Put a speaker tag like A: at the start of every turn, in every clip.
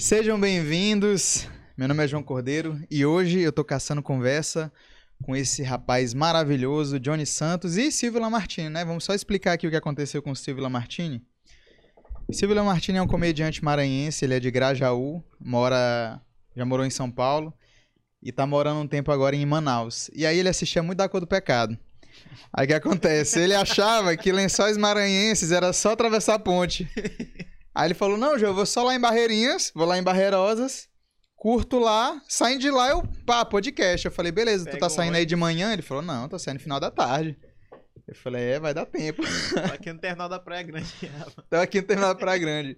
A: Sejam bem-vindos. Meu nome é João Cordeiro e hoje eu tô caçando conversa com esse rapaz maravilhoso, Johnny Santos e Silvio Lamartine, né? Vamos só explicar aqui o que aconteceu com o Silvio Lamartine. Silvio Lamartine é um comediante maranhense, ele é de Grajaú, mora, já morou em São Paulo e tá morando um tempo agora em Manaus. E aí ele assistia muito da Cor do Pecado. Aí o que acontece? Ele achava que lençóis maranhenses era só atravessar a ponte. Aí ele falou: Não, João, eu vou só lá em Barreirinhas, vou lá em Barreirosas, curto lá, saindo de lá eu, pá, podcast. Eu falei: Beleza, tu
B: Pega
A: tá
B: um
A: saindo aí de manhã? Ele falou: Não, tô saindo no final da tarde. Eu falei: É, vai dar tempo.
B: Tô aqui no terminal da Praia Grande.
A: Tô aqui no terminal da Praia Grande.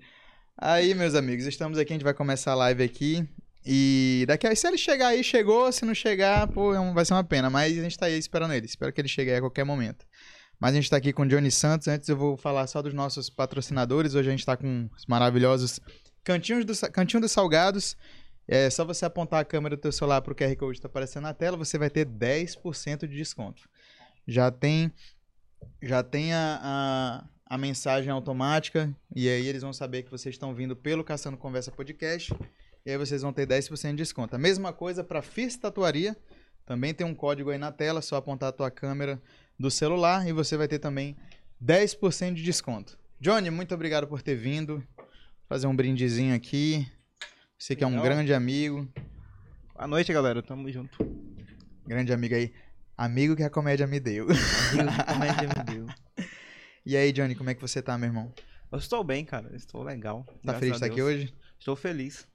A: Aí, meus amigos, estamos aqui, a gente vai começar a live aqui. E daqui a se ele chegar aí, chegou. Se não chegar, pô, é vai ser uma pena. Mas a gente tá aí esperando ele. Espero que ele chegue aí a qualquer momento. Mas a gente tá aqui com o Johnny Santos. Antes eu vou falar só dos nossos patrocinadores. Hoje a gente tá com os maravilhosos Cantinhos do, Cantinho dos Salgados. É só você apontar a câmera do teu celular pro QR Code que tá aparecendo na tela, você vai ter 10% de desconto. Já tem já tem a, a, a mensagem automática e aí eles vão saber que vocês estão vindo pelo Caçando Conversa Podcast e aí vocês vão ter 10% de desconto. A mesma coisa para Fis Tatuaria, também tem um código aí na tela, só apontar a tua câmera do celular e você vai ter também 10% de desconto. Johnny, muito obrigado por ter vindo. Fazer um brindezinho aqui. Você que é um
B: Legal.
A: grande amigo,
B: Boa noite, galera. Tamo junto.
A: grande amigo aí, amigo que a comédia me deu.
B: Comédia me deu.
A: E aí, Johnny, como é que você tá, meu irmão?
B: Eu estou bem, cara. Estou legal.
A: Tá feliz de
B: a
A: estar aqui hoje?
B: Estou feliz.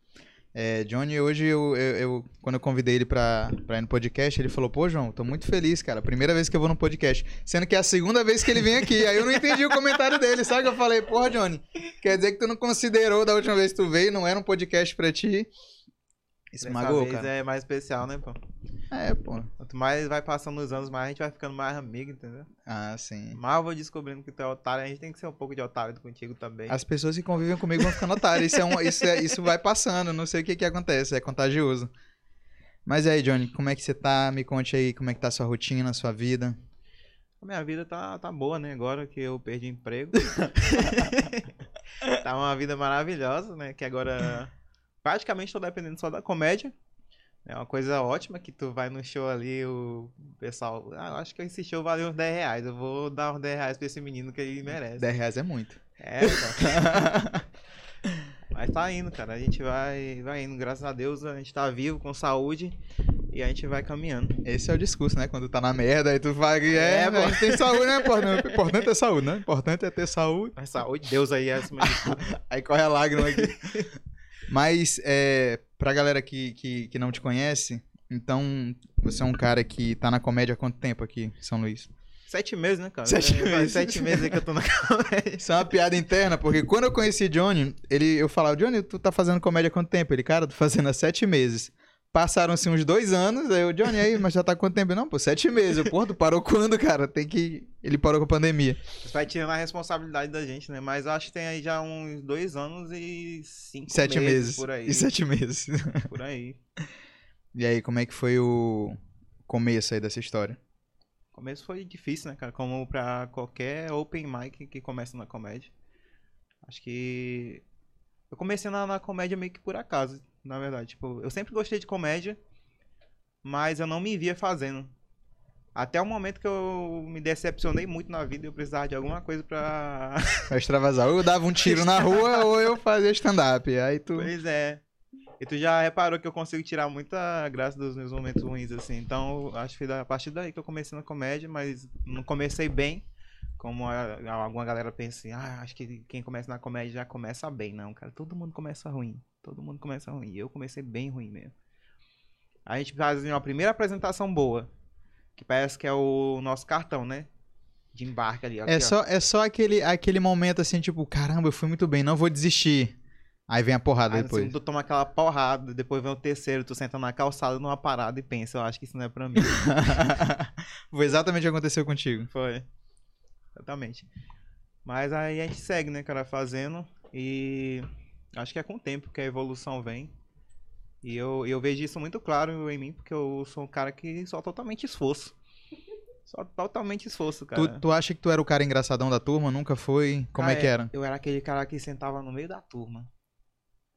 A: É, Johnny, hoje eu, eu, eu- quando eu convidei ele pra, pra ir no podcast, ele falou, pô, João, tô muito feliz, cara. Primeira vez que eu vou no podcast. Sendo que é a segunda vez que ele vem aqui. Aí eu não entendi o comentário dele, sabe? Eu falei, porra, Johnny, quer dizer que tu não considerou da última vez que tu veio, não era um podcast pra ti. Isso
B: Dessa
A: cara.
B: é mais especial, né, pô?
A: É, pô.
B: Quanto mais vai passando os anos, mais a gente vai ficando mais amigo, entendeu?
A: Ah, sim.
B: Mais eu vou descobrindo que tu é otário. A gente tem que ser um pouco de otário contigo também.
A: As pessoas que convivem comigo vão ficando otárias. Isso, é um, isso, é- isso vai passando, não sei o que que acontece, é contagioso. Mas aí, Johnny, como é que você tá? Me conte aí como é que tá a sua rotina, a sua vida.
B: A minha vida tá, tá boa, né? Agora que eu perdi emprego. tá uma vida maravilhosa, né? Que agora praticamente tô dependendo só da comédia. É uma coisa ótima que tu vai no show ali, o pessoal. Ah, eu acho que esse show valeu uns 10 reais. Eu vou dar uns 10 reais pra esse menino que ele merece.
A: 10 reais é muito.
B: É, então. Mas tá indo, cara. A gente vai, vai indo, graças a Deus, a gente tá vivo, com saúde. E a gente vai caminhando.
A: Esse é o discurso, né? Quando tá na merda, aí tu vai. É,
B: É, pô.
A: a gente tem saúde, né? Importante, importante é saúde, né? Importante é ter saúde.
B: Mas saúde, Deus aí é acima de tudo.
A: Aí corre a lágrima aqui. Mas, é, pra galera que, que, que não te conhece, então, você é um cara que tá na comédia há quanto tempo aqui em São Luís?
B: Sete meses, né, cara?
A: Sete
B: É,
A: meses.
B: Sete meses aí que eu tô na comédia.
A: Isso é uma piada interna, porque quando eu conheci Johnny, ele, eu falava, Johnny, tu tá fazendo comédia há quanto tempo? Ele, cara, tô fazendo há sete meses. Passaram-se uns dois anos, aí eu, Johnny, aí, mas já tá quanto tempo? Não, pô, sete meses. Eu, pô, tu parou quando, cara? Tem que... Ele parou com a pandemia.
B: Isso vai tirando a responsabilidade da gente, né? Mas eu acho que tem aí já uns dois anos e cinco
A: Sete meses.
B: por aí.
A: E sete meses.
B: Por aí.
A: E aí, como é que foi o começo aí dessa história?
B: O começo foi difícil, né, cara? Como pra qualquer open mic que começa na comédia. Acho que. Eu comecei na, na comédia meio que por acaso, na verdade. Tipo, eu sempre gostei de comédia, mas eu não me via fazendo. Até o momento que eu me decepcionei muito na vida e eu precisava de alguma coisa pra.
A: Pra extravasar. Ou eu dava um tiro na rua, ou eu fazia stand-up. Aí tu...
B: Pois é. E tu já reparou que eu consigo tirar muita graça dos meus momentos ruins, assim. Então, acho que foi da- a partir daí que eu comecei na comédia, mas não comecei bem. Como a- alguma galera pensa assim, ah, acho que quem começa na comédia já começa bem. Não, cara, todo mundo começa ruim. Todo mundo começa ruim. E eu comecei bem ruim mesmo. A gente faz uma primeira apresentação boa, que parece que é o nosso cartão, né? De embarque ali. aqui,
A: É
B: ó.
A: só, é só aquele, aquele momento assim, tipo, caramba, eu fui muito bem, não vou desistir. Aí vem a porrada
B: Aí
A: depois.
B: segundo tu toma aquela porrada, depois vem o terceiro, tu senta na calçada numa parada e pensa, eu acho que isso não é pra mim.
A: Foi exatamente o que aconteceu contigo.
B: Foi. Exatamente. Mas aí a gente segue, né, cara, fazendo. E acho que é com o tempo que a evolução vem. E eu, eu vejo isso muito claro em mim, porque eu sou um cara que só totalmente esforço. Só totalmente esforço, cara.
A: Tu, tu acha que tu era o cara engraçadão da turma? Nunca foi? Como
B: Ah,
A: é que era?
B: Eu era aquele cara que sentava no meio da turma.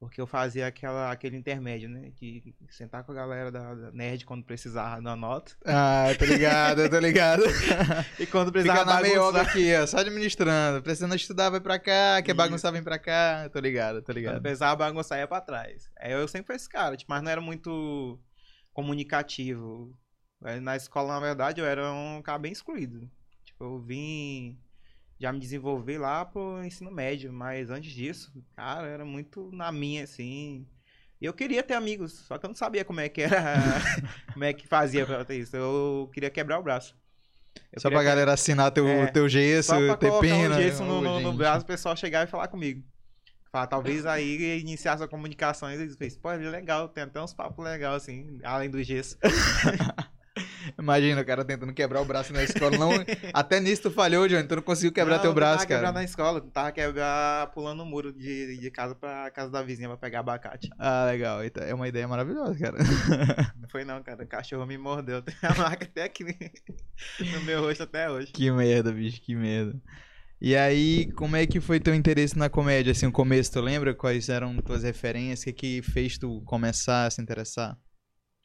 B: Porque eu fazia aquela, aquele intermédio, né? De sentar com a galera da, da nerd quando precisava da nota.
A: Ah, tô ligado, tô ligado.
B: E quando
A: Fica
B: precisava
A: na meioca
B: bagunçar.
A: aqui, ó, só administrando. Precisando estudar, vai pra cá. Quer bagunçar, vem pra cá. Tô ligado, tô
B: Quando
A: ligado.
B: precisava bagunçar, ia pra trás. Aí eu sempre fui esse cara, tipo, mas não era muito comunicativo. Aí Na escola, na verdade, eu era um cara bem excluído. Tipo, eu vim já me desenvolver lá pro ensino médio, mas antes disso, cara, era muito na minha, assim. E eu queria ter amigos, só que eu não sabia como é que era, como é que fazia pra ter isso. Eu queria quebrar o braço. Eu
A: Só pra
B: queria
A: galera assinar teu,
B: É,
A: teu gesso, ter pena.
B: um gesso no, no- no braço, o pessoal chegar e falar comigo. Falar, talvez aí iniciasse a comunicação e eles pensem, pô, é legal, tem até uns papos legais assim, além do gesso.
A: Imagina o cara tentando quebrar o braço na escola. Não, até nisso tu falhou, Johnny. Tu não conseguiu quebrar
B: Não,
A: teu
B: eu
A: braço,
B: tava quebrar
A: cara.
B: na escola, eu tava quebrar pulando o muro de, de casa pra casa da vizinha pra pegar abacate.
A: Ah, legal. Eita, É uma ideia maravilhosa, cara.
B: Não foi não, cara, o cachorro me mordeu, tem a marca até aqui no meu rosto até hoje.
A: Que merda, bicho, que merda. E aí, como é que foi teu interesse na comédia? Assim, o começo, tu lembra quais eram tuas referências? O que, que fez tu começar a se interessar?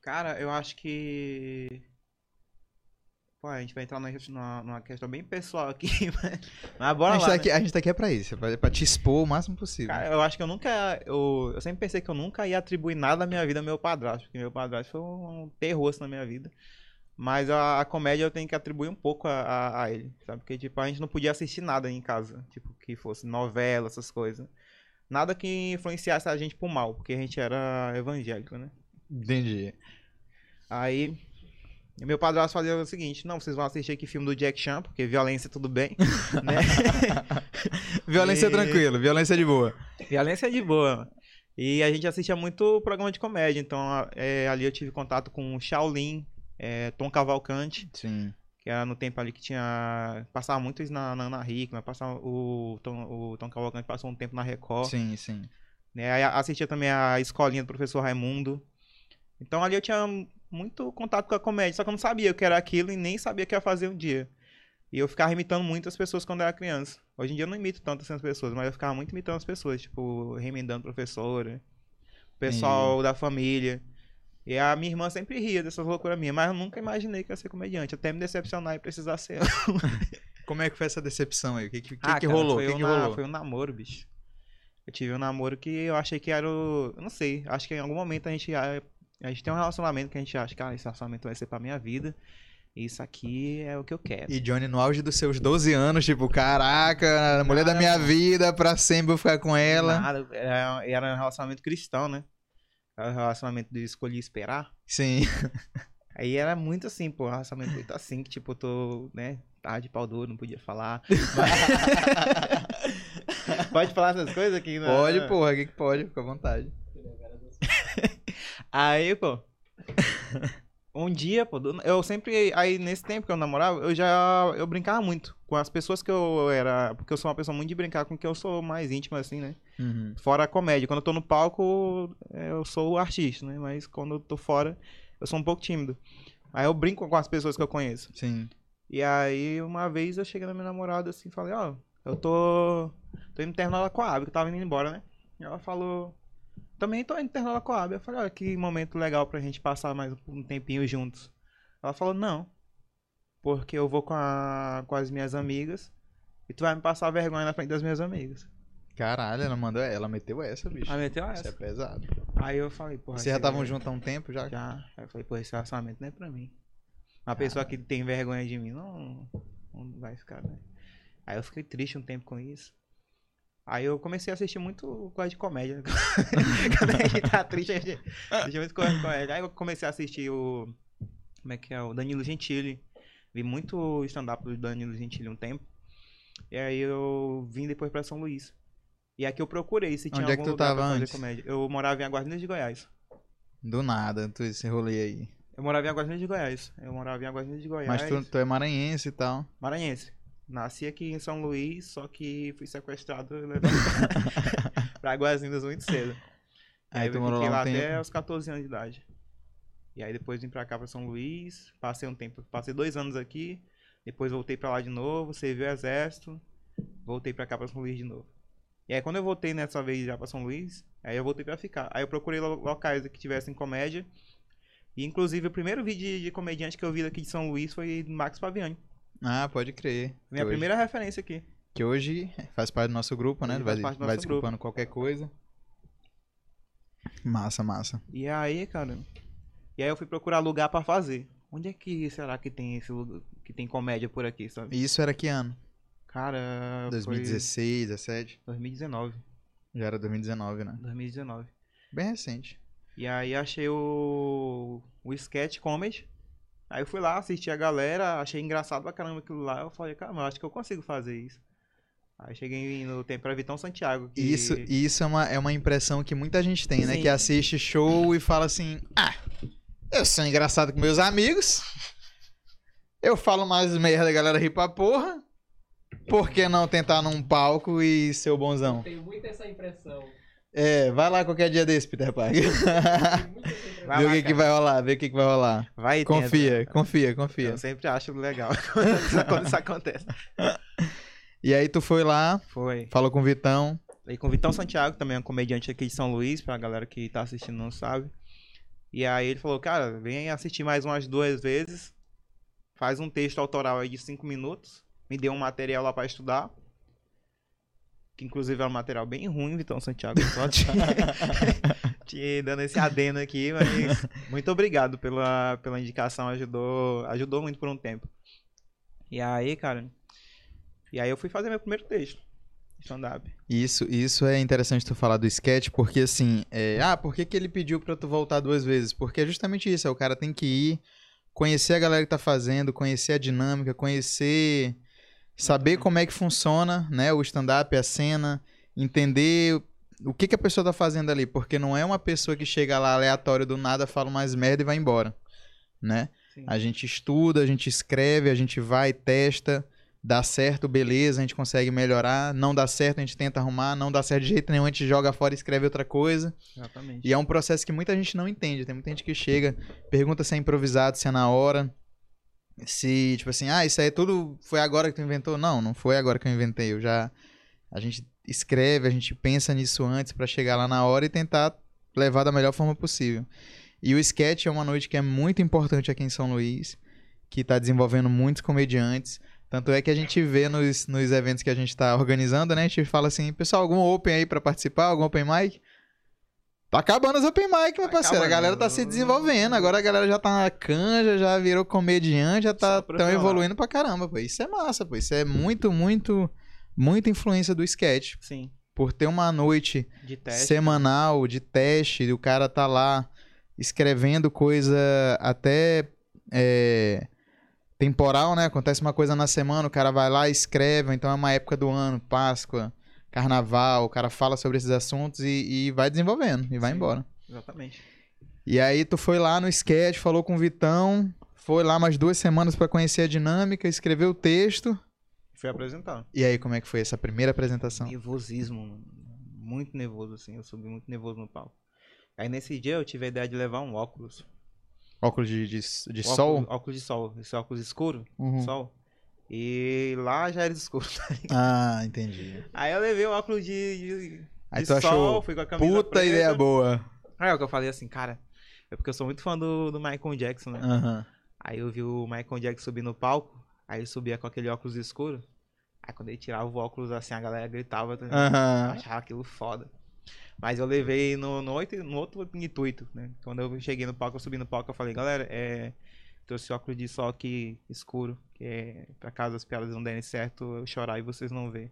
B: Cara, eu acho que. Pô, a gente vai entrar numa, numa- questão bem pessoal aqui, mas, mas
A: A
B: bora
A: gente,
B: lá.
A: tá
B: né?
A: aqui, a gente tá aqui é pra isso, pra, pra te expor o máximo possível.
B: Cara, eu acho que eu nunca. Eu, eu sempre pensei que eu nunca ia atribuir nada da minha vida ao meu padrasto, porque meu padrasto foi um terror na minha vida. Mas a, a comédia eu tenho que atribuir um pouco a, a, a ele, sabe? Porque, tipo, a gente não podia assistir nada em casa, tipo, que fosse novela, essas coisas. Nada que influenciasse a gente pro mal, porque a gente era evangélico, né?
A: Entendi.
B: Aí, meu padrasto fazia o seguinte: não, vocês vão assistir aqui filme do Jack Chan, porque violência tudo bem, né?
A: Violência
B: E-
A: tranquilo, violência de boa.
B: Violência é de boa. E a gente assistia muito programa de comédia. Então, é, ali eu tive contato com o Shaolin, é, Tom Cavalcante,
A: Sim.
B: que era no tempo ali que tinha. Passava muito isso na, na Ana Hickman, passava o Tom, o Tom Cavalcante passou um tempo na Record.
A: Sim, sim.
B: Né? Aí assistia também a escolinha do professor Raimundo. Então ali eu tinha muito contato com a comédia, só que eu não sabia o que era aquilo e nem sabia o que ia fazer um dia. E eu ficava imitando muito as pessoas quando eu era criança. Hoje em dia eu não imito tanto assim as pessoas, mas eu ficava muito imitando as pessoas, tipo, remendando professora, o pessoal da família. E a minha irmã sempre ria dessas loucuras minhas, mas eu nunca imaginei que ia ser comediante, até me decepcionar e precisar ser.
A: Como é que foi essa decepção aí? O que, que,
B: Ah,
A: que
B: cara,
A: rolou?
B: Foi,
A: que,
B: um
A: que
B: na-
A: rolou?
B: foi um namoro, bicho. Eu tive um namoro que eu achei que era o. Eu não sei. Acho que em algum momento a gente. A, gente tem um relacionamento que a gente acha, cara, esse relacionamento vai ser pra minha vida. Isso aqui é o que eu quero.
A: E Johnny, no auge dos seus 12 anos, tipo, caraca, a mulher da minha vida, pra sempre eu ficar com ela.
B: Nada, era, era um relacionamento cristão, né? Era um relacionamento de escolher esperar.
A: Sim.
B: Aí era muito assim, pô, relacionamento muito assim, que tipo, eu tô, né, tarde pau duro, não podia falar. Pode falar essas coisas aqui, né?
A: Pode, porra, o que, que pode? Fica à vontade.
B: Aí, pô. Um dia, pô, eu sempre. Aí, nesse tempo que eu namorava, eu já. Eu brincava muito com as pessoas que eu era. Porque eu sou uma pessoa muito de brincar com quem eu sou mais íntimo, assim, né?
A: Uhum.
B: Fora a comédia. Quando eu tô no palco, eu sou o artista, né? Mas quando eu tô fora, eu sou um pouco tímido. Aí eu brinco com as pessoas que eu conheço.
A: Sim.
B: E aí, uma vez eu cheguei na minha namorada assim falei, ó, eu tô. tô indo terminar a Coab, que eu tava indo embora, né? E ela falou, também tô indo terminar a Coab. Eu falei, olha, que momento legal pra gente passar mais um tempinho juntos. Ela falou, não. Porque eu vou com, a, com as minhas amigas e tu vai me passar vergonha na frente das minhas amigas.
A: Caralho, ela mandou, ela meteu essa, bicho.
B: Aí meteu
A: Isso é
B: essa.
A: pesado.
B: Aí eu falei, porra.
A: Vocês já estavam
B: velho-
A: juntos há um tempo já?
B: Já. Aí eu falei, pô, esse relacionamento não é pra mim. Uma pessoa que tem vergonha de mim não, não vai ficar, né? Aí eu fiquei triste um tempo com isso. Aí eu comecei a assistir muito coisa de comédia. Quando a gente tá triste, a gente assiste muito coisa de comédia. Aí eu comecei a assistir o. Como é que é? O Danilo Gentili. Vi muito stand-up do Danilo Gentili um tempo. E aí eu vim depois pra São Luís. E aqui eu procurei se tinha
A: Onde é que
B: algum
A: tu
B: lugar
A: tava
B: pra fazer
A: antes?
B: comédia. Eu morava em Aguardinhas de Goiás.
A: Do nada, tu esse rolê aí.
B: Eu morava em Aguardinhas de Goiás. Eu morava em Aguardinhas de Goiás.
A: Mas tu, tu é maranhense e tal.
B: Maranhense. Nasci aqui em São Luís, só que fui sequestrado e levado pra Aguazindas muito cedo.
A: Aí
B: eu
A: tu morou
B: fiquei
A: lá
B: até
A: tempo.
B: os 14 anos de idade. E aí depois vim pra cá pra São Luís, passei um tempo, passei dois anos aqui, depois voltei pra lá de novo, servi o exército, voltei pra cá pra São Luís de novo. E aí quando eu voltei nessa vez já pra São Luís, aí eu voltei pra ficar. Aí eu procurei lo- locais que tivessem comédia. E inclusive o primeiro vídeo de, de comediante que eu vi daqui de São Luís foi do Max Paviani.
A: Ah, pode crer.
B: Minha
A: que, hoje,
B: primeira referência aqui.
A: que hoje faz parte do nosso grupo, né?
B: Hoje
A: Vai,
B: faz parte do
A: vai
B: nosso
A: desculpando qualquer coisa. Massa, massa.
B: E aí, cara. E aí eu fui procurar lugar pra fazer. Onde é que será que tem esse lugar que tem comédia por aqui, sabe?
A: E isso era que ano?
B: Cara,
A: 2016, 17?
B: foi 2019.
A: Já era 2019, né?
B: 2019.
A: Bem recente.
B: E aí achei o, o sketch comedy. Aí eu fui lá, assisti a galera, achei engraçado pra caramba aquilo lá. Eu falei, cara, eu acho que eu consigo fazer isso. Aí cheguei no tempo pra Vitão Santiago. que-
A: Isso, isso é, uma, é uma impressão que muita gente tem, né?
B: Sim.
A: Que assiste show e fala assim: Ah, eu sou engraçado com meus amigos. Eu falo mais merda, a galera ri pra porra. Por que não tentar num palco e ser o bonzão?
C: Tenho muito essa impressão.
A: É, vai lá qualquer dia desse, Peter Parker.
B: Vai
A: Vê o que, que vai rolar, vê o que, que vai rolar.
B: Vai e
A: Confia,
B: tenta.
A: confia, confia.
B: Eu sempre acho legal quando quando isso acontece.
A: E aí tu foi lá,
B: Foi.
A: falou com o Vitão.
B: E com o Vitão Santiago, também é um comediante aqui de São Luís, pra galera que tá assistindo não sabe. E aí ele falou, cara, vem assistir mais umas duas vezes. Faz um texto autoral aí de cinco minutos. Me deu um material lá pra estudar. Que inclusive é um material bem ruim, Vitão Santiago. Só te, te dando esse adendo aqui, mas muito obrigado pela, pela indicação. Ajudou, ajudou muito por um tempo. E aí, cara. E aí eu fui fazer meu primeiro texto. Stand-up.
A: Isso, isso é interessante tu falar do sketch, porque assim, é, ah, por que, que ele pediu pra tu voltar duas vezes? Porque é justamente isso, é, o cara tem que ir, conhecer a galera que tá fazendo, conhecer a dinâmica, conhecer, saber como é que funciona, né, o stand-up, a cena, entender o que, que a pessoa tá fazendo ali, porque não é uma pessoa que chega lá aleatório do nada, fala mais merda e vai embora, né?
B: Sim.
A: A gente estuda, a gente escreve, a gente vai, testa, dá certo, beleza, a gente consegue melhorar, não dá certo, a gente tenta arrumar, não dá certo de jeito nenhum, a gente joga fora e escreve outra coisa.
B: Exatamente.
A: E é um processo que muita gente não entende. Tem muita gente que chega, pergunta se é improvisado, se é na hora. Se, tipo assim, ah, isso aí tudo foi agora que tu inventou? Não, não foi agora que eu inventei. Eu já. A gente escreve, a gente pensa nisso antes pra chegar lá na hora e tentar levar da melhor forma possível. E o sketch é uma noite que é muito importante aqui em São Luís, que tá desenvolvendo muitos comediantes. Tanto é que a gente vê nos, nos eventos que a gente tá organizando, né? A gente fala assim, pessoal, algum open aí pra participar? Algum open mic? Tá acabando os open mic, meu
B: Tá
A: parceiro. A
B: acabando.
A: galera tá se desenvolvendo. Agora a galera já tá na canja, já virou comediante, já tá tão evoluindo pra caramba, pô. Isso é massa, pô. Isso é muito, muito, muita influência do sketch.
B: Sim.
A: Por ter uma noite
B: De teste.
A: semanal de teste, o cara tá lá escrevendo coisa até é, temporal, né? Acontece uma coisa na semana, o cara vai lá e escreve, então é uma época do ano, Páscoa, Carnaval, o cara fala sobre esses assuntos e, e vai desenvolvendo e vai
B: Sim.
A: embora.
B: Exatamente.
A: E aí tu foi lá no sketch, falou com o Vitão, foi lá mais duas semanas pra conhecer a dinâmica, escreveu o texto.
B: Fui apresentar.
A: E aí, como é que foi essa primeira apresentação?
B: Nervosismo. Muito nervoso, assim. Eu subi muito nervoso no palco. Aí nesse dia eu tive a ideia de levar um óculos.
A: Óculos de, de, de
B: óculos,
A: sol?
B: Óculos de sol. Esse óculos escuro.
A: Uhum.
B: Sol. E lá já era escuro.
A: Ah, entendi.
B: Aí eu levei o óculos de, de,
A: Aí
B: de
A: tu
B: sol,
A: achou
B: fui com a camisa
A: Puta
B: preta.
A: ideia boa.
B: Aí é o que eu falei assim, cara. É porque eu sou muito fã do, do Michael Jackson, né?
A: Aham.
B: Aí eu vi o Michael Jackson subir no palco. Aí ele subia com aquele óculos escuro. Aí quando ele tirava o óculos assim, a galera gritava. também. Eu achava aquilo foda. Mas eu levei no, no, outro, no outro intuito, né? Quando eu cheguei no palco, eu subi no palco, eu falei, galera, é. Trouxe óculos de sol aqui escuro, que é pra caso as piadas não derem certo, eu chorar e vocês não verem.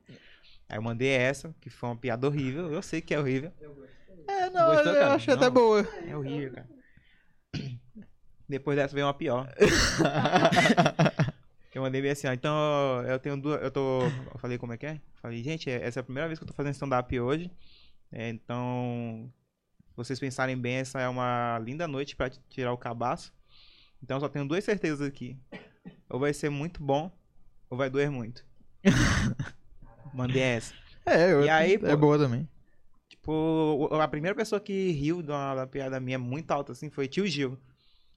B: Aí eu mandei essa, que foi uma piada horrível. Eu sei que é horrível.
A: É, não,
B: Gostou,
A: eu acho até boa.
B: É horrível, cara. Depois dessa veio uma pior. Eu mandei bem assim, ó. Então, eu tenho duas. Eu tô. Eu falei como é que é? Falei, gente, essa é a primeira vez que eu tô fazendo stand-up hoje. É, então, se vocês pensarem bem, essa é uma linda noite pra tirar o cabaço. Então, eu só tenho duas certezas aqui. Ou vai ser muito bom, ou vai doer muito. Mandei essa.
A: É, eu,
B: E aí,
A: é
B: pô?
A: boa também.
B: Tipo, a primeira pessoa que riu de uma da piada minha muito alta assim foi tio Gil.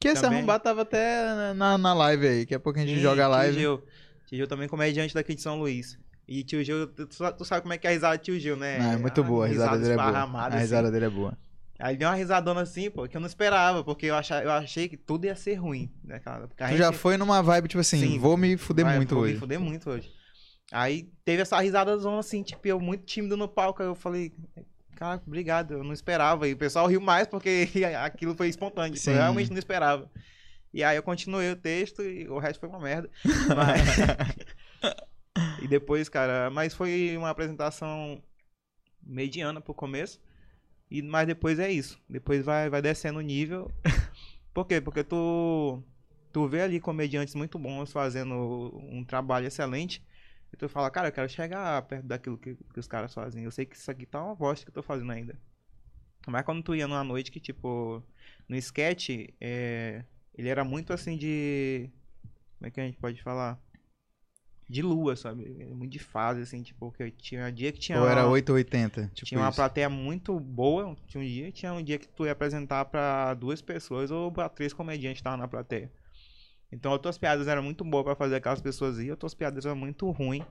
A: Que esse
B: Também.
A: arrombado tava até na, na live aí. Daqui a pouco a gente
B: Sim,
A: joga a
B: Tio
A: live.
B: Gil. Tio Gil também comediante daqui de São Luís. E tio Gil, tu, tu sabe como é que é a risada de tio Gil, né?
A: Ah, é muito boa, a risada dele é boa. A
B: assim.
A: risada dele é boa.
B: Aí deu uma risadona assim, pô, que eu não esperava, porque eu, achava, eu achei que tudo ia ser ruim, né, cara? Porque a
A: Tu já
B: gente-
A: foi numa vibe, tipo assim,
B: Sim.
A: vou me fuder
B: Vai,
A: muito
B: vou
A: hoje.
B: Me fuder muito hoje. Aí teve essa risada zona assim, tipo, eu muito tímido no palco. Aí eu falei, cara, obrigado, eu não esperava. E o pessoal riu mais porque aquilo foi espontâneo. tipo. Eu realmente não esperava. E aí eu continuei o texto e o resto foi uma merda. Mas... e depois, cara, mas foi uma apresentação mediana pro começo. E, mas depois é isso. Depois vai, vai descendo o nível. Por quê? Porque tu, tu vê ali comediantes muito bons fazendo um trabalho excelente. E tu fala, cara, eu quero chegar perto daquilo que, que os caras fazem. Eu sei que isso aqui tá uma bosta que eu tô fazendo ainda. Mas quando tu ia numa noite que, tipo, no sketch, é, ele era muito assim de. Como é que a gente pode falar? De lua, sabe? Muito de fase, assim, tipo, que tinha dia que tinha.
A: Ou era
B: uma-
A: 8 ou 80. Tipo
B: tinha uma
A: isso.
B: plateia muito boa, tinha um dia, tinha um dia que tu ia apresentar pra duas pessoas ou pra três comediantes que estavam na plateia. Então, outras piadas eram muito boas pra fazer aquelas pessoas ir, outras piadas eram muito ruins.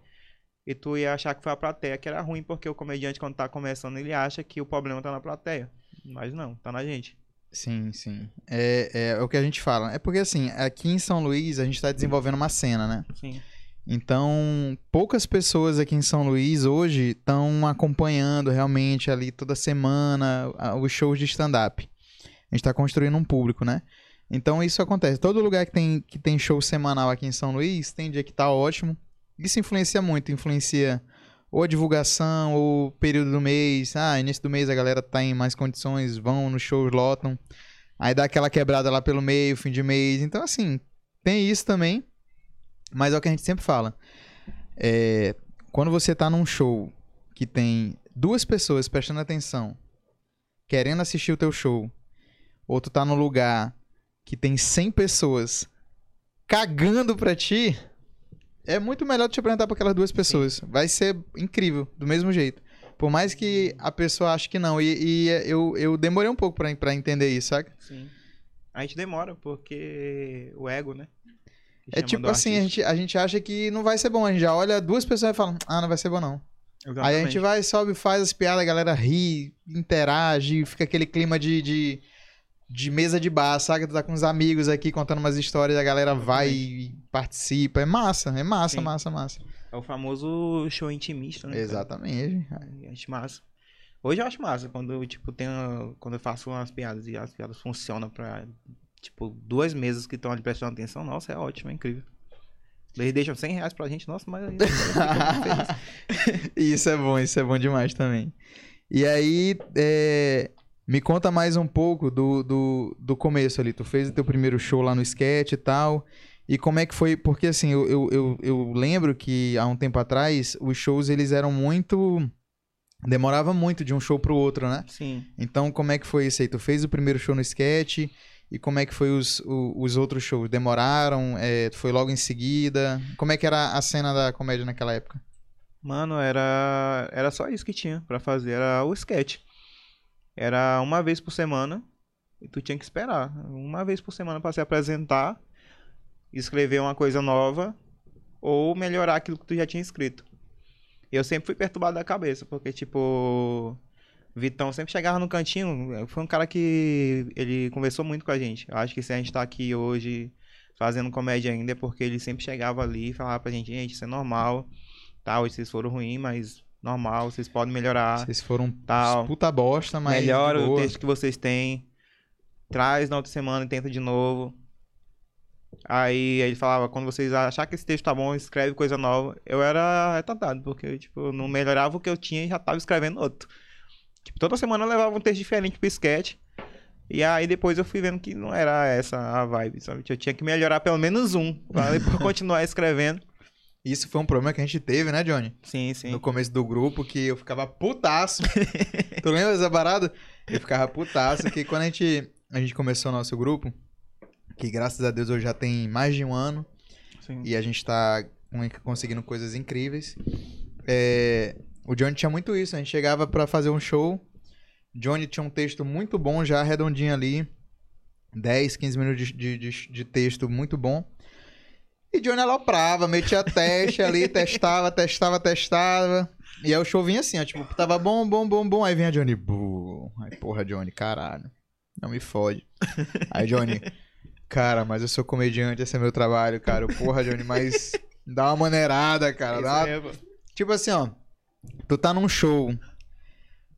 B: E tu ia achar que foi a plateia que era ruim, porque o comediante, quando tá começando, ele acha que o problema tá na plateia. Mas não, tá na gente.
A: Sim, sim. É, é o que a gente fala. É porque, assim, aqui em São Luís, a gente tá desenvolvendo uma cena, né?
B: Sim.
A: Então, poucas pessoas aqui em São Luís hoje estão acompanhando realmente ali toda semana os shows de stand-up. A gente está construindo um público, né? Então isso acontece. Todo lugar que tem, que tem show semanal aqui em São Luís, tem dia que tá ótimo. Isso influencia muito, influencia ou a divulgação, ou o período do mês. Ah, início do mês a galera tá em mais condições, vão nos shows, lotam. Aí dá aquela quebrada lá pelo meio, fim de mês. Então, assim, tem isso também. Mas é o que a gente sempre fala. É, quando você tá num show que tem duas pessoas prestando atenção, querendo assistir o teu show, ou tu tá num lugar que tem 100 pessoas cagando pra ti, é muito melhor tu te apresentar pra aquelas duas pessoas. Vai ser incrível, do mesmo jeito. Por mais que a pessoa ache que não. E, e eu, eu demorei um pouco pra, pra entender isso, saca?
B: Sim. A gente demora, porque o ego, né?
A: É tipo assim, a gente, a gente acha que não vai ser bom. A gente já olha duas pessoas e fala, ah, não vai ser bom não. Aí a gente
B: Exatamente.
A: vai, sobe, faz as piadas, a galera ri, interage, fica aquele clima de, de, de mesa de bar, sabe? Tu tá com uns amigos aqui contando umas histórias, a galera vai e participa. É massa, é massa,
B: Sim.
A: massa, massa.
B: É o famoso show intimista, né? cara?
A: Exatamente.
B: Eu acho massa. Hoje eu acho massa quando tipo, tenho. Quando eu faço umas piadas e as piadas funcionam pra. Tipo, duas mesas que estão ali prestando atenção, nossa, é ótimo, é incrível. Eles deixam 100 reais pra gente, nossa, mas.
A: isso é bom, isso é bom demais também. E aí, é, me conta mais um pouco do, do, do começo ali. Tu fez o teu primeiro show lá no sketch e tal. E como é que foi? Porque assim, eu, eu, eu, eu lembro que há um tempo atrás, os shows eles eram muito. Demorava muito de um show pro outro, né?
B: Sim.
A: Então, como é que foi isso aí? Tu fez o primeiro show no sketch e como é que foi os, os outros shows? Demoraram? É, foi logo em seguida? Como é que era a cena da comédia naquela época?
B: Mano, era. Era só isso que tinha pra fazer, era o sketch. Era uma vez por semana e tu tinha que esperar. Uma vez por semana pra se apresentar, escrever uma coisa nova ou melhorar aquilo que tu já tinha escrito. Eu sempre fui perturbado da cabeça, porque, tipo, Vitão sempre chegava no cantinho. Foi um cara que ele conversou muito com a gente. Eu acho que se a gente tá aqui hoje fazendo comédia ainda é porque ele sempre chegava ali e falava pra gente: gente, isso é normal. Tá, hoje vocês foram ruins, mas normal, vocês podem melhorar.
A: Vocês foram
B: Tal.
A: puta bosta, mas.
B: Melhora
A: de
B: o
A: boa.
B: texto que vocês têm. Traz na outra semana e tenta de novo. Aí ele falava, quando vocês achar que esse texto tá bom, escreve coisa nova. Eu era retardado, porque tipo, eu não melhorava o que eu tinha e já tava escrevendo outro. Tipo, toda semana eu levava um texto diferente pro sketch. E aí depois eu fui vendo que não era essa a vibe, sabe? Eu tinha que melhorar pelo menos um, pra depois continuar escrevendo.
A: Isso foi um problema que a gente teve, né, Johnny?
B: Sim, sim.
A: No começo do grupo, que eu ficava putaço. tu lembra dessa parada? Eu ficava putaço, que quando a gente, a gente começou o nosso grupo, que graças a Deus hoje já tem mais de um ano,
B: sim.
A: e a gente tá conseguindo coisas incríveis. É, o Johnny tinha muito isso, a gente chegava pra fazer um show, Johnny tinha um texto muito bom já, redondinho ali, 10, 15 minutos de, de, de- texto muito bom. E Johnny aloprava, metia teste ali, testava, testava, testava. E aí o show vinha assim, ó, tipo, tava bom, bom, bom, bom. Aí vinha Johnny, buh. Aí, porra, Johnny, caralho. Não me fode. Aí Johnny, cara, mas eu sou comediante, esse é meu trabalho, cara. Porra, Johnny, mas dá uma maneirada, cara. Dá
B: mesmo.
A: Tipo assim, ó. Tu tá num show.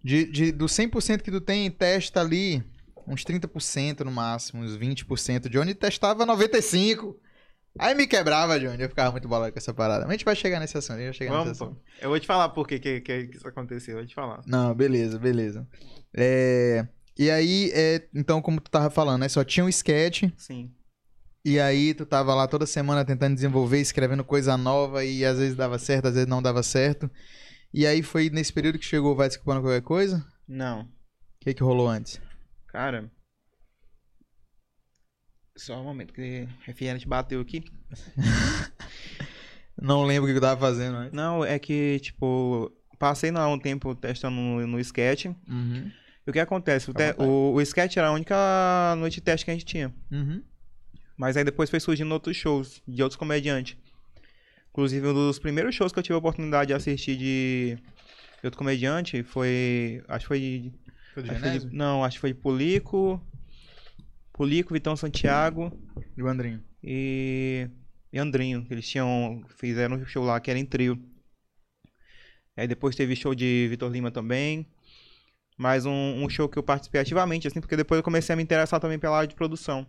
A: De, de, do 100% que tu tem, testa ali uns 30% no máximo, uns 20%. Johnny testava 95%. Aí me quebrava, Johnny. Eu ficava muito bolado com essa parada. Mas a gente vai chegar nesse assunto. A gente vai chegar
B: Vamos,
A: nesse assunto.
B: Eu vou te falar por que, que, que isso aconteceu. Eu vou te falar.
A: Não, beleza, beleza. É, E aí, é, então, como tu tava falando, né? Só tinha um sketch.
B: Sim.
A: E aí tu tava lá toda semana tentando desenvolver, escrevendo coisa nova. E às vezes dava certo, às vezes não dava certo. E aí foi nesse período que chegou o Vai Desculpando Qualquer Coisa?
B: Não.
A: O que que rolou antes?
B: Cara. Só um momento que o refrigerante bateu aqui.
A: Não lembro o que eu tava fazendo antes.
B: Não, é que, tipo, passei lá um tempo testando no, no sketch.
A: Uhum.
B: E o que acontece? O, te- o, o sketch era a única noite de teste que a gente tinha.
A: Uhum.
B: Mas aí depois foi surgindo outros shows de outros comediantes. Inclusive, um dos primeiros shows que eu tive a oportunidade de assistir de, de outro comediante foi. Acho que foi. de-
A: Foi do
B: acho foi de- não, acho que foi Pulico. Pulico, Vitão Santiago
A: Do Andrinho.
B: e, e Andrinho. que Eles tinham. Fizeram um show lá que era em trio. Aí depois teve show de Vitor Lima também. Mais um, um show que eu participei ativamente, assim, porque depois eu comecei a me interessar também pela área de produção.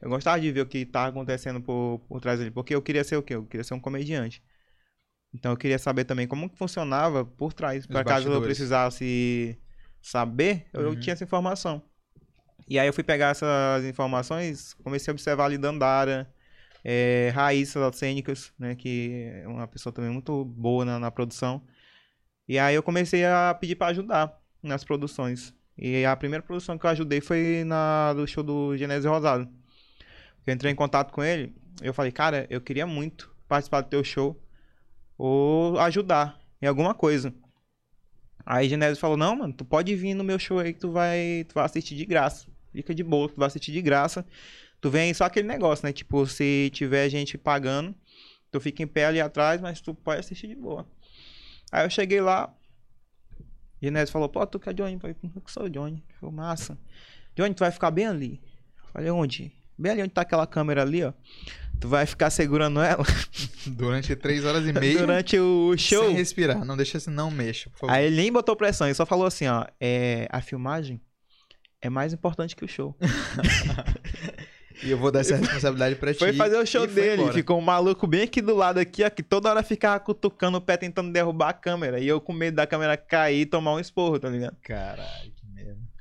B: Eu gostava de ver o que tá acontecendo por, por trás ali, porque eu queria ser o quê? Eu queria ser um comediante. Então eu queria saber também como que funcionava por trás, para caso eu precisasse saber, eu
A: Uhum.
B: tinha essa informação. E aí eu fui pegar essas informações, comecei a observar ali Dandara, é, Raíssa Cênicas, né, que é uma pessoa também muito boa na, na produção. E aí eu comecei a pedir para ajudar nas produções. E a primeira produção que eu ajudei foi na do show do Genésio Rosado. Eu entrei em contato com ele, eu falei, cara, eu queria muito participar do teu show ou ajudar em alguma coisa. Aí Genésio falou, não, mano, tu pode vir no meu show aí que tu vai, tu vai assistir de graça. Fica de boa, tu vai assistir de graça. Tu vem só aquele negócio, né? Tipo, se tiver gente pagando, tu fica em pé ali atrás, mas tu pode assistir de boa. Aí eu cheguei lá, Genésio falou, pô, tu que é Johnny? Eu falei, que sou o Johnny. Falou, massa. Johnny, tu vai ficar bem ali. Eu falei, onde? Bem ali onde tá aquela câmera ali, ó. Tu vai ficar segurando ela
A: Durante três horas e meia.
B: durante o show.
A: Sem respirar. Não deixa assim, não mexa, por favor.
B: Aí ele nem botou pressão, ele só falou assim, ó, é, a filmagem é mais importante que o show.
A: E eu vou dar essa responsabilidade pra ti.
B: Foi fazer o show dele,
A: embora.
B: ficou um maluco bem aqui do lado aqui, ó, que toda hora ficava cutucando o pé tentando derrubar a câmera. E eu com medo da câmera cair e tomar um esporro, tá ligado?
A: Caralho.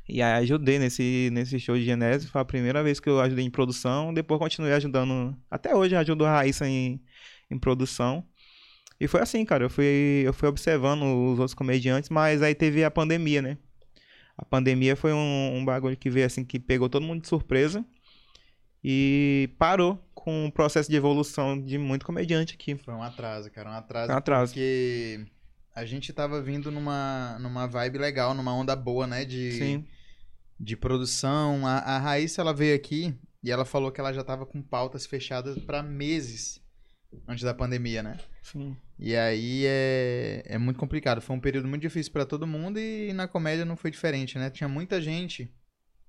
B: E aí ajudei nesse, nesse show de Genésio, foi a primeira vez que eu ajudei em produção, depois continuei ajudando, até hoje eu ajudo a Raíssa em, em produção. E foi assim, cara, eu fui, eu fui observando os outros comediantes, mas aí teve a pandemia, né? A pandemia foi um, um bagulho que veio assim, que pegou todo mundo de surpresa e parou com o processo de evolução de muito comediante aqui.
A: Foi um atraso, cara. Um atraso.
B: Um atraso.
A: Porque a gente tava vindo numa, numa vibe legal, numa onda boa, né? De,
B: Sim,
A: de produção. A, a Raíssa, ela veio aqui e ela falou que ela já tava com pautas fechadas pra meses antes da pandemia, né?
B: sim.
A: E aí é, é muito complicado. Foi um período muito difícil pra todo mundo e na comédia não foi diferente, né? Tinha muita gente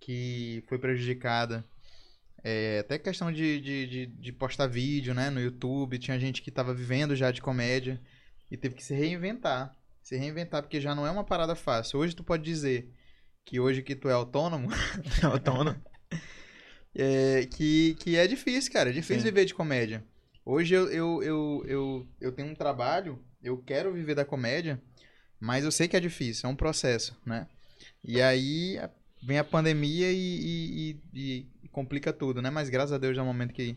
A: que foi prejudicada. É, até questão de, de, de, de postar vídeo, né? No YouTube. Tinha gente que tava vivendo já de comédia e teve que se reinventar. Se reinventar, porque já não é uma parada fácil. Hoje tu pode dizer que hoje que tu é autônomo,
B: Autônomo.
A: é, que, que é difícil, cara. É difícil
B: Sim.
A: viver de comédia. Hoje eu, eu, eu, eu, eu tenho um trabalho, eu quero viver da comédia, mas eu sei que é difícil, é um processo, né? E aí a- vem a pandemia e, e- e- e complica tudo, né? Mas graças a Deus é um momento que,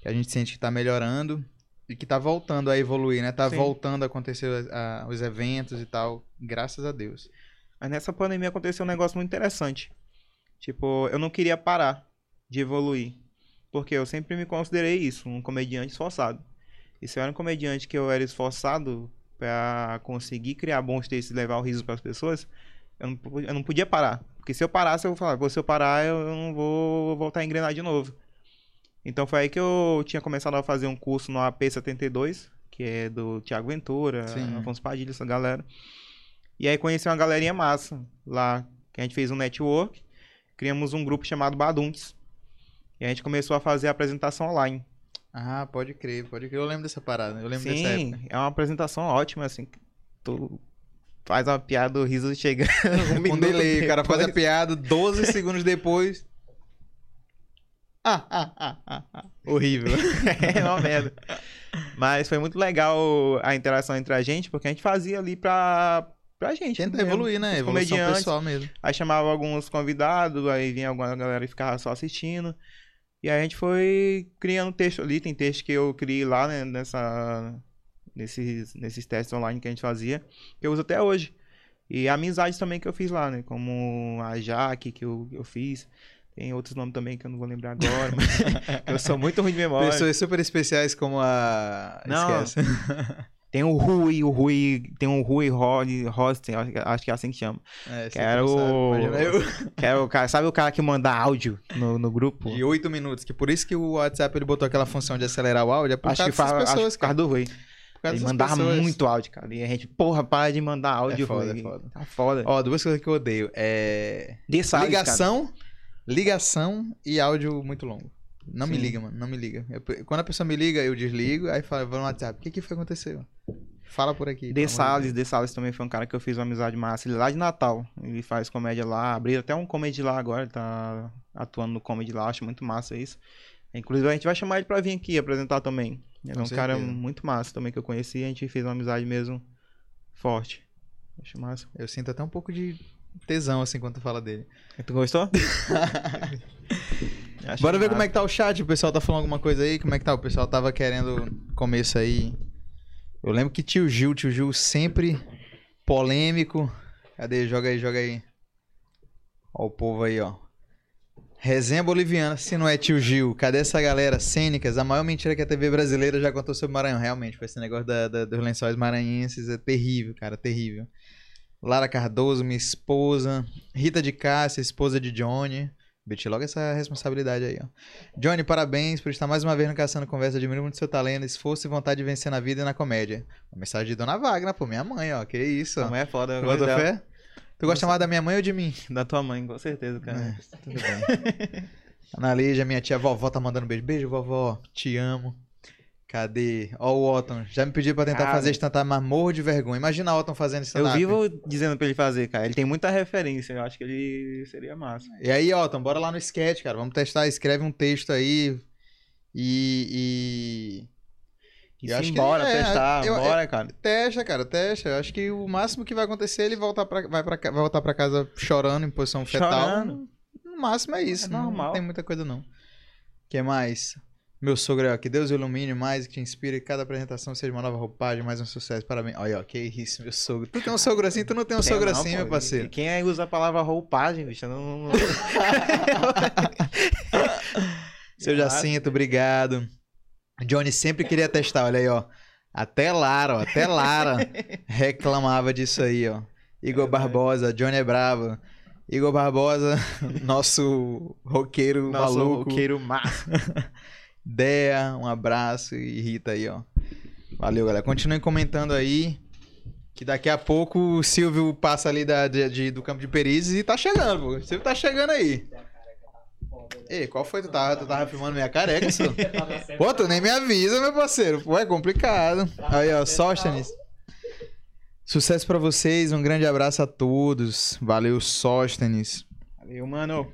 A: que a gente sente que tá melhorando e que tá voltando a evoluir, né? Tá
B: Sim.
A: voltando a acontecer a- os eventos e tal, graças a Deus.
B: Mas nessa pandemia aconteceu um negócio muito interessante. Tipo, eu não queria parar de evoluir. Porque eu sempre me considerei isso, um comediante esforçado. E se eu era um comediante que eu era esforçado pra conseguir criar bons textos e levar o riso pras pessoas, eu não, eu não podia parar. Porque se eu parasse, eu falava, "Pô, se eu parar, eu não vou voltar a engrenar de novo. Então foi aí que eu tinha começado a fazer um curso no AP72, que é do Tiago Ventura,
A: Sim.
B: Afonso Padilha, essa galera. E aí conheci uma galerinha massa lá, que a gente fez um network, criamos um grupo chamado Baduntes. E a gente começou a fazer a apresentação online.
A: Ah, pode crer, pode crer. Eu lembro dessa parada. Eu lembro dessa época.
B: Sim, é uma apresentação ótima, assim. Tu faz uma piada, o riso chega um minuto
A: delay, o cara faz a piada, 12 segundos depois. Ah, ah, ah, ah, ah. Horrível.
B: é uma merda. Mas foi muito legal a interação entre a gente, porque a gente fazia ali pra, pra gente.
A: Tenta
B: mesmo.
A: evoluir, né? Evolução pessoal mesmo.
B: Aí chamava alguns convidados, aí vinha alguma galera e ficava só assistindo. E aí a gente foi criando texto ali, tem texto que eu criei lá, né, nessa, nesses, nesses testes online que a gente fazia, que eu uso até hoje. E amizades também que eu fiz lá, né, como a Jaque que eu, eu fiz. Tem outros nomes também que eu não vou lembrar agora, mas eu sou muito ruim de memória.
A: Pessoas super especiais como a.
B: Não.
A: Esquece.
B: Tem o Rui, o Rui, tem o Rui Rosten, acho que- é assim que chama.
A: É,
B: Que era o-. Que é o cara, sabe o cara que manda áudio no, no grupo?
A: De 8 minutos, que por isso que o WhatsApp ele botou aquela função de acelerar o áudio, é por
B: Acho
A: causa
B: que, fa
A: dessas
B: acho que
A: pessoas,
B: por causa do Rui. Ele mandava
A: pessoas.
B: muito áudio, cara. E a gente, porra, para de mandar áudio,
A: É foda,
B: Rui.
A: é foda.
B: Tá foda.
A: Ó, duas coisas que eu odeio. É. Ligação, ligação e áudio muito longo. Não me
B: Sim.
A: liga, mano. Não me liga. Eu- quando a pessoa me liga, eu desligo, aí fala, vou no WhatsApp. O que que foi que aconteceu? Fala por aqui.
B: cara. De Salles, De Salles também foi um cara que eu fiz uma amizade massa. Ele é lá de Natal. Ele faz comédia lá. Abriu até um comedy lá agora. Ele tá atuando no comedy lá. Acho muito massa isso. Inclusive, a gente vai chamar ele pra vir aqui apresentar também. Ele
A: Com
B: é um cara
A: certeza.
B: muito massa também que eu conheci. A gente fez uma amizade mesmo forte. Acho massa.
A: Eu sinto até um pouco de tesão, assim, quando tu fala dele.
B: Tu gostou? Acho
A: Bora ver
B: massa.
A: como é que tá o chat. O pessoal tá falando alguma coisa aí? Como é que tá? O pessoal tava querendo começo aí. Eu lembro que tio Gil, tio Gil sempre polêmico. Cadê? Joga aí, joga aí. Ó o povo aí, ó. Resenha boliviana, se não é tio Gil, cadê essa galera? Cênicas, a maior mentira que a TV brasileira já contou sobre Maranhão. Realmente, foi esse negócio da- da- dos lençóis maranhenses, é terrível, cara, terrível. Lara Cardoso, minha esposa. Rita de Cássia, esposa de Johnny. Beti logo essa responsabilidade aí, ó. Johnny, parabéns por estar mais uma vez no Caçando Conversa. Admiro muito seu talento, esforço e vontade de vencer na vida e na comédia. Uma mensagem de Dona Wagner, pô, minha mãe, ó. Que isso, ó.
B: Não é foda, eu
A: Tu
B: gosto
A: botou fé? Tu gosta mais da minha mãe ou de mim?
B: Da tua mãe, com certeza, cara.
A: É, tudo bem. Ana Lígia, minha tia vovó tá mandando beijo. Beijo, vovó. Te amo. Cadê? Ó o Otton. Já me pediu pra tentar
B: Cara.
A: fazer stand-up, mas morro de vergonha. Imagina o Otton fazendo
B: Eu
A: stand-up.
B: vivo dizendo pra ele fazer, cara. Ele tem muita referência. Eu acho que ele seria massa.
A: E aí, Otton, bora lá no sketch, cara. Vamos testar. Escreve um texto aí. E.
B: E
A: Eu acho
B: sim,
A: que-
B: bora,
A: é,
B: testar,
A: eu-
B: bora, cara.
A: e testa, cara, testa. Eu acho que o máximo que vai acontecer é ele voltar pra, vai, pra, vai voltar pra casa chorando em posição fetal.
B: Chorando.
A: No máximo é isso.
B: É
A: não,
B: normal.
A: não tem muita coisa, não. O que mais? Meu sogro, ó, que Deus ilumine mais, que te inspire, que cada apresentação seja uma nova roupagem, mais um sucesso. Parabéns. Olha, ó, que isso, meu sogro. Tu tem um sogro assim, tu não tem um
B: Tem
A: sogro
B: não,
A: assim,
B: pô.
A: meu parceiro.
B: E Quem aí usa a palavra roupagem, bicho? Eu Não, não...
A: Seu Jacinto, obrigado. Johnny sempre queria testar, olha aí, ó. Até Lara, ó, até Lara reclamava disso aí, ó. Igor Barbosa, Johnny é bravo. Igor Barbosa, nosso roqueiro
B: Nosso
A: maluco.
B: roqueiro massa.
A: Dea, um abraço e Rita aí, ó. Valeu, galera. Continuem comentando aí. Que daqui a pouco o Silvio passa ali da, de- de- do campo de Perizes e tá chegando, pô. O Silvio tá chegando aí. Ei, qual foi? Tu tava, tu tava filmando minha careca, senhor? Pô, tu nem me avisa, meu parceiro. Pô, é complicado. Aí, ó, Sóstenes. Sucesso pra vocês, um grande abraço a todos. Valeu, Sóstenes.
B: Valeu, mano.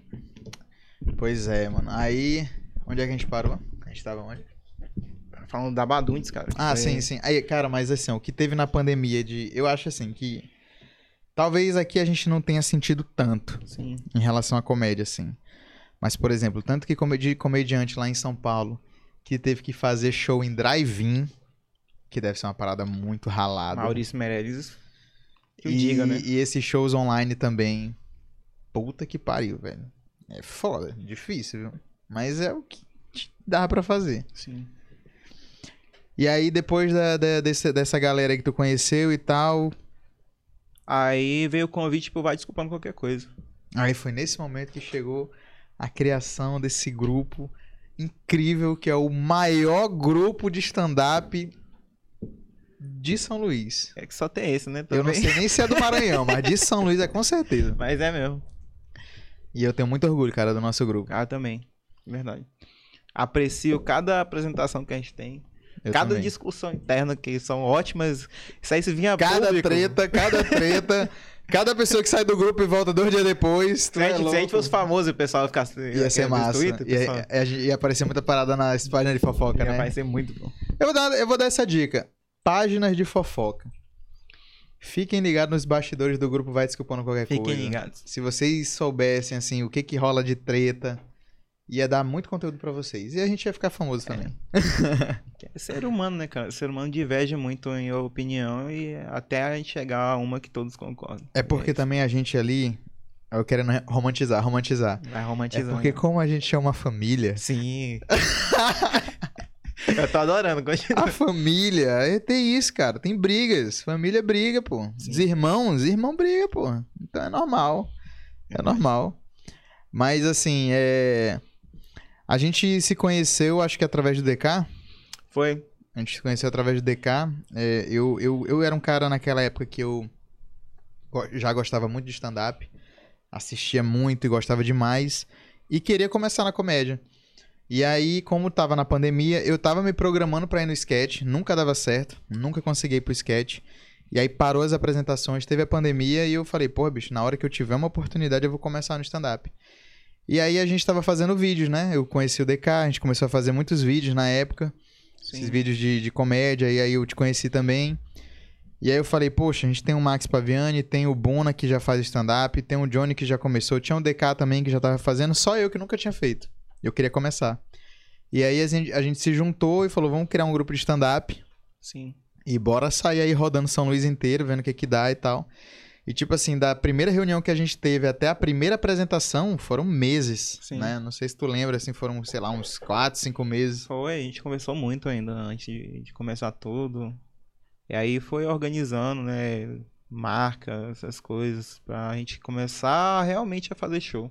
A: Pois é, mano. Aí, onde é que a gente parou? Gente tava onde?
B: Falando da Baduntes, cara.
A: Ah,
B: Foi-
A: sim, sim. Aí, cara, mas assim, ó, o que teve na pandemia de. Eu acho assim que. Talvez aqui a gente não tenha sentido tanto
B: Sim.
A: em relação à comédia, assim. Mas, por exemplo, tanto que comedi comediante lá em São Paulo que teve que fazer show em drive-in, que deve ser uma parada muito ralada.
B: Maurício Meirelles. Que
A: e,
B: diga, né?
A: e esses shows online também. Puta que pariu, velho. É foda, difícil, viu? Mas é o que dá pra fazer.
B: Sim.
A: E aí, depois da, da- desse- dessa galera aí que tu conheceu e tal,
B: Aí veio o convite pro Vai Desculpando Qualquer Coisa.
A: aí foi nesse momento que chegou a criação desse grupo incrível que é o maior grupo de stand-up de São Luís.
B: É que só tem esse, né?
A: Eu não
B: também.
A: sei nem se é do Maranhão, mas de São Luís é com certeza.
B: Mas é mesmo.
A: E eu tenho muito orgulho, cara, do nosso grupo.
B: Ah, também. Verdade. Aprecio cada apresentação que a gente tem.
A: Eu
B: cada
A: também.
B: discussão interna, que são ótimas. Isso aí se vinha
A: Cada
B: público.
A: treta, cada treta. cada pessoa que sai do grupo e volta dois dias depois. Tu
B: Se a,
A: é
B: gente, se a gente fosse famoso e o pessoal ficasse.
A: Ia ser massa.
B: Twitter, o
A: ia,
B: pessoal-
A: ia, ia aparecer muita parada nas páginas de fofoca,
B: ia
A: né?
B: Vai ser muito bom.
A: Eu vou, dar, eu vou dar essa dica. Páginas de fofoca. Fiquem ligados nos bastidores do grupo Vai Desculpando Qualquer
B: Fiquem
A: Coisa.
B: ligados.
A: Se vocês soubessem, assim, o que que rola de treta, ia dar muito conteúdo pra vocês. E a gente ia ficar famoso também.
B: Que é ser humano, né, cara? Ser humano diverge muito em opinião e até a gente chegar a uma que todos concordam.
A: É porque também a gente ali... Eu querendo romantizar, romantizar.
B: Vai
A: É
B: romantizando.
A: porque como a gente é uma família...
B: Sim. Eu tô adorando. continua.
A: A família, é, tem isso, cara. Tem brigas. Família briga, pô.
B: Sim.
A: Os irmãos, irmão briga, pô. Então é normal. É normal. Mas assim, é. A gente se conheceu, acho que através do DK.
B: Foi.
A: A gente se conheceu através do DK. É, eu, eu, eu era um cara naquela época que eu já gostava muito de stand-up. Assistia muito e gostava demais. E queria começar na comédia. E aí, como tava na pandemia, eu tava me programando pra ir no sketch. Nunca dava certo. Nunca consegui ir pro sketch. E aí parou as apresentações, teve a pandemia e eu falei, pô, bicho, na hora que eu tiver uma oportunidade eu vou começar no stand-up. E aí a gente tava fazendo vídeos, né? Eu conheci o DK, a gente começou a fazer muitos vídeos na época esses vídeos de, de comédia, e aí eu te conheci também. E aí eu falei, poxa, a gente tem o Max Paviani, tem o Bona que já faz stand-up, tem o Johnny que já começou, tinha o DK também que já tava fazendo, só eu que nunca tinha feito. Eu queria começar. E aí a gente, a gente se juntou e falou, vamos criar um grupo de stand-up
B: Sim.
A: e bora sair aí rodando São Luís inteiro, vendo o que que dá e tal. E tipo assim, da primeira reunião que a gente teve até a primeira apresentação, foram meses,
B: Sim.
A: né? Não sei se tu lembra, assim, foram, sei lá, uns 4, 5 meses.
B: Foi, a gente conversou muito ainda antes de de começar tudo. E aí foi organizando, né? Marca, essas coisas, pra gente começar realmente a fazer show.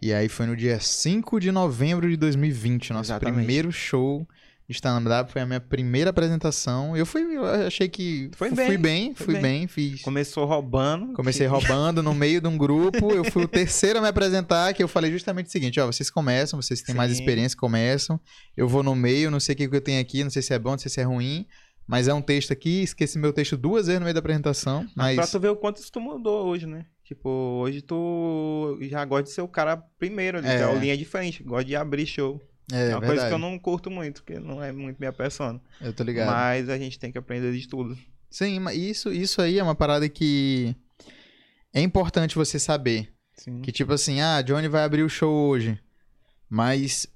A: E aí foi no dia 5 de novembro de 2020, nosso
B: Exatamente.
A: primeiro show de stand-up, foi a minha primeira apresentação. Eu fui, eu achei que
B: Foi bem,
A: fui bem, fui
B: bem.
A: bem, fiz.
B: Começou roubando.
A: Comecei
B: que-
A: roubando no meio de um grupo, eu fui o terceiro a me apresentar, que eu falei justamente o seguinte, ó, vocês começam, vocês têm mais
B: Sim.
A: experiência, começam. Eu vou no meio, não sei o que eu tenho aqui, não sei se é bom, não sei se é ruim, mas é um texto aqui, esqueci meu texto duas vezes no meio da apresentação,
B: Mas pra tu ver o quanto isso tu mudou hoje, né? Tipo, hoje tu já gosta de ser o cara primeiro ali,
A: É.
B: que é o linha de frente, gosta de abrir show.
A: É,
B: É, uma
A: verdade,
B: coisa que eu não curto muito, porque não é muito minha persona.
A: eu tô ligado.
B: Mas a gente tem que aprender de tudo.
A: Sim, mas isso, isso aí é uma parada que é importante você saber.
B: Sim.
A: Que tipo assim, ah, Johnny vai abrir o show hoje. Mas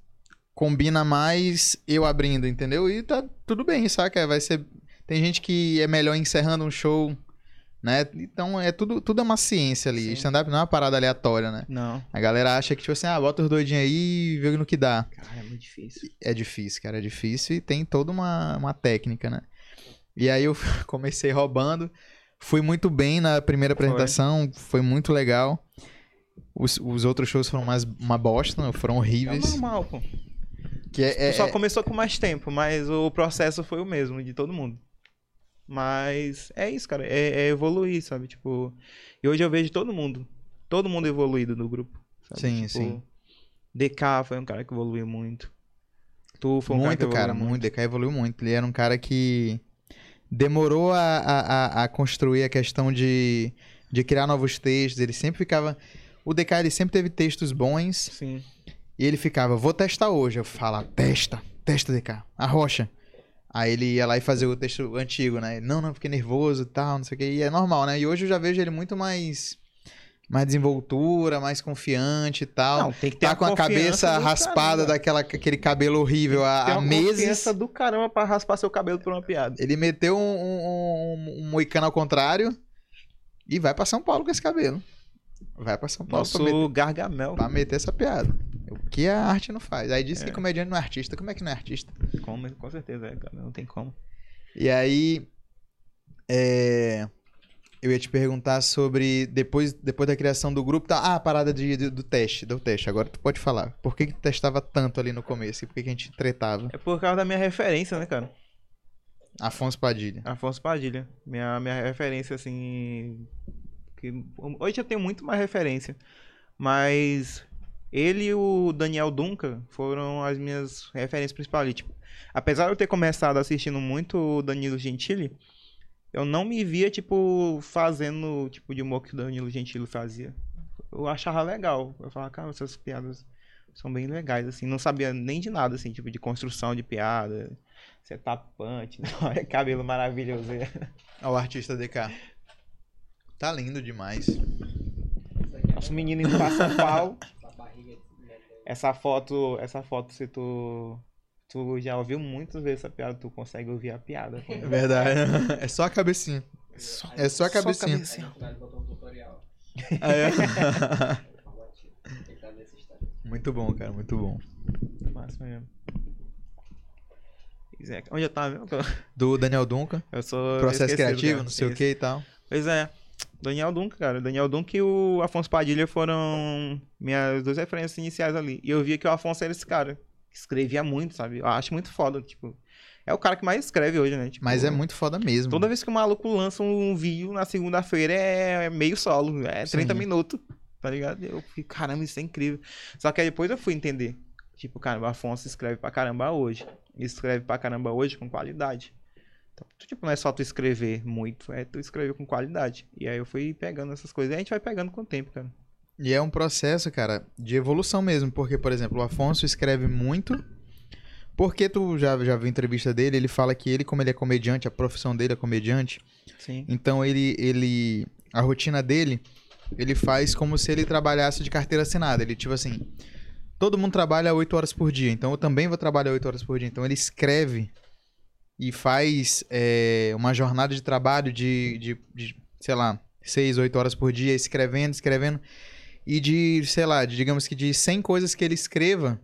A: combina mais eu abrindo, entendeu? E tá tudo bem, saca? Vai ser. Tem gente que é melhor encerrando um show, né? Então é tudo, tudo é uma ciência ali. Stand-up não é uma parada aleatória, né?
B: Não.
A: A galera acha que, tipo assim, ah, bota os doidinhos aí e vê no que dá.
B: Cara, é muito difícil.
A: É difícil, cara, é difícil e tem toda uma, uma técnica, né? E aí eu comecei roubando, fui muito bem na primeira
B: Foi.
A: apresentação, foi, muito legal. Os, os outros shows foram mais uma bosta, foram
B: É
A: horríveis.
B: normal, pô.
A: Que é, é-
B: Tu só
A: é-
B: começou com mais tempo, mas o processo foi o mesmo de todo mundo. Mas é isso, cara. É, é evoluir, sabe? Tipo. E hoje eu vejo todo mundo. Todo mundo evoluído do grupo. sabe?
A: Sim,
B: Tipo,
A: sim.
B: DK foi um cara que evoluiu muito. Tu foi um
A: muito,
B: cara que
A: cara,
B: evoluiu
A: muito. DK evoluiu muito. Ele era um cara que demorou a, a, a- a construir a questão de, de criar novos textos. Ele sempre ficava. O DK ele sempre teve textos bons.
B: Sim.
A: E ele ficava, vou testar hoje. Eu falo, testa, testa, DK, arrocha. Aí ele ia lá e fazia o texto antigo, né? Não, não, fiquei nervoso e tal, não sei o que. E é normal, né? E hoje eu já vejo ele muito mais. Mais desenvoltura, mais confiante e tal.
B: Não, tem que ter
A: tá com a cabeça raspada daquela aquele cabelo horrível há, há meses.
B: confiança do caramba pra raspar seu cabelo por uma piada.
A: Ele meteu um, um, um, um moicano ao contrário e vai pra São Paulo com esse cabelo. Vai pra São Paulo pra meter,
B: Nosso Gargamel.
A: pra meter essa piada. O que a arte não faz. Aí disse que
B: É.
A: comediante não é artista. Como é que não é artista?
B: Com, com certeza é, cara. Não tem como.
A: E aí. é, Eu ia te perguntar sobre depois, depois da criação do grupo, tá? Ah, a parada de, de- do teste, do teste. Agora tu pode falar. Por que que tu testava tanto ali no começo e por que que a gente tretava?
B: É por causa da minha referência, né, cara?
A: Afonso Padilha.
B: Afonso Padilha. Minha, minha referência, assim. Que, hoje eu tenho muito mais referência. Mas ele e o Daniel Duncan foram as minhas referências principais ali. Tipo, apesar de eu ter começado assistindo muito o Danilo Gentili, eu não me via, tipo, fazendo o tipo de humor que o Danilo Gentili fazia. Eu achava legal. Eu falava, cara, essas piadas são bem legais, assim. Não sabia nem de nada, assim, tipo, de construção de piada. Setup punch, cabelo maravilhoso.
A: Ó, o artista DK. Tá lindo demais.
C: É
B: Nosso menino indo pra São Paulo.
C: essa barriga de neném.
B: Essa foto, essa foto, se tu, tu já ouviu muitas vezes essa piada, tu consegue ouvir a piada.
A: É verdade. É só a cabecinha. É só a cabecinha. É?
C: Tá nesse instante.
A: muito bom, cara, muito bom.
B: Massa mesmo. Pois é, Onde eu tava mesmo?
A: Do Daniel Duncan,
B: Eu sou
A: processo
B: esquecido,
A: criativo,
B: cara.
A: não sei o
B: Isso.
A: que e tal.
B: Pois é. Daniel Duncan, cara. Daniel Duncan e o Afonso Padilha foram minhas duas referências iniciais ali. E eu via que o Afonso era esse cara. que Escrevia muito, sabe? Eu acho muito foda, tipo. É o cara que mais escreve hoje, né? Tipo,
A: Mas é muito foda mesmo.
B: Toda vez que o maluco lança um vídeo na segunda-feira é meio solo, é 30
A: Sim.
B: minutos, tá ligado? Eu fiquei, caramba, isso é incrível. Só que aí depois eu fui entender. Tipo, cara, o Afonso escreve pra caramba hoje. Escreve pra caramba hoje com qualidade. Então, tu, tipo, não é só tu escrever muito, é tu escrever com qualidade. E aí eu fui pegando essas coisas. E a gente vai pegando com o tempo, cara.
A: E é um processo, cara, de evolução mesmo. Porque, por exemplo, o Afonso escreve muito. Porque tu já, já viu a entrevista dele, ele fala que ele, como ele é comediante, a profissão dele é comediante,
B: Sim.
A: então ele, ele. A rotina dele, ele faz como se ele trabalhasse de carteira assinada. Ele, tipo assim. Todo mundo trabalha 8 horas por dia, então eu também vou trabalhar 8 horas por dia. Então ele escreve e faz é, uma jornada de trabalho de, de, de, sei lá, 6, 8 horas por dia, escrevendo, escrevendo. E de, sei lá, de, digamos que de 100 coisas que ele escreva,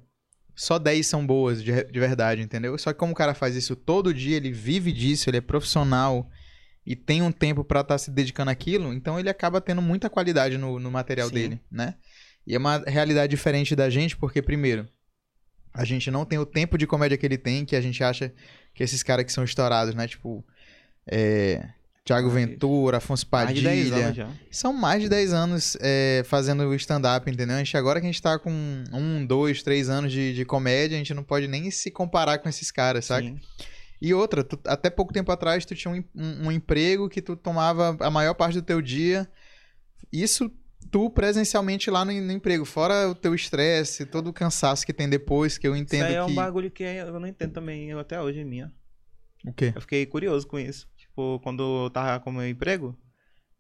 A: só 10 são boas, de, de verdade, entendeu? Só que como o cara faz isso todo dia, ele vive disso, ele é profissional e tem um tempo pra estar se dedicando àquilo, então ele acaba tendo muita qualidade no, no material
B: Sim.
A: dele, né? E é uma realidade diferente da gente, porque, primeiro, a gente não tem o tempo de comédia que ele tem, que a gente acha que esses caras que são estourados, né? Tipo, é, Thiago
B: Mais-
A: Ventura, Afonso
B: Mais de 10
A: Padilha.
B: anos já.
A: São mais de 10 anos é, fazendo stand-up, entendeu? A gente, agora que a gente tá com um, dois, três anos de, de comédia, a gente não pode nem se comparar com esses caras, sabe?
B: Sim.
A: E outra, tu- até pouco tempo atrás tu tinha um, um- um emprego que tu tomava a maior parte do teu dia. Isso tu presencialmente lá no, no emprego, fora o teu estresse, todo o cansaço que tem depois, que eu
B: Isso
A: entendo
B: aí é um bagulho que eu não entendo também, eu até hoje é minha.
A: O quê?
B: Eu fiquei curioso com isso. Tipo, quando eu tava com o meu emprego,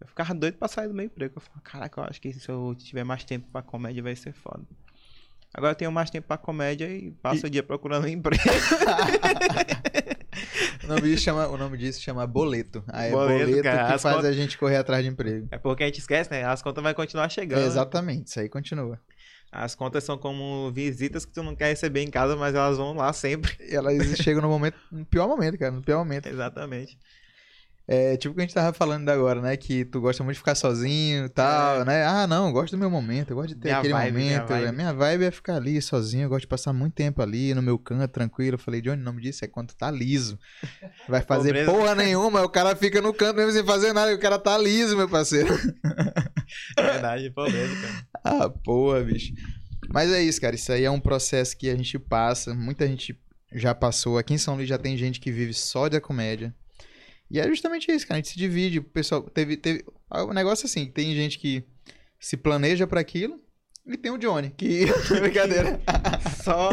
B: eu ficava doido pra sair do meu emprego. Eu falava, caraca, eu acho que se eu tiver mais tempo pra comédia vai ser foda. Agora eu tenho mais tempo pra comédia e passo o dia procurando um emprego.
A: O nome disso chama, o nome disso chama boleto. Aí é
B: Boleto,
A: boleto,
B: cara,
A: que faz
B: contas-
A: a gente correr atrás de emprego.
B: É porque a gente esquece, né? As contas vão continuar chegando.
A: É, exatamente, isso aí continua.
B: As contas são como visitas que tu não quer receber em casa, mas elas vão lá sempre.
A: E elas chegam no momento, no pior momento, cara, no pior momento.
B: Exatamente.
A: É tipo o que a gente tava falando agora, né? Que tu gosta muito de ficar sozinho e tal,
B: É.
A: né? Ah, não, eu gosto do meu momento, eu gosto de ter
B: Minha
A: aquele
B: vibe, minha
A: momento.
B: vibe.
A: A minha vibe é ficar ali sozinho, eu gosto de passar muito tempo ali no meu canto, tranquilo. Eu falei, Johnny, o nome disso é quando tá liso. Vai fazer
B: Pobreza.
A: porra nenhuma, o cara fica no canto mesmo sem fazer nada, e o cara tá liso, meu parceiro.
B: É verdade, problema, cara.
A: Ah, porra, bicho. Mas é isso, cara. Isso aí é um processo que a gente passa. Muita gente já passou. Aqui em São Luís já tem gente que vive só da comédia. E é justamente isso, cara. A gente se divide. O pessoal teve. teve... ah, O negócio é assim: tem gente que se planeja pra aquilo. E tem o Johnny, que. Brincadeira.
B: Só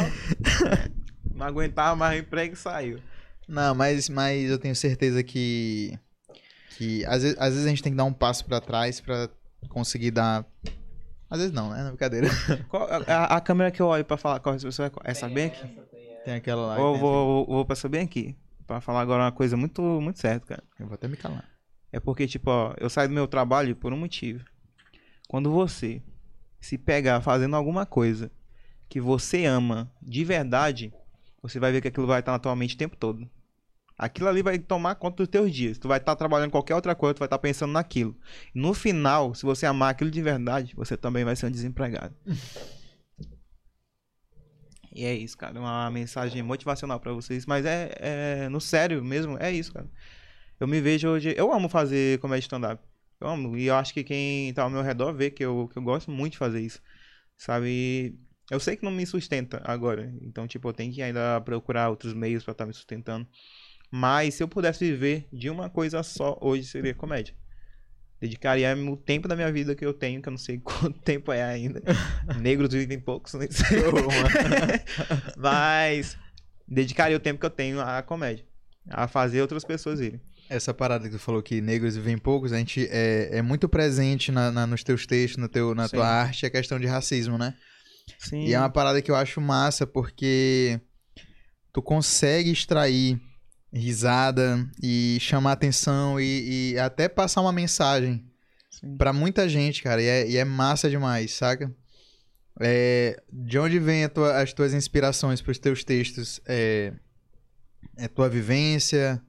B: não aguentava mais o emprego e saiu.
A: Não, mas, mas eu tenho certeza que. Que às vezes, às vezes a gente tem que dar um passo pra trás pra conseguir dar. Às vezes não, né? Não, brincadeira.
B: Qual- a, a câmera que eu olho pra falar qual é essa, essa bem aqui?
C: Essa, tem
A: aquela lá.
B: Ou
A: tem
B: vou, vou passar bem aqui. Pra falar agora uma coisa muito, muito certa, cara.
A: Eu vou até me calar.
B: É porque, tipo, ó, eu saio do meu trabalho por um motivo. Quando você se pegar fazendo alguma coisa que você ama de verdade, você vai ver que aquilo vai estar na tua mente o tempo todo. Aquilo ali vai tomar conta dos teus dias. Tu vai estar trabalhando em qualquer outra coisa, tu vai estar pensando naquilo. No final, se você amar aquilo de verdade, você também vai ser um desempregado. e é isso, cara. Uma mensagem motivacional pra vocês. Mas é, é no sério mesmo, é isso, cara. Eu me vejo hoje. Eu amo fazer comédia stand-up. Eu amo. E eu acho que quem tá ao meu redor vê que eu, que eu gosto muito de fazer isso. Sabe? Eu sei que não me sustenta agora. Então, tipo, eu tenho que ainda procurar outros meios pra estar me sustentando. Mas se eu pudesse viver de uma coisa só, hoje seria comédia. Dedicaria o tempo da minha vida que eu tenho, que eu não sei quanto tempo é ainda. Negros vivem poucos, nem sei. Mas dedicaria o tempo que eu tenho à comédia. A fazer outras pessoas irem.
A: Essa parada que tu falou que negros vivem poucos, a gente é, é muito presente na, na- nos teus textos, no teu, na
B: Sim.
A: tua arte, a questão de racismo, né?
B: Sim.
A: E é uma parada que eu acho massa porque tu consegue extrair risada e chamar atenção e, e até passar uma mensagem pra muita gente, cara. E é, e é massa demais, saca? É, de onde vem tua- as tuas inspirações pros teus textos? É, é tua vivência?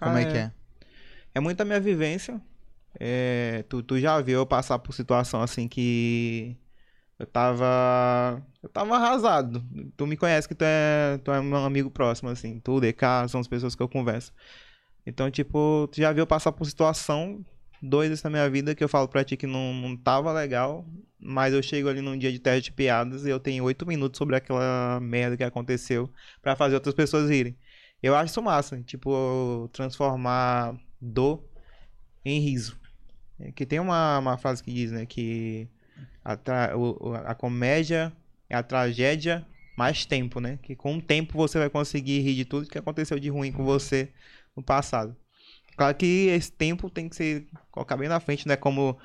A: Como é
B: Cara,
A: que é?
B: É muito a minha vivência. É, tu, tu já viu eu passar por situação assim que eu tava. Eu tava arrasado. Tu me conhece que tu é, tu é meu amigo próximo, assim. Tu, o DK, são as pessoas que eu converso. Então, tipo, tu já viu passar por situação doidas na minha vida que eu falo pra ti que não, não tava legal. Mas eu chego ali num dia de teste de piadas e eu tenho oito minutos sobre aquela merda que aconteceu pra fazer outras pessoas rirem. Eu acho isso massa, tipo, transformar dor em riso. É que tem uma, uma frase que diz, né, que a, tra- a comédia é a tragédia mais tempo, né? Que com o tempo você vai conseguir rir de tudo que aconteceu de ruim com você no passado. Claro que esse tempo tem que ser colocar bem na frente, né? Como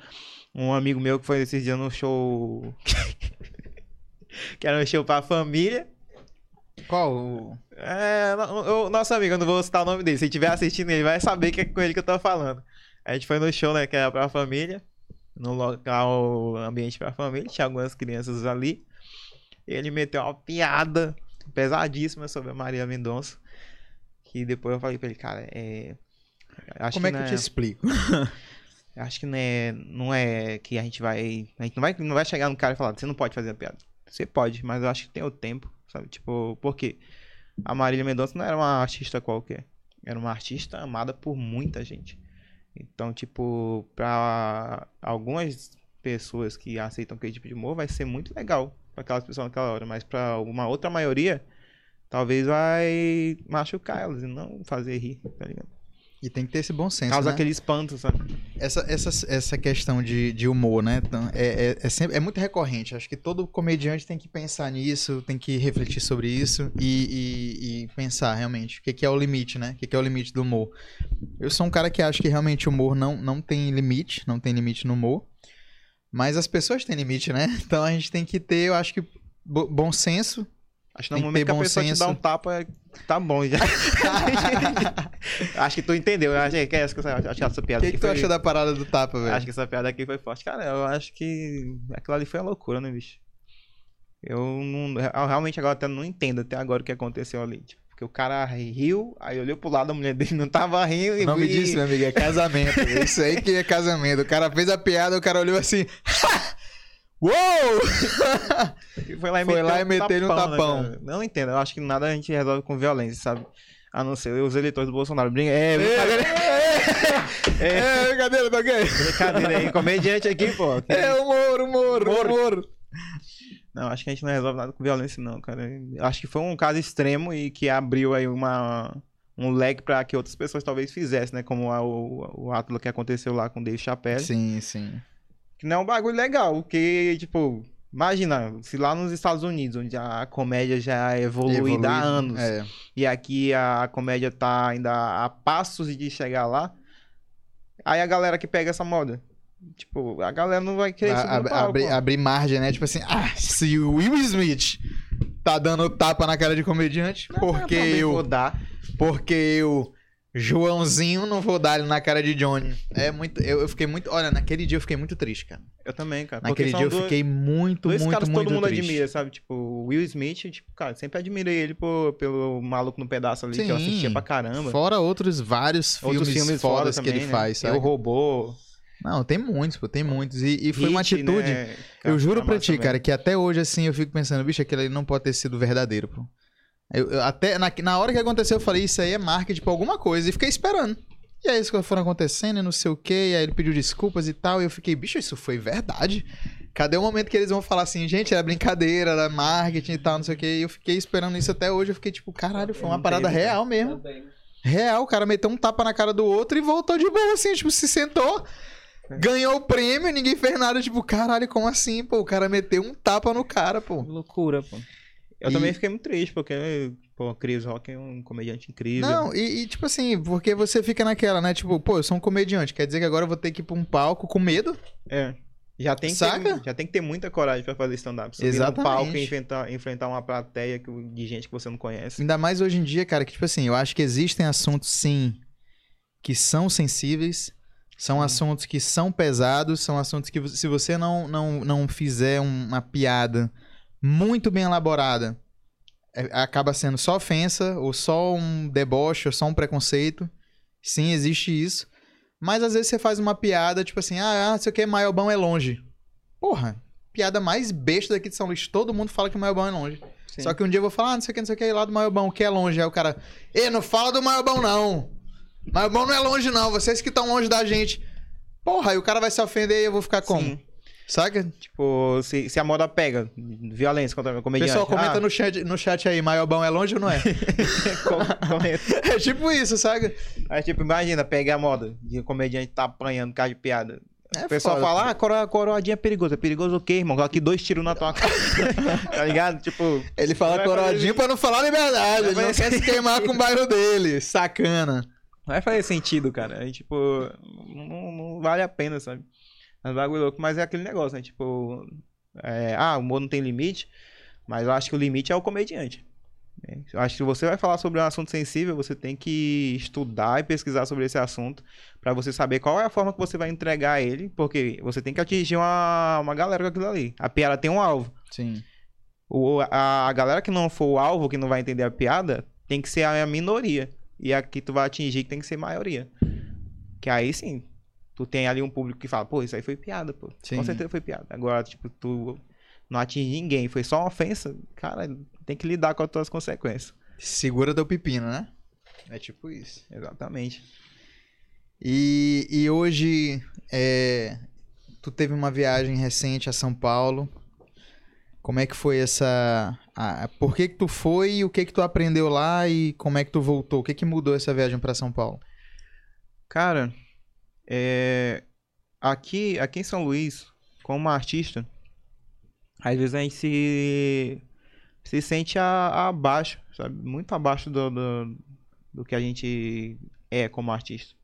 B: um amigo meu que foi esses dias no show. que era um show pra família.
A: Qual?
B: É, o, o nosso amigo, eu não vou citar o nome dele. Se estiver assistindo, ele vai saber que é com ele que eu tô falando. A gente foi no show, né, que era pra família. No local, ambiente pra família. Tinha algumas crianças ali. Ele meteu uma piada pesadíssima sobre a Maria Mendonça. Que depois eu falei pra ele, cara, é.
A: Como é que eu te explico?
B: Acho que não é, não é que a gente vai. A gente não vai, não vai chegar no cara e falar, você não pode fazer a piada. Você pode, mas eu acho que tem o tempo, sabe? Tipo, por quê? A Marília Mendonça não era uma artista qualquer. Era uma artista amada por muita gente. Então, tipo, pra algumas pessoas que aceitam aquele tipo de humor, vai ser muito legal pra aquelas pessoas naquela hora. Mas pra uma outra maioria, talvez vai machucar elas e não fazer rir, tá ligado?
A: E tem que ter esse bom senso,
B: Causa
A: né?
B: aquele espanto, sabe?
A: Essa, essa, essa questão de, de humor, né? Então, é, é, é, sempre, é muito recorrente. Acho que todo comediante tem que pensar nisso, tem que refletir sobre isso e, e- e pensar realmente o que, que é o limite, né? O que, que é o limite do humor. Eu sou um cara que acha que realmente o humor não, não tem limite, não tem limite no humor. Mas as pessoas têm limite, né? Então a gente tem que ter, eu acho que, bo- bom senso.
B: Acho que no
A: que
B: momento
A: ter
B: que a pessoa te
A: senso.
B: dá um tapa, é- tá bom já. acho que tu entendeu. Eu acho que, que essa, acho que essa
A: O
B: piada
A: que,
B: aqui
A: que tu
B: foi...
A: acha da parada do tapa, velho?
B: Acho que essa piada aqui foi forte. Cara, eu acho que aquilo ali foi uma loucura, né, bicho? Eu não... Eu realmente agora até não entendo até agora o que aconteceu ali. Tipo, porque o cara riu, aí olhou pro lado, a mulher dele não tava rindo.
A: O
B: e-
A: nome
B: e-
A: disso, meu amigo, é casamento. É Isso aí que é casamento. O cara fez a piada, o cara olhou assim. Uou!
B: Foi lá e
A: Foi
B: meteu
A: lá e meteu-lhe um
B: né,
A: tapão.
B: cara? não entendo. Eu acho que nada a gente resolve com violência, sabe? A não ser os eleitores do Bolsonaro. Brinca... É, brincadeira,
A: É, brincadeira, tá ok?
B: brincadeira aí. Comediante aqui, pô.
A: É humor, humor,
B: Humor.
A: humor.
B: Não, acho que a gente não resolve nada com violência, não, cara. Acho que foi um caso extremo e que abriu aí uma, um leque pra que outras pessoas talvez fizessem, né? Como a- o, o ato que aconteceu lá com o Dave Chappelle.
A: Sim, sim.
B: Que não é um bagulho legal, porque, tipo, imagina, se lá nos Estados Unidos, onde a comédia já é evoluída há anos,
A: É.
B: e aqui a comédia tá ainda a passos de chegar lá, aí a galera que pega essa moda. Tipo, a galera não vai querer
A: A- ab- abrir, margem, né? Tipo assim, ah, se o Will Smith tá dando tapa na cara de comediante,
B: Não,
A: porque eu, porque eu Joãozinho, não vou dar ele na cara de Johnny. É muito. Eu, eu fiquei muito. Olha, naquele dia eu fiquei muito triste, cara.
B: Eu também, cara.
A: Naquele dia eu
B: dois-
A: fiquei muito,
B: Dois
A: muito,
B: caras
A: muito
B: todo mundo
A: triste.
B: admira, sabe? Tipo, o Will Smith, tipo, cara, sempre admirei ele por, pelo Maluco no Pedaço ali, que eu
A: Sim.
B: assistia pra caramba.
A: Fora outros vários filmes,
B: Outros filmes foda
A: fodas
B: também,
A: que ele
B: né?
A: faz, sabe?
B: O Robô.
A: Não, tem muitos, pô, tem muitos. E, e foi uma
B: Hit,
A: atitude.
B: né?
A: Eu juro pra ti, cara, que até hoje, assim, eu fico pensando, bicho, aquilo ali não pode ter sido verdadeiro, pô. Eu, eu- até na, na hora que aconteceu, eu falei, isso aí é marketing pra alguma coisa. E fiquei esperando. E aí, as coisas foram acontecendo, e não sei o quê. E aí ele pediu desculpas e tal. E eu fiquei, bicho, isso foi verdade? Cadê o momento que eles vão falar assim, gente, era brincadeira, era marketing e tal, não sei o quê. E eu fiquei esperando isso até hoje. Eu fiquei tipo, caralho, foi uma parada real mesmo. Real, o cara meteu um tapa na cara do outro e voltou de boa, assim, tipo, se sentou,
B: É.
A: ganhou o prêmio, ninguém fez nada, tipo, caralho, como assim, pô? O cara meteu um tapa no cara, pô.
B: Que loucura, pô. Eu
A: E-
B: também fiquei muito triste, porque, pô, Chris Rock é um comediante incrível.
A: Não, e, e, tipo assim, porque você fica naquela, né? Tipo, pô, eu sou um comediante, quer dizer que agora eu vou ter que ir pra um palco com medo?
B: É. Já tem, que
A: Saca?
B: ter, já tem que ter muita coragem pra fazer stand-up.
A: Exatamente.
B: palco e enfrentar, enfrentar uma plateia que- de gente que você não conhece.
A: Ainda mais hoje em dia, cara, que, tipo assim, eu acho que existem assuntos, sim, que são sensíveis, são assuntos que são pesados, são assuntos que, se você não, não, não fizer uma piada muito bem elaborada, é- acaba sendo só ofensa, ou só um deboche, ou só um preconceito. Sim, existe isso. Mas às vezes você faz uma piada, tipo assim, ah, ah sei o que, Maiobão é longe. Porra, piada mais besta daqui de São Luís. Todo mundo fala que o Maiobão é longe.
B: Sim.
A: Só que um dia eu vou falar, ah, não sei o que, não sei o que, lá do Maiobão, que é longe. Aí o cara, ê, não fala do Maiobão não. Maiobão não é longe não, vocês que estão longe da gente. Porra, aí o cara vai se ofender e eu vou ficar como?
B: Sim.
A: Saca?
B: Tipo, se, se a moda pega, violência contra o comediante.
A: pessoal comenta
B: ah,
A: no, chat, no chat aí, Maiobão é longe ou não é? é tipo isso, saca?
B: Aí, tipo, imagina, pega a moda de um comediante tá apanhando por causa de piada.
A: É
B: o pessoal
A: foda,
B: fala, ah, coro- coroadinha é perigoso. É perigoso o quê, irmão? Aqui dois tiros na tua cara. tá ligado? Tipo,
A: Ele fala coroadinho pra não falar liberdade. Ele
B: Vai
A: não quer se queimar com o bairro dele. Sacana.
B: não vai fazer sentido, cara. Aí, tipo, não, não vale a pena, sabe? É um bagulho louco. Mas é aquele negócio, né? Tipo, é, ah, o humor não tem limite. Mas eu acho que o limite é o comediante. né? Eu acho que se você vai falar sobre um assunto sensível, você tem que estudar e pesquisar sobre esse assunto pra você saber qual é a forma que você vai entregar ele, porque você tem que atingir uma, uma galera com aquilo ali. A piada tem um alvo.
A: Sim.
B: O, a, a galera que não for o alvo, que não vai entender a piada, tem que ser a minoria. E a que tu vai atingir que tem que ser maioria. Que aí sim, tu tem ali um público que fala, pô, isso aí foi piada, pô.
A: Sim.
B: Com certeza foi piada. Agora, tipo, tu não atinge ninguém, foi só uma ofensa, cara, tem que lidar com as tuas consequências.
A: Segura teu pepino, né? É tipo isso.
B: Exatamente.
A: E, e hoje, é, tu teve uma viagem recente a São Paulo. Como é que foi essa... por que que tu foi e o que que tu aprendeu lá e como é que tu voltou? O que que mudou essa viagem pra São Paulo?
B: Cara, é, aqui, aqui em São Luís, como artista, às vezes a gente se, se sente abaixo, sabe? Muito abaixo do, do, do que a gente é como artista.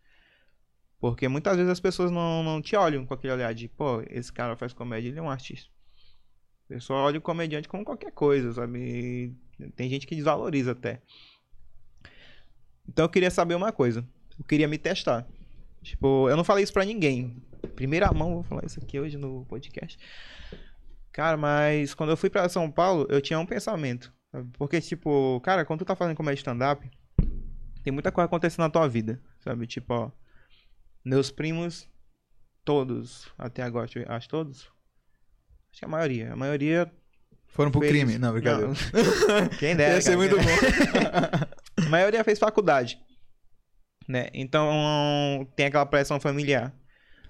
B: Porque muitas vezes as pessoas não, não te olham com aquele olhar de, pô, esse cara faz comédia, ele é um artista. O pessoal olha o comediante como qualquer coisa, sabe? E tem gente que desvaloriza até. Então eu queria saber uma coisa. Eu queria me testar. Tipo, eu não falei isso pra ninguém. Primeira mão, vou falar isso aqui hoje no podcast. Cara, mas quando eu fui pra São Paulo, eu tinha um pensamento. sabe? Porque, tipo, cara, quando tu tá fazendo comédia stand-up, tem muita coisa acontecendo na tua vida, sabe? Tipo, ó, meus primos, todos, até agora, acho todos? Acho que a maioria. A maioria.
A: Foram pro
B: fez-
A: crime? Não, brincadeira.
B: Não. Quem dera.
A: Ia ser
B: cara,
A: muito bom.
B: a maioria fez faculdade. Né? Então tem aquela pressão familiar.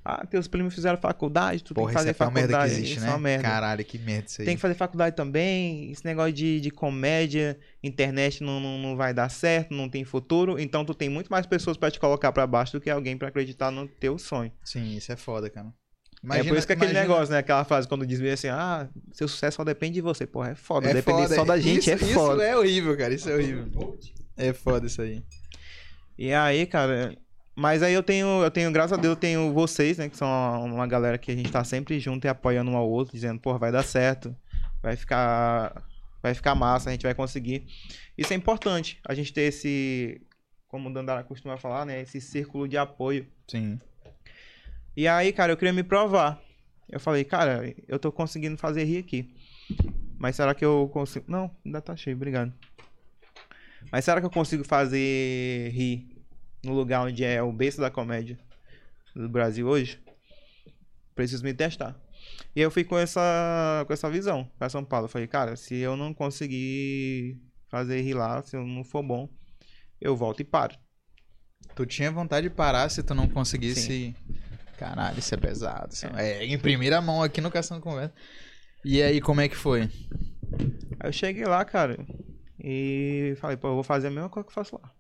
B: Ah, teus primos fizeram faculdade, tu
A: Porra,
B: tem que
A: isso
B: fazer
A: é a pior merda que
B: faculdade.
A: existe,
B: isso
A: né?
B: é uma merda.
A: Caralho, que merda isso aí.
B: Tem que fazer faculdade também. Esse negócio de, de comédia, internet não, não, não vai dar certo, não tem futuro. Então tu tem muito mais pessoas pra te colocar pra baixo do que alguém pra acreditar no teu sonho.
A: Sim, isso é foda, cara.
B: é por isso que aquele
A: imagina-
B: negócio, né? Aquela frase quando diz assim, ah, seu sucesso só depende de você. Porra, é foda.
A: É
B: Depender
A: foda,
B: só da gente
A: isso,
B: é foda.
A: Isso é horrível, cara. Isso é horrível. É foda isso aí.
B: E aí, cara, mas aí eu tenho, eu tenho, graças a Deus, eu tenho vocês, né, que são uma, galera que a gente tá sempre junto e apoiando um ao outro, dizendo, pô, vai dar certo, vai ficar, vai ficar massa, a gente vai conseguir. Isso é importante, a gente ter esse como o Dandara costuma falar, né? Esse círculo de apoio.
A: Sim.
B: E aí, cara, eu queria me provar. Eu falei, cara, eu tô conseguindo fazer rir aqui. Mas será que eu consigo. Não, ainda tá cheio, obrigado. Mas será que eu consigo fazer rir no lugar onde é o berço da comédia do Brasil hoje? Preciso me testar. E eu fui com essa, com essa visão pra São Paulo. Eu falei, cara, se eu não conseguir fazer rir lá, se eu não for bom, eu volto e paro.
A: Tu tinha vontade de parar se tu não conseguisse. Caralho, isso é pesado. isso É. em primeira mão aqui no Cação Conversa. E aí, como é que foi?
B: Aí eu cheguei lá, cara, e falei, pô, eu vou fazer a mesma coisa que eu faço lá.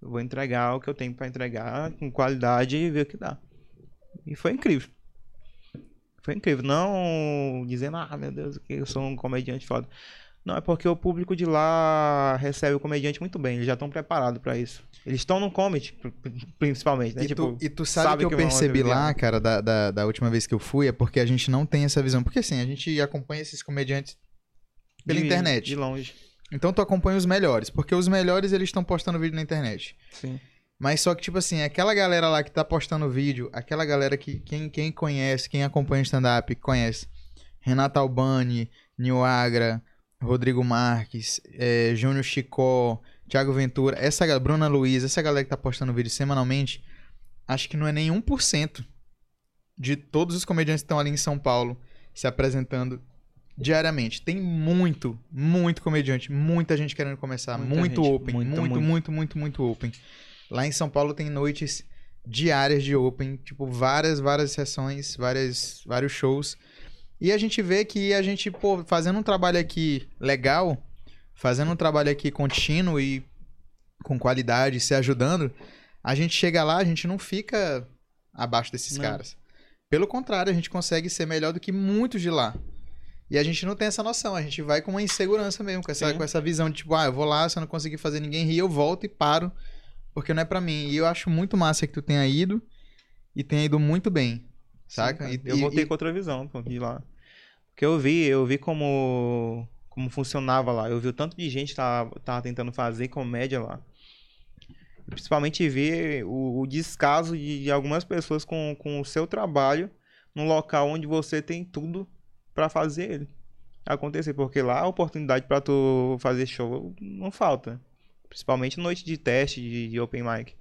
B: Eu vou entregar o que eu tenho pra entregar com qualidade e ver o que dá. E foi incrível. Foi incrível. Não dizendo, ah, meu Deus, que eu sou um comediante foda. Não, é porque o público de lá recebe o comediante muito bem. Eles já estão preparados pra isso. Eles estão no comedy, pr- pr- principalmente, né?
A: E,
B: tipo,
A: tu, e tu sabe,
B: sabe
A: que eu
B: que vão
A: percebi lá, cara, da, da, da última vez que eu fui, é porque a gente não tem essa visão. Porque assim, a gente acompanha esses comediantes pela
B: de-
A: internet.
B: De longe.
A: Então tu acompanha os melhores, porque os melhores eles estão postando vídeo na internet.
B: Sim.
A: Mas só que, tipo assim, aquela galera lá que tá postando vídeo, aquela galera que quem, quem conhece, quem acompanha o stand-up, conhece. Renato Albani, Nil Agra, Rodrigo Marques, eh, Júnior Chicó, Thiago Ventura, essa galera, Bruna Luiz, essa galera que tá postando vídeo semanalmente, acho que não é nem 1% de todos os comediantes que estão ali em São Paulo se apresentando diariamente. Tem muito, muito comediante, muita gente querendo começar,
B: Muita
A: muito
B: gente,
A: open,
B: muita,
A: muito,
B: muito.
A: muito, muito, muito open. Lá em São Paulo tem noites diárias de open, tipo várias, várias sessões, várias, vários shows. E a gente vê que a gente, pô, fazendo um trabalho aqui legal, fazendo um trabalho aqui contínuo e com qualidade, se ajudando, a gente chega lá, a gente não fica abaixo desses
B: Não.
A: caras. Pelo contrário, a gente consegue ser melhor do que muitos de lá. E a gente não tem essa noção, a gente vai com uma insegurança mesmo, com essa,
B: Sim.
A: com essa visão de tipo, ah, eu vou lá, se eu não conseguir fazer ninguém rir, eu volto e paro, porque não é pra mim. E eu acho muito massa que tu tenha ido e tenha ido muito bem, saca?
B: Sim,
A: E-
B: eu voltei
A: e-
B: com outra visão de lá. Porque eu vi, eu vi como, como funcionava lá. Eu vi o tanto de gente que tava, tava tentando fazer comédia lá. Principalmente ver o, o descaso de, de algumas pessoas com, com o seu trabalho num local onde você tem tudo pra fazer ele acontecer. Porque lá a oportunidade pra tu fazer show não falta. Principalmente noite de teste, de, de open mic.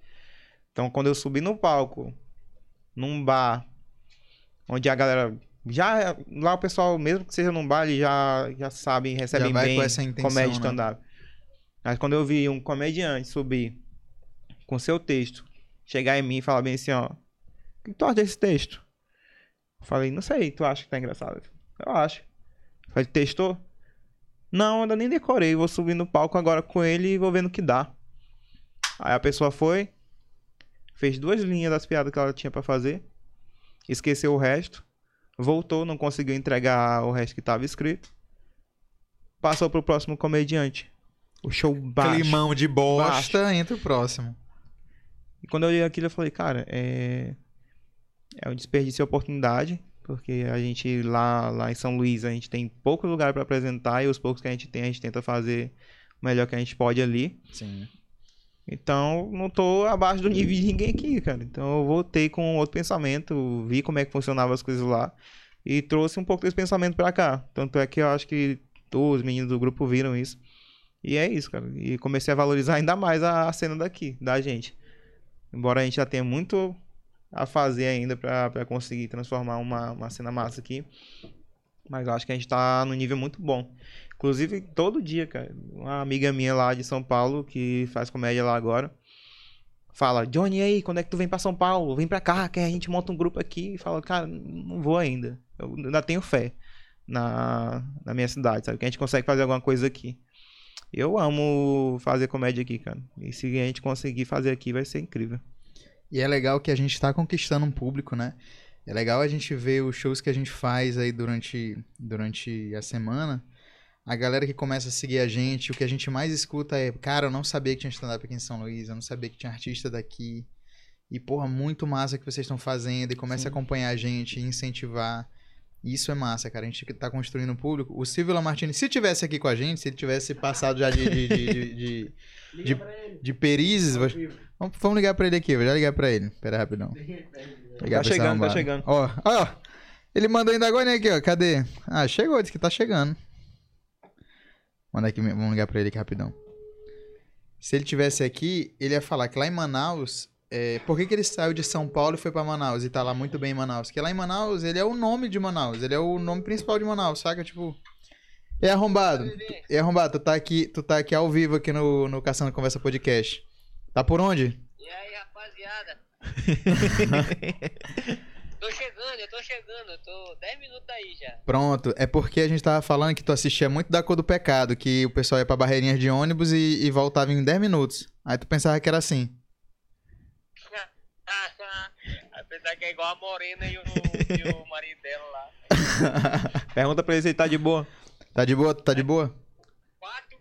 B: Então quando eu subi no palco, num bar, onde a galera já lá o pessoal mesmo que seja num bar eles já já sabem recebem bem
A: com essa intenção,
B: comédia
A: né?
B: stand-up mas quando eu vi um comediante subir com seu texto chegar em mim e falar bem assim ó o que tu acha desse texto eu falei não sei tu acha que tá engraçado eu acho falei testou não ainda nem decorei vou subir no palco agora com ele e vou vendo o que dá aí a pessoa foi fez duas linhas das piadas que ela tinha pra fazer esqueceu o resto voltou, não conseguiu entregar o resto que estava escrito. Passou pro próximo comediante. O show baixo.
A: Climão de bosta entre o próximo.
B: E quando eu olhei aquilo, eu falei, cara, é. É um desperdício de oportunidade. Porque a gente lá, lá em São Luís, a gente tem pouco lugar para apresentar. E os poucos que a gente tem, a gente tenta fazer o melhor que a gente pode ali.
A: Sim.
B: Então, não tô abaixo do nível de ninguém aqui, cara. Então, eu voltei com outro pensamento, vi como é que funcionavam as coisas lá e trouxe um pouco desse pensamento pra cá. Tanto é que eu acho que os meninos do grupo viram isso. E é isso, cara. E comecei a valorizar ainda mais a, a cena daqui, da gente. Embora a gente já tenha muito a fazer ainda pra conseguir transformar uma, uma cena massa aqui. Mas eu acho que a gente tá num nível muito bom. Inclusive, todo dia, cara, uma amiga minha lá de São Paulo, que faz comédia lá agora, fala, Johnny, aí, quando é que tu vem pra São Paulo? Vem pra cá, que a gente monta um grupo aqui. E fala, cara, não vou ainda. Eu ainda tenho fé na, na minha cidade, sabe? Que a gente consegue fazer alguma coisa aqui. Eu amo fazer comédia aqui, cara. E se a gente conseguir fazer aqui, vai ser incrível.
A: E é legal que a gente tá conquistando um público, né? É legal a gente ver os shows que a gente faz aí durante, durante a semana. A galera que começa a seguir a gente, o que a gente mais escuta é, cara, eu não sabia que tinha stand-up aqui em São Luís, eu não sabia que tinha artista daqui. E, porra, muito massa que vocês estão fazendo. E começa
B: Sim.
A: a acompanhar a gente, incentivar. Isso é massa, cara. A gente tá construindo um público. O Silvio Lamartine, se tivesse aqui com a gente, se ele tivesse passado já de, de, de, de, de,
C: Liga
A: De-
C: pra ele.
A: de perizes. Vamos, vamos ligar pra ele aqui, vou já ligar pra ele. Pera rapidão.
C: Ele.
A: Ligar
B: Tá chegando, tá chegando.
A: Ó, ó. Ele mandou ainda agora aqui, ó. Cadê? Ah, chegou, disse que tá chegando. Manda aqui, vamos ligar pra ele aqui rapidão. Se ele tivesse aqui, ele ia falar que lá em Manaus. É, por que, que ele saiu de São Paulo e foi pra Manaus e tá lá muito bem em Manaus? Porque lá em Manaus, ele é o nome de Manaus. Ele é o nome principal de Manaus, saca? Tipo. É arrombado. É arrombado, tu tá aqui, tu tá aqui ao vivo aqui no, no Caçando Conversa Podcast. Tá por onde?
D: E aí, rapaziada? tô chegando, eu tô chegando, eu tô 10 minutos daí já.
A: Pronto, é porque a gente tava falando que tu assistia muito da Cor do Pecado, que o pessoal ia pra barreirinhas de ônibus e, e voltava em 10 minutos. Aí tu pensava que era assim.
D: Apesar que é igual a Morena e o, e o marido dela lá.
B: Pergunta pra ele se ele tá de boa.
A: Tá de boa? Tá de boa?
D: Quatro,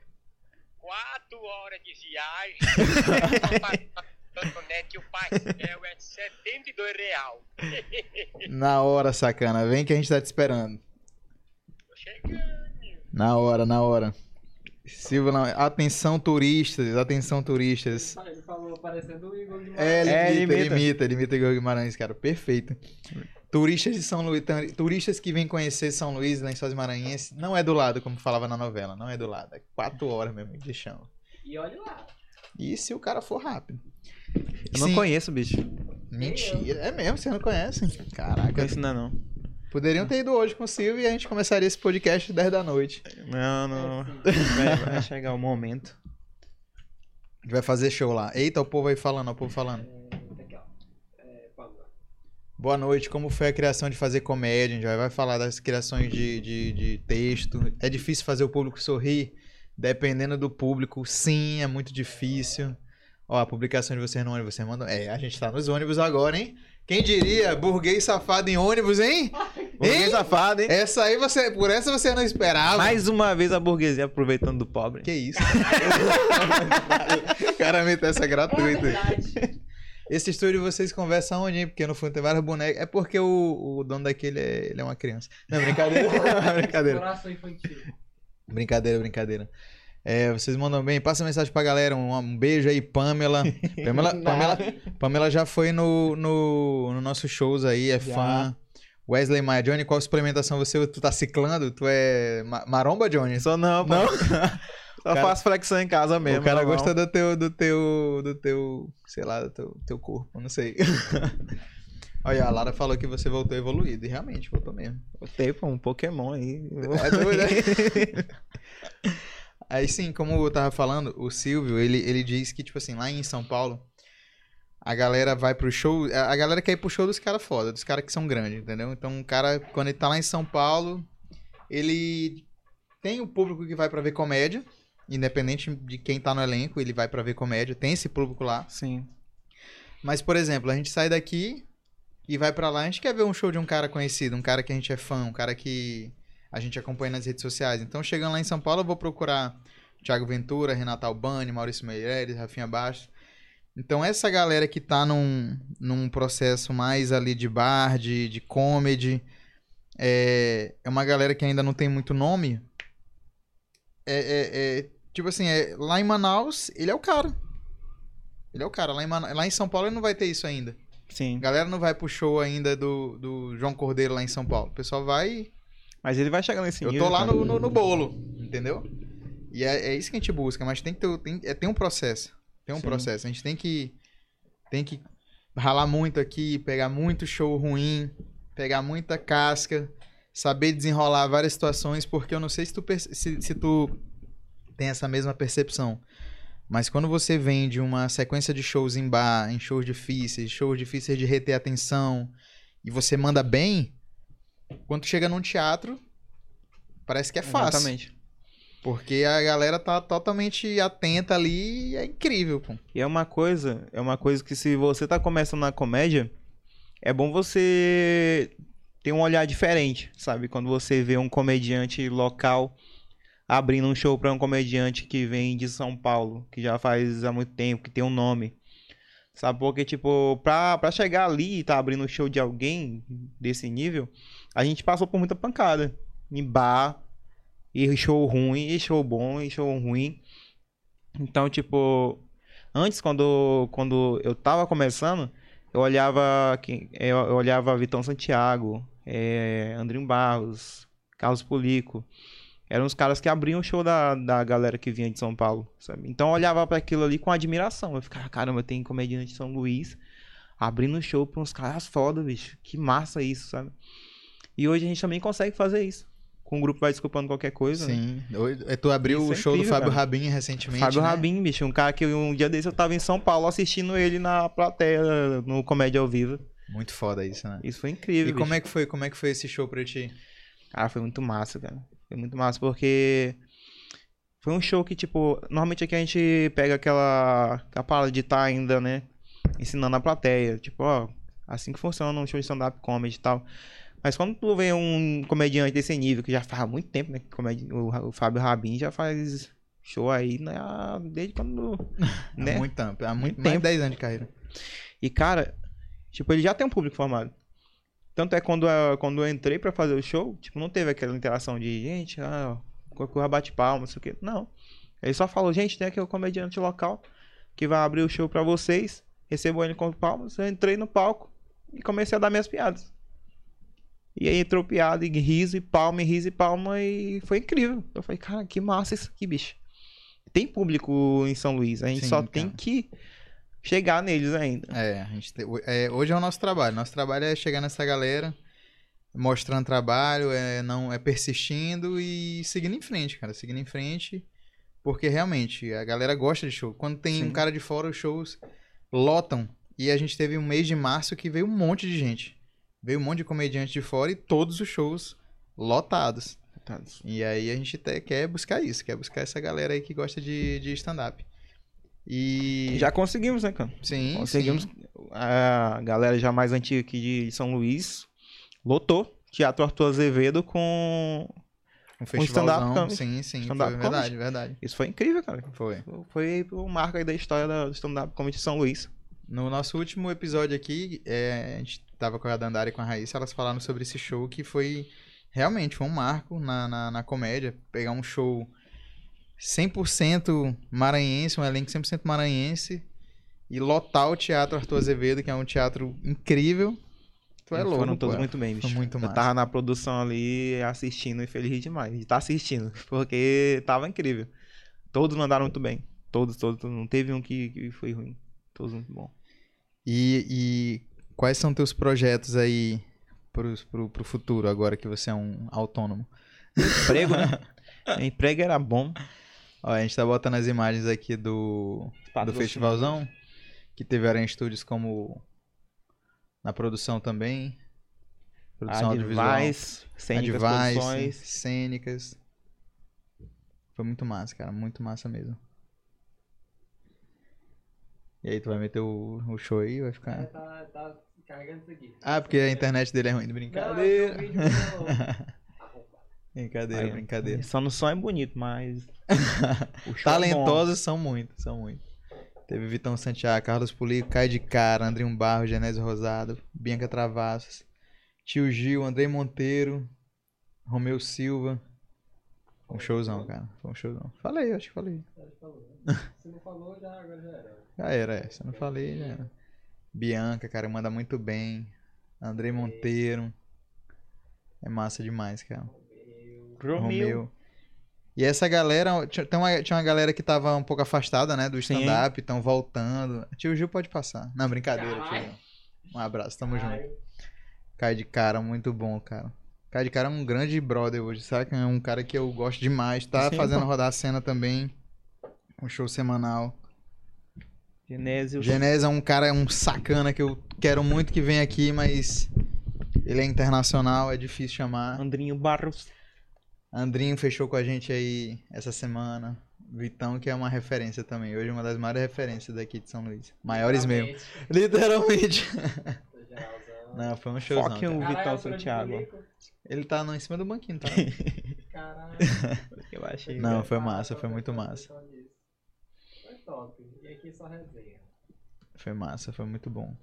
D: quatro horas de viagem. que o pastel é 72 real.
A: Na hora, sacana. Vem que a gente tá te esperando.
D: Tô chegando.
A: Na hora, na hora. Silvio, não. atenção turistas, atenção turistas.
C: Ele falou parecendo o Igor de
A: É, ele,
B: É, ele
A: imita, ele
B: imita.
A: imita, ele imita Igor Guimarães, cara. Perfeito. Turistas de São Luís, turistas que vêm conhecer São Luís, Lençóis Maranhenses, não é do lado, como falava na novela, não é do lado. É quatro horas mesmo de chão.
C: E olha lá.
A: E se o cara for rápido?
B: Eu não
A: Sim.
B: conheço, bicho.
A: Mentira. É mesmo, vocês não conhecem?
B: Não
A: Caraca.
B: conheço ainda não.
A: Poderiam ter ido hoje com o Silvio e a gente começaria esse podcast às 10 da noite.
B: Não, não.
C: É,
B: Vai, vai chegar o momento.
A: A gente vai fazer show lá. Eita, o povo aí falando, ó, o povo falando.
C: É, aqui, ó. É.
A: Boa noite, como foi a criação de fazer comédia? A gente vai vai falar das criações de, de, de texto. É difícil fazer o público sorrir? Dependendo do público, sim, é muito difícil. Ó, a publicação de vocês no ônibus, você mandou. É, a gente tá nos ônibus agora, hein? Quem diria, burguês safado em ônibus, hein?
B: Burguês
A: Hein?
B: safado, hein?
A: Essa aí você, por essa você não esperava.
B: Mais uma vez a burguesia aproveitando do pobre.
A: Que isso? Cara meteu essa gratuita.
C: verdade.
A: Esse estúdio vocês conversam onde, hein? Porque no fundo tem vários bonecos. É porque o, o dono daquele é, ele é uma criança. Não, brincadeira. brincadeira.
C: Coração infantil.
A: Brincadeira, brincadeira. É, vocês mandam bem. Passa mensagem pra galera. Um, um beijo aí, Pamela. Pamela, Pamela, Pamela já foi no, no, no nossos shows aí, é
B: Já.
A: fã. Wesley Maia, Johnny, qual suplementação você Tu tá ciclando? Tu é ma- maromba, Johnny?
B: Só não, pô.
A: Não?
B: Só
A: Cara-
B: faço flexão em casa mesmo.
A: o cara
B: normal.
A: gosta do teu, do teu, do teu, sei lá, do teu, teu corpo, não sei. Olha, a Lara falou que você voltou evoluído, e realmente voltou mesmo.
B: Tem, pô, um Pokémon aí.
A: É doido, né? Aí sim, como eu tava falando, o Silvio, ele, ele diz que, tipo assim, lá em São Paulo, a galera vai pro show, a galera quer ir pro show dos caras foda, dos caras que são grandes, entendeu? Então o cara, quando ele tá lá em São Paulo, ele tem o público que vai pra ver comédia, independente de quem tá no elenco, ele vai pra ver comédia, tem esse público lá.
B: Sim.
A: Mas, por exemplo, a gente sai daqui e vai pra lá, a gente quer ver um show de um cara conhecido, um cara que a gente é fã, um cara que a gente acompanha nas redes sociais. Então, chegando lá em São Paulo, eu vou procurar Thiago Ventura, Renato Albani, Maurício Meireles, Rafinha Bastos. Então, essa galera que tá num, num processo mais ali de bar, de, de comedy, é, é uma galera que ainda não tem muito nome. É, é- é- tipo assim, é, lá em Manaus, ele é o cara. Ele é o cara. Lá em, lá em São Paulo ele não vai ter isso ainda.
B: Sim.
A: A galera não vai pro show ainda do, do João Cordeiro lá em São Paulo. O pessoal vai.
B: Mas ele vai chegar nesse
A: eu
B: nível.
A: tô lá no, no, no bolo, entendeu? E é, é isso que a gente busca, mas tem que ter, tem, é, tem um processo. Tem um
B: Sim.
A: processo. A gente tem que. Tem que ralar muito aqui, pegar muito show ruim, pegar muita casca, saber desenrolar várias situações, porque eu não sei se tu, se, se tu tem essa mesma percepção. Mas quando você vem de uma sequência de shows em bar, em shows difíceis, shows difíceis de reter atenção, e você manda bem, quando chega num teatro, parece que é fácil.
B: Exatamente.
A: Porque a galera tá totalmente atenta ali e é incrível, pô.
B: E é uma coisa, é uma coisa que se você tá começando na comédia, é bom você ter um olhar diferente, sabe? Quando você vê um comediante local abrindo um show pra um comediante que vem de São Paulo, que já faz há muito tempo, que tem um nome. Sabe? Porque, tipo, pra, pra chegar ali e tá abrindo o show de alguém desse nível, a gente passou por muita pancada. Em bar, e show ruim, e show bom, e show ruim. Então, tipo, antes, quando, quando eu tava começando, eu olhava, eu, olhava Vitão Santiago, é, Andrinho Barros, Carlos Polico. Eram os caras que abriam o show da, da galera que vinha de São Paulo, sabe? Então eu olhava pra aquilo ali com admiração. Eu ficava, caramba, tem comediante de São Luís abrindo show pra uns caras foda, bicho. Que massa isso, sabe? E hoje a gente também consegue fazer isso. Com o grupo vai desculpando qualquer coisa. né?
A: Sim. Oi- é, Tu abriu
B: Isso
A: o
B: é
A: show do
B: incrível,
A: Fábio
B: cara.
A: Rabin recentemente.
B: Fábio
A: né?
B: Rabin, bicho, um cara que um dia desse eu tava em São Paulo assistindo ele na plateia no Comédia ao Vivo.
A: Muito foda isso, né?
B: Isso foi incrível.
A: E como
B: bicho.
A: é que foi? Como é que foi esse show pra ti?
B: Cara, foi muito massa, cara. Foi muito massa, porque foi um show que, tipo, normalmente aqui a gente pega aquela, aquela parada de estar ainda, né, ensinando a plateia. Tipo, ó, assim que funciona um show de stand-up comedy e tal. Mas quando tu vê um comediante desse nível, que já faz muito tempo, né, comedi- o, o Fábio Rabin já faz show aí, né, desde quando,
A: Há
B: né?
A: muito tempo. Há muito,
B: tempo.
A: 10 anos de carreira.
B: E, cara, tipo, ele já tem um público formado. Tanto é quando, eu- quando eu entrei pra fazer o show, tipo, não teve aquela interação de, gente, ah, corra bate palma, não sei o quê. Não. Ele só falou, gente, tem aqui o comediante local que vai abrir o show pra vocês. Recebam ele com palmas. Eu entrei no palco e comecei a dar minhas piadas. E aí entrou piada, e riso, e palma, e riso, e palma, e foi incrível. Eu falei, cara, que massa isso aqui, bicho. Tem público em São Luís, a gente
A: Sim,
B: só
A: cara.
B: tem que chegar neles ainda.
A: É, a gente tem- é, hoje é o nosso trabalho. Nosso trabalho é chegar nessa galera, mostrando trabalho, é, não, é persistindo e seguindo em frente, cara. Seguindo em frente, porque realmente a galera gosta de show. Quando tem
B: Sim.
A: um cara de fora, os shows lotam. E a gente teve um mês de março que veio um monte de gente. Veio um monte de comediante de fora e todos os shows lotados. E aí a gente te- quer buscar isso, quer buscar essa galera aí que gosta de, de stand-up. E.
B: Já conseguimos, né, cara?
A: sim,
B: Conseguimos.
A: sim.
B: A galera já mais antiga aqui de São Luís lotou Teatro Arthur Azevedo com.
A: Um
B: stand-up
A: festivalzão.
B: comedy.
A: sim, sim.
B: Stand-up
A: foi
B: comedy.
A: verdade, verdade.
B: Isso foi incrível, cara.
A: Foi.
B: Foi um marco aí da história do stand-up comedy de São Luís.
A: No nosso último episódio aqui, é, a gente tava com a Dandara e com a Raíssa, elas falaram sobre esse show que foi. Realmente, foi um marco na, na, na comédia. Pegar um show 100% maranhense, um elenco 100% maranhense. E lotar o Teatro Arthur Azevedo, que é um teatro incrível. Tu é louco,
B: Foram todos
A: pô.
B: muito bem, bicho.
A: Muito
B: Eu
A: massa.
B: tava na produção ali assistindo e feliz demais. De estar assistindo, porque tava incrível. Todos mandaram muito bem. Todos, todos, todos. Não teve um que, que foi ruim. Todos muito bom.
A: E, e quais são teus projetos aí pro, pro, pro futuro, agora que você é um autônomo?
B: Emprego, né? Emprego era bom.
A: Ó, a gente tá botando as imagens aqui do, do festivalzão, que teve Aranha Studios como na produção também. Produção audiovisual.
B: Advice, Cênicas Produções.
A: cênicas. Foi muito massa, cara. Muito massa mesmo. E aí, tu vai meter o, o show aí? Vai
C: É,
A: ficar.
C: tá, tá carregando isso aqui.
A: Ah, porque a internet dele é ruim.
C: Não,
A: Brincadeira.
C: é vídeo Arrombado.
A: Brincadeira,
B: Aí,
A: brincadeira.
B: Só no som é bonito, mas. é.
A: Talentosos são muitos, são muitos. Teve Vitão Santiago, Carlos Pulico, Caio de Cara, Andrinho Barro, Genésio Rosado, Bianca Travassos, Tio Gil, Andrei Monteiro, Romeu Silva. Foi um showzão, cara. Foi um showzão. Falei, acho que falei.
C: Já falou, né? Não falou, já, agora já era.
A: Já era, é. Se eu não falei, já era. Bianca, cara, manda muito bem. Andrei Monteiro. É massa demais, cara.
C: Eu,
B: Romeu.
A: E essa galera, tinha, uma, tinha uma galera que tava um pouco afastada, né, do stand-up, estão voltando. Tio Gil pode passar. Não, brincadeira, tio. Gil. Um abraço, tamo junto.
C: Caio,
A: Cai de cara, muito bom, cara. Cai de cara é um grande brother hoje, sabe? É um cara que eu gosto demais. Tá
B: Sim,
A: fazendo
B: pô.
A: rodar a cena também. Um show semanal.
B: Genésio.
A: Genésio é um cara, um sacana que eu quero muito que venha aqui, mas ele é internacional, é difícil chamar.
B: Andrinho Barros.
A: Andrinho fechou com a gente aí essa semana. Vitão, que é uma referência também. Hoje uma das maiores referências daqui de São Luís. Maiores mesmo.
C: literalmente.
A: Não, foi um showzão.
B: Foque um
A: cara.
B: Vitão
C: Caralho,
B: Santiago.
A: Ele tá no, em cima do banquinho, tá?
C: Caralho.
B: Eu achei.
A: Não, foi massa, foi muito massa.
C: Foi top. E aqui só resenha.
A: Foi massa, foi muito bom.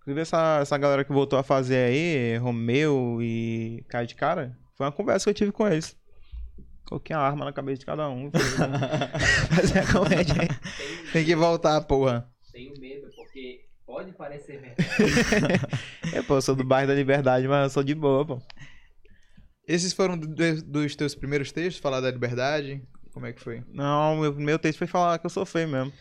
B: Inclusive, essa, essa galera que voltou a fazer aí, Romeu e Caio de Cara, foi uma conversa que eu tive com eles. Coloquei a arma na cabeça de cada um. Fazer a comédia
A: Tem que voltar, porra.
C: tenho medo, porque pode parecer verdade.
B: É, pô, eu sou do bairro da Liberdade, mas eu sou de boa, pô.
A: Esses foram do- do- dos teus primeiros textos, falar da liberdade? Como é que foi?
B: Não, meu meu texto foi falar que eu sou feio mesmo.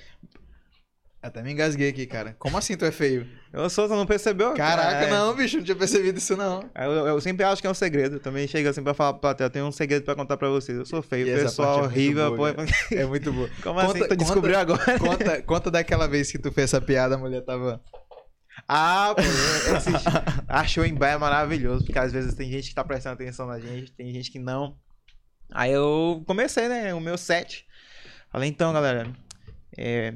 A: Até me engasguei aqui, cara. Como assim tu é feio?
B: Eu sou, você não percebeu?
A: Caraca,
B: É.
A: não, bicho, não tinha percebido isso não.
B: Eu, eu sempre acho que é um segredo. Também chega assim pra falar pra plateia, eu tenho um segredo pra contar pra vocês. Eu sou feio,
A: E
B: pessoal
A: é
B: horrível.
A: boa,
B: pô.
A: É muito boa.
B: Como
A: Conta-
B: assim? Tu
A: conta-
B: descobriu agora?
A: Conta, conta daquela vez que tu fez essa piada, a mulher tava.
B: Ah, pô, esse achou em é maravilhoso, porque às vezes tem gente que tá prestando atenção na gente, tem gente que não. Aí eu comecei, né, o meu set. Falei, então, galera, é,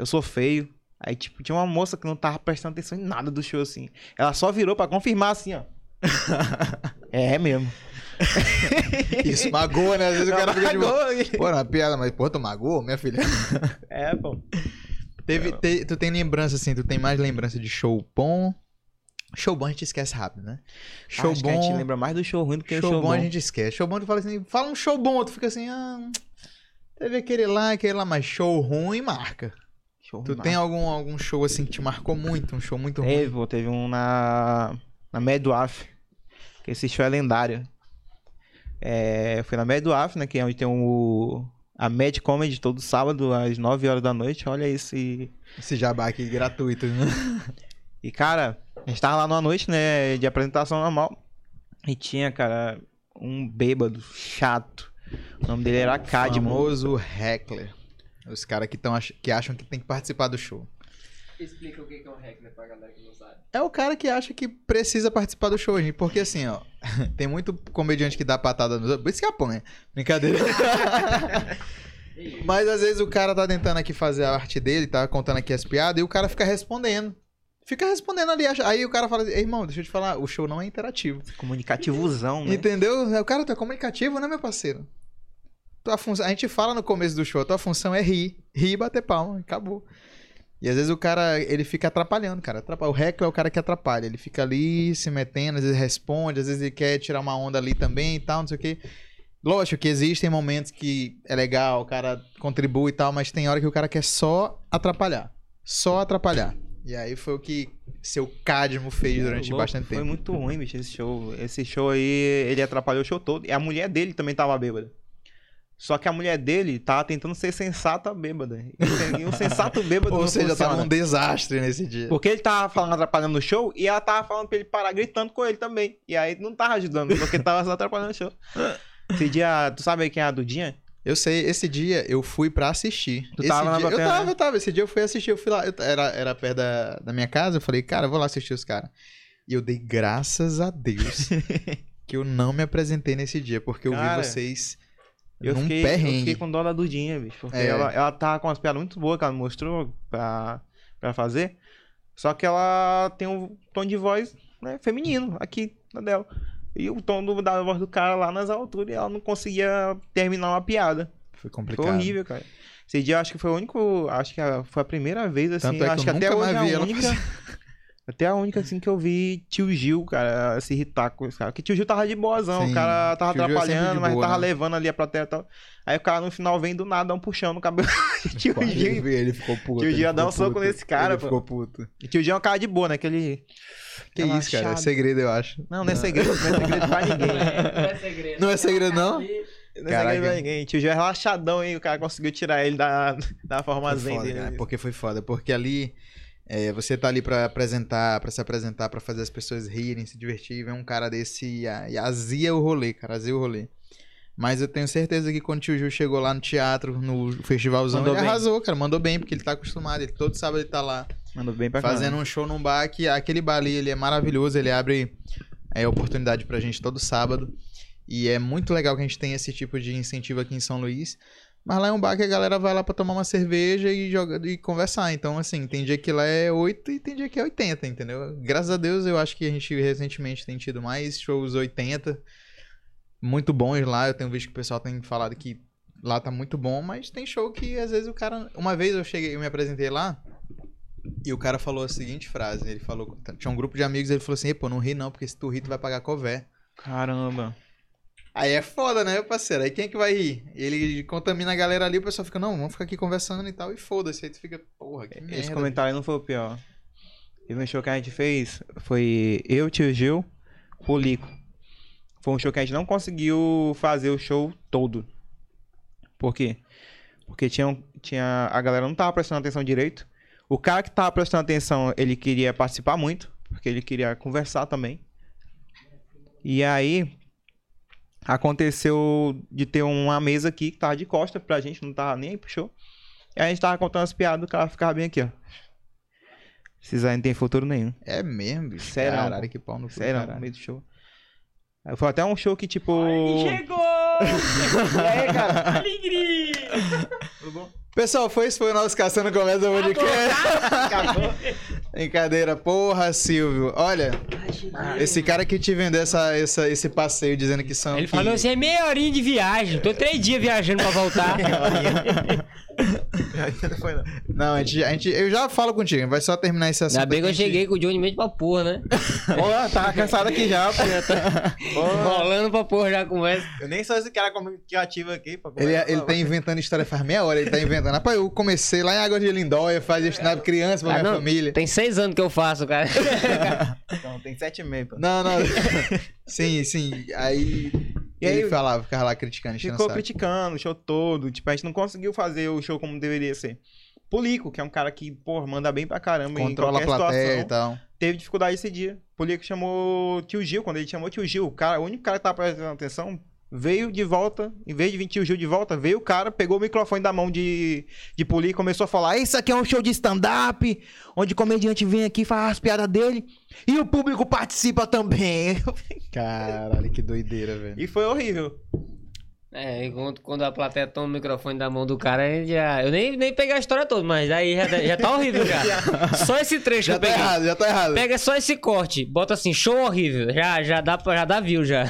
B: eu sou feio. Aí, tipo, tinha uma moça que não tava prestando atenção em nada do show, assim. Ela só virou pra confirmar, assim, ó. é mesmo.
A: Isso magoa, né? Às vezes o cara fica de.
B: Magoa.
A: Pô, uma piada, mas pô, tu magoou, minha filha?
B: É, pô.
A: Teve, te- tu tem lembrança, assim, tu tem mais lembrança de show bom? Show bom a gente esquece rápido, né? Show
B: Acho
A: bom.
B: que a gente lembra mais do show ruim do que
A: show,
B: o show
A: bom,
B: bom.
A: a gente esquece. Show bom tu fala assim, fala um show bom, tu fica assim, ah, teve aquele lá, aquele lá, mas show ruim marca.
B: Show
A: Tu
B: ruim,
A: tem algum, algum show assim que te marcou muito, um show muito ruim?
B: Teve, pô, teve um na, na Medwaf, que esse show é lendário. É, foi na Medwaf, né, que é onde tem o, a Mad Comedy todo sábado às 9 horas da noite, olha isso. E,
A: Esse jabá aqui gratuito, né?
B: e, cara, a gente tava lá numa noite, né, de apresentação normal, e tinha, cara, um bêbado chato. O nome dele era Cadmo.
A: Famoso heckler. Os caras que, tão ach- que acham que tem que participar do show.
C: Explica o que é um heckler pra galera que não sabe.
A: É o cara que acha que precisa participar do show, gente. Porque assim, ó, tem muito comediante que dá patada nos outros. Por isso que apanha. Brincadeira.
C: Ei,
A: Mas às vezes o cara tá tentando aqui fazer a arte dele, tá contando aqui as piadas, e o cara fica respondendo. Fica respondendo ali. Aí o cara fala assim, "Ei, irmão, deixa eu te falar, o show não é interativo.
B: Comunicativozão, né?
A: Entendeu? O cara, tu é comunicativo, né, meu parceiro? Tua função, a gente fala no começo do show, a tua função é rir. Rir e bater palma, acabou. E às vezes o cara, ele fica atrapalhando, cara. Atrapalha. O heckler é o cara que atrapalha. Ele fica ali se metendo, às vezes responde, às vezes ele quer tirar uma onda ali também e tal, não sei o quê. Lógico que existem momentos que é legal, o cara contribui e tal, mas tem hora que o cara quer só atrapalhar. Só atrapalhar. E aí foi o que seu Cadmo fez durante
B: Louco,
A: bastante
B: Foi
A: tempo.
B: muito ruim, bicho, esse show. Esse show aí, ele atrapalhou o show todo. E a mulher dele também tava bêbada. Só que a mulher dele tava tentando ser sensata bêbada. E um sensato bêbado
A: Ou seja,
B: funciona.
A: tava um desastre nesse dia.
B: Porque ele tava falando atrapalhando o show e ela tava falando pra ele parar gritando com ele também. E aí não tava ajudando, porque tava só atrapalhando o show. Esse dia, tu sabe quem é a Dudinha?
A: Eu sei, esse dia eu fui pra assistir.
B: Tu
A: esse
B: tava na
A: dia, Eu
B: plateia,
A: tava,
B: né?
A: eu tava. Esse dia eu fui assistir, eu fui lá. eu- era, era perto da, da minha casa, eu falei, cara, eu vou lá assistir os caras. E eu dei graças a Deus que eu não me apresentei nesse dia, porque eu
B: Cara,
A: vi vocês
B: Eu
A: num
B: fiquei, eu
A: perrengue.
B: fiquei com dó da Dudinha, bicho. Porque
A: É.
B: ela, ela tava com umas piadas muito boas que ela mostrou pra, pra fazer. Só que ela tem um tom de voz né, feminino aqui na dela. E o tom do- da voz do cara lá nas alturas e ela não conseguia terminar uma piada.
A: Foi complicado.
B: Foi horrível, cara. Esse dia eu acho que foi o único. Acho que foi a primeira vez, assim.
A: É
B: acho
A: eu
B: que até hoje é a única. Até a única, assim, que eu vi tio Gil, cara, se irritar com esse cara. Porque tio Gil tava de boazão,
A: Sim,
B: o cara tava
A: tio é
B: atrapalhando, mas
A: boa,
B: tava
A: né?
B: levando ali a plateia e tal. Aí o cara no final vem do nada, um puxão no cabelo de tio
A: Ele,
B: Gil.
A: ele ficou puto.
B: Tio
A: ele
B: Gil ia dar um soco nesse cara,
A: Ele
B: pô.
A: ficou puto.
B: E tio Gil é um cara de boa, né? Aquele.
A: Que isso, cara? É segredo, eu acho.
B: Não, não é segredo, não é segredo pra ninguém.
C: Não é segredo.
A: Não é segredo, não?
B: É
A: Caraca.
B: segredo pra ninguém. Tio Gil é relaxadão e o cara conseguiu tirar ele da, da forma
A: Foi
B: zen
A: foda,
B: dele.
A: cara, porque foi foda. Porque ali é, você tá ali pra apresentar, pra se apresentar, pra fazer as pessoas rirem, se divertir, e vem um cara desse e, a- e azia o rolê, cara, azia o rolê. Mas eu tenho certeza que quando o tio Gil chegou lá no teatro, no festivalzão,
B: Mandou
A: ele
B: bem.
A: arrasou, cara. Mandou bem, porque ele tá acostumado. Ele todo sábado ele tá lá
B: Mandou bem pra
A: fazendo
B: caramba.
A: um show num bar que aquele bar ali, ele é maravilhoso, ele abre é, oportunidade pra gente todo sábado. E é muito legal que a gente tenha esse tipo de incentivo aqui em São Luís. Mas lá é um bar que a galera vai lá pra tomar uma cerveja e, joga, e conversar. Então, assim, tem dia que lá é 8 e tem dia que é 80, entendeu? Graças a Deus, eu acho que a gente recentemente tem tido mais shows 80. Muito bons lá. Eu tenho visto que o pessoal tem falado que lá tá muito bom, mas tem show que às vezes o cara. Uma vez eu cheguei, eu me apresentei lá. E o cara falou a seguinte frase, ele falou, tinha um grupo de amigos, ele falou assim, "Ei, pô, não ri não, porque se tu rir, tu vai pagar cové.
B: Caramba.
A: Aí é foda, né, parceiro? Aí quem é que vai rir? Ele contamina a galera ali, o pessoal fica, não, vamos ficar aqui conversando e tal, e foda-se. Aí tu fica, porra, que merda.
B: Esse comentário não foi o pior. Teve um show que a gente fez, foi eu, tio Gil, o Lico. Foi um show que a gente não conseguiu fazer o show todo. Por quê? Porque tinha, tinha, a galera não tava prestando atenção direito. O cara que tava prestando atenção, ele queria participar muito, porque ele queria conversar também. E aí, aconteceu de ter uma mesa aqui que tava de costa pra gente, não tava nem aí pro show. E a gente tava contando as piadas, o cara ficava bem aqui, ó. Esses aí não tem futuro nenhum.
A: É mesmo, bicho.
B: Sério,
A: Caralho, que pau no cu,
B: Sério, no meio do show. Foi até um show que, tipo.
E: Chegou!
B: E aí, cara?
E: Alegria!
B: Tudo bom?
A: Pessoal, foi isso, foi o nosso Caçando Comédia Podcast. Brincadeira, porra, Silvio. Olha, esse cara que te vendeu essa, essa, esse passeio dizendo que são...
E: Ele
A: que-
E: falou assim: é meia horinha de viagem. Tô três dias viajando pra voltar.
B: Não foi, não.
A: Não, a gente, a gente, eu já falo contigo, vai só terminar esse assunto.
E: Ainda bem que eu
A: gente-
E: cheguei com o Johnny Mendes pra porra, né?
B: Pô, tava cansado aqui já, pô. Pô,
E: Rolando pra porra já a conversa.
B: eu nem sou esse cara comunicativo aqui, pô.
A: Ele, ele tá inventando história faz meia hora, ele tá inventando. Rapaz, eu comecei lá em Água de Lindóia, fazia stand-up criança pra
E: Ah,
A: minha
E: não,
A: família.
E: Tem seis anos que eu faço, cara.
B: Então, tem sete e meio, pô.
A: Não, não. sim, sim. Aí.
B: E
A: ele
B: aí,
A: falava, ficava lá criticando,
B: Ficou criticando o show todo. Tipo, a gente não conseguiu fazer o show como deveria ser. Polico, que é um cara que, pô, manda bem pra caramba
A: Controla a plateia
B: situação.
A: e tal.
B: teve dificuldade esse dia. Polico chamou tio Gil, quando ele chamou tio Gil, o cara, o único cara que tava prestando atenção, veio de volta, em vez de vir tio Gil de volta, veio o cara, pegou o microfone da mão de, de Polico e começou a falar, isso aqui é um show de stand-up, onde o comediante vem aqui, faz as piadas dele, e o público participa também.
A: Caralho, que doideira, velho.
B: e foi horrível.
E: É, e quando, quando a plateia toma o microfone da mão do cara, aí já. Eu nem, nem peguei a história toda, mas daí já, já tá horrível já. Só esse trecho
A: Já
E: que eu
A: tá
E: peguei.
A: errado, já tá errado.
E: Pega só esse corte, bota assim, show horrível. Já, já, dá, pra- já dá view já.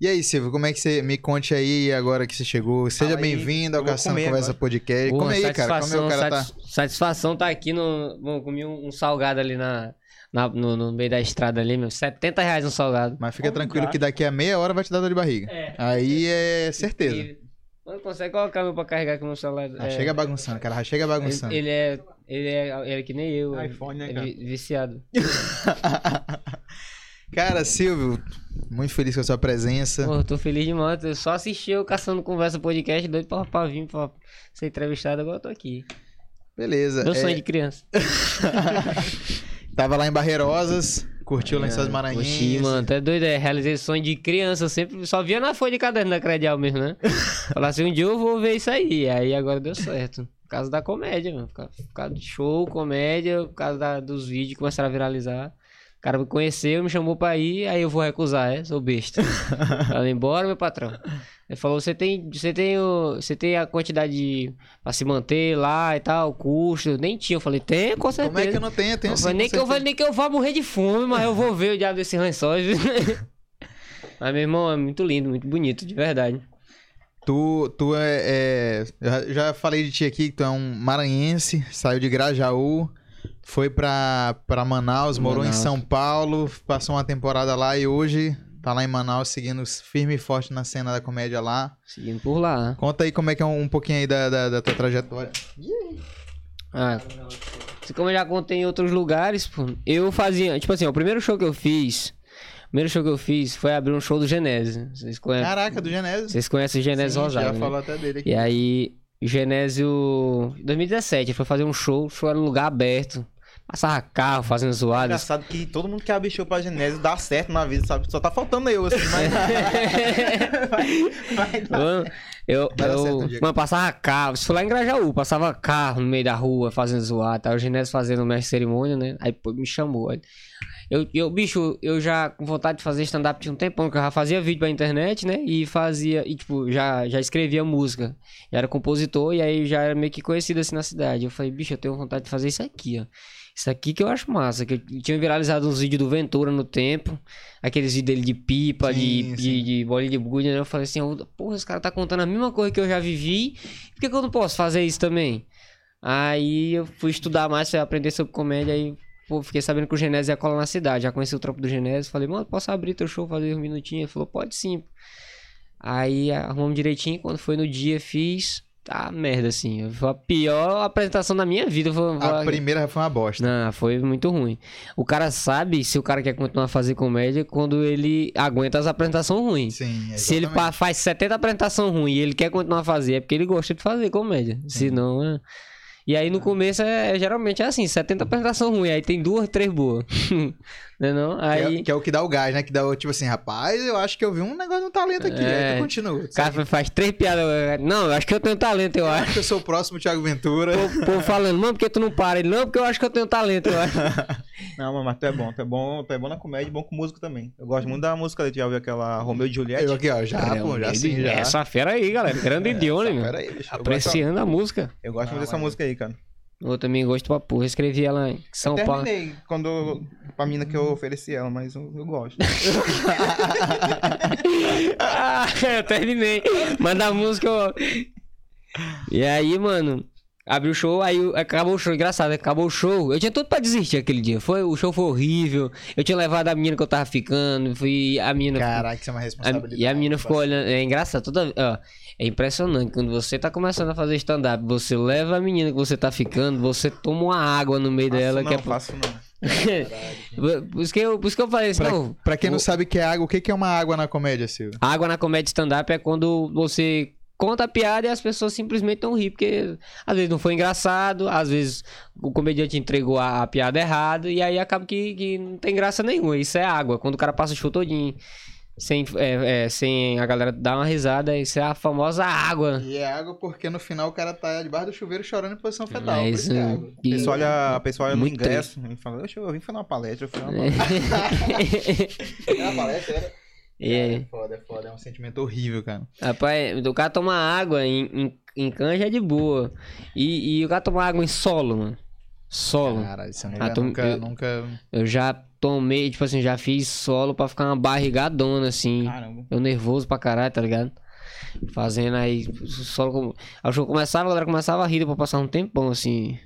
A: E aí, Silvio, como é que você. Me conte aí agora que você chegou. Seja bem-vindo ao Caçando Conversa
B: agora.
A: Podcast.
E: Porra,
A: Come aí, cara. Como é o cara tá.
E: satis- satisfação tá aqui no. Bom, comi um, um salgado ali na, na- no, no meio da estrada ali, meu. 70 reais um salgado.
A: Mas fica
B: Como
A: tranquilo que daqui a meia hora vai te dar dor de barriga.
E: É.
A: Aí é certeza.
E: E- Mano, consegue colocar meu pra carregar aqui no celular?
A: Ah,
E: é,
A: chega bagunçando, cara. Já chega bagunçando.
E: ele, ele é. Ele é, ele é que nem eu.
B: iPhone, né,
E: é
B: cara?
E: vi- viciado.
A: cara, Silvio, muito feliz com a sua presença.
E: Pô, tô feliz demais. Eu só assisti eu caçando conversa podcast, doido pra, pra vir pra ser entrevistado, agora eu tô aqui.
A: Beleza.
E: Meu
A: É,
E: sonho de criança.
A: Tava lá em Barreirosas, curtiu Lençóis Maranhenses.
E: Oxi, mano, é doido, é. Realizei sonho de criança, eu sempre só via na folha de caderno da Credial mesmo, né? Falar assim, um dia eu vou ver isso aí. Aí agora deu certo. Por causa da comédia, mano. Por causa, por causa de show, comédia, por causa da- dos vídeos que começaram a viralizar. O cara me conheceu, me chamou pra ir, aí eu vou recusar, é? Sou besta. Falei, embora, meu patrão. Ele falou, você tem, você tem, o, você tem a quantidade de, pra se manter lá e tal, custo. Nem tinha. Eu falei, tem, com certeza.
A: Como é que eu não tenho? Eu tenho sim,
E: nem, que eu, nem que eu vá morrer de fome, mas eu vou ver o diabo desse lençóis. mas, meu irmão, é muito lindo, muito bonito, de verdade.
A: Tu, tu é, é- já, já falei de ti aqui que tu é um maranhense, saiu de Grajaú, foi pra, pra Manaus, morou em
E: Manaus.
A: São Paulo, passou uma temporada lá e hoje tá lá em Manaus seguindo firme e forte na cena da comédia lá.
E: Seguindo por lá.
A: Conta aí como é que é um, um pouquinho aí da, da, da tua trajetória.
E: Ah, como eu já contei em outros lugares, pô, eu fazia, tipo assim, ó, o primeiro show que eu fiz, o primeiro show que eu fiz foi abrir um show do Genésio. Vocês conhecem,
A: Caraca, do Genésio.
E: vocês conhecem o Genésio Rosário,
A: Já
E: né?
A: falou até dele aqui.
E: E aí, Genésio, em 2017, ele foi fazer um show, o show era um lugar aberto, passava carro fazendo zoadas.
B: Engraçado que todo mundo que abre show pra Genésio dá certo na vida, sabe? Só tá faltando eu, assim, mas. vai, vai.
E: Mano, eu, eu mano, passava carro, isso foi lá em Grajaú, passava carro no meio da rua, fazendo zoar, tá? O Genésio fazendo o mestre cerimônia, né? Aí pô, me chamou. aí. Eu, eu, bicho, eu já com vontade de fazer stand-up tinha um tempão, que eu já fazia vídeo pra internet, né? E fazia, e tipo, já, já escrevia música. Já era compositor e aí já era meio que conhecido assim na cidade. Eu falei, bicho, eu tenho vontade de fazer isso aqui, ó. Isso aqui que eu acho massa, que eu tinha viralizado uns vídeos do Ventura no tempo, aqueles vídeos dele de pipa,
A: Sim,
E: de,
A: sim.
E: de, de bolinha de gude, né? Eu falei assim, "Ô, porra, esse cara tá contando a mesma coisa que eu já vivi, por que, que eu não posso fazer isso também? Aí eu fui estudar mais, fui aprender sobre comédia, aí pô, fiquei sabendo que o Genésio ia colar na cidade. Já conheci o trampo do Genésio, falei, mano, posso abrir teu show, fazer um minutinho? Ele falou, pode sim. Aí arrumamos direitinho, quando foi no dia, fiz. Tá merda, assim. Foi a pior apresentação da minha vida. Foi,
A: A primeira foi uma bosta.
E: Não, foi muito ruim. O cara sabe se o cara quer continuar a fazer comédia quando ele aguenta as apresentações ruins.
A: Sim,
E: Se ele faz 70 apresentações ruins e ele quer continuar a fazer, é porque ele gosta de fazer comédia. Se não, é... E aí no começo é geralmente é assim, 70 apresentações ruins, aí tem duas, três boas. né não?
A: Que é-
E: Aí
A: Que, é, o que dá o gás, né? Que dá o tipo assim, rapaz, eu acho que eu vi um negócio, um talento aqui.
E: É.
A: Aí tu continua.
E: o cara faz três piadas. Não, eu acho que eu tenho talento, eu
A: Eu
E: acho.
A: acho que eu sou o próximo Thiago Ventura.
E: O povo falando, mano, por que tu não para? Ele, não, porque eu acho que eu tenho talento, eu acho.
B: Não, mas tu é bom, tu é bom, tu é bom na comédia e bom com música também. Eu gosto muito da música dele, tu já ouviu aquela Romeu e Juliette?
A: Eu aqui, ó, já, pô, já sim, já.
E: Essa fera aí, galera. Grande
A: aí.
B: Eu gosto,
E: Apreciando a música.
B: eu gosto muito dessa música aí, cara.
E: Eu também gosto pra porra. Escrevi ela em São
B: eu
E: Paulo.
B: terminei quando, pra mina que eu ofereci ela, mas eu, eu gosto.
E: ah, eu terminei. Manda a música. eu- E aí, mano, abriu o show, aí acabou o show. Engraçado, acabou o show. Eu tinha tudo pra desistir aquele dia. Foi, o show foi horrível. Eu tinha levado a menina que eu tava ficando. Fui a menina.
A: Caraca, isso é uma
E: a-
A: responsabilidade.
E: e a menina ficou olhando. É engraçado, toda. Ó, é impressionante. Quando você tá começando a fazer stand-up, você leva a menina que você tá ficando, você toma uma água no meio dela.
B: Faço
E: que é
B: não, faço não.
E: por, isso que eu, por isso que eu falei assim,
A: Pra,
E: não.
A: pra quem não sabe o que é água, o que que é uma água na comédia, Silvio?
E: Água na comédia stand-up é quando você conta a piada e as pessoas simplesmente não ri, porque às vezes não foi engraçado, às vezes o comediante entregou a, a piada errada e aí acaba que, que não tem graça nenhuma. Isso é água. Quando o cara passa o show todinho sem, é, é, sem a galera dar uma risada, isso é a famosa água.
A: E é água porque no final o cara tá debaixo do chuveiro chorando em posição fetal.
E: Mas,
A: isso é água.
B: A pessoa olha, a pessoa olha no
E: Muito
B: ingresso e fala, "Oxe, eu vim fazer uma palestra, eu fui uma palestra.
A: É uma palestra, era?
E: É.
A: É foda, é foda. É um sentimento horrível, cara.
E: Rapaz, o cara tomar água em, em, em canja é de boa. E, e o cara tomar água em solo, mano. Solo.
A: Cara, isso eu
E: Ah, tô-
A: nunca,
E: eu-
A: nunca...
E: Eu já tomei, tipo assim, já fiz solo pra ficar uma barrigadona, assim.
B: Caramba.
E: Eu nervoso pra caralho, tá ligado? Fazendo aí, solo como. Aí o show começava, a galera começava a rir pra passar um tempão, assim.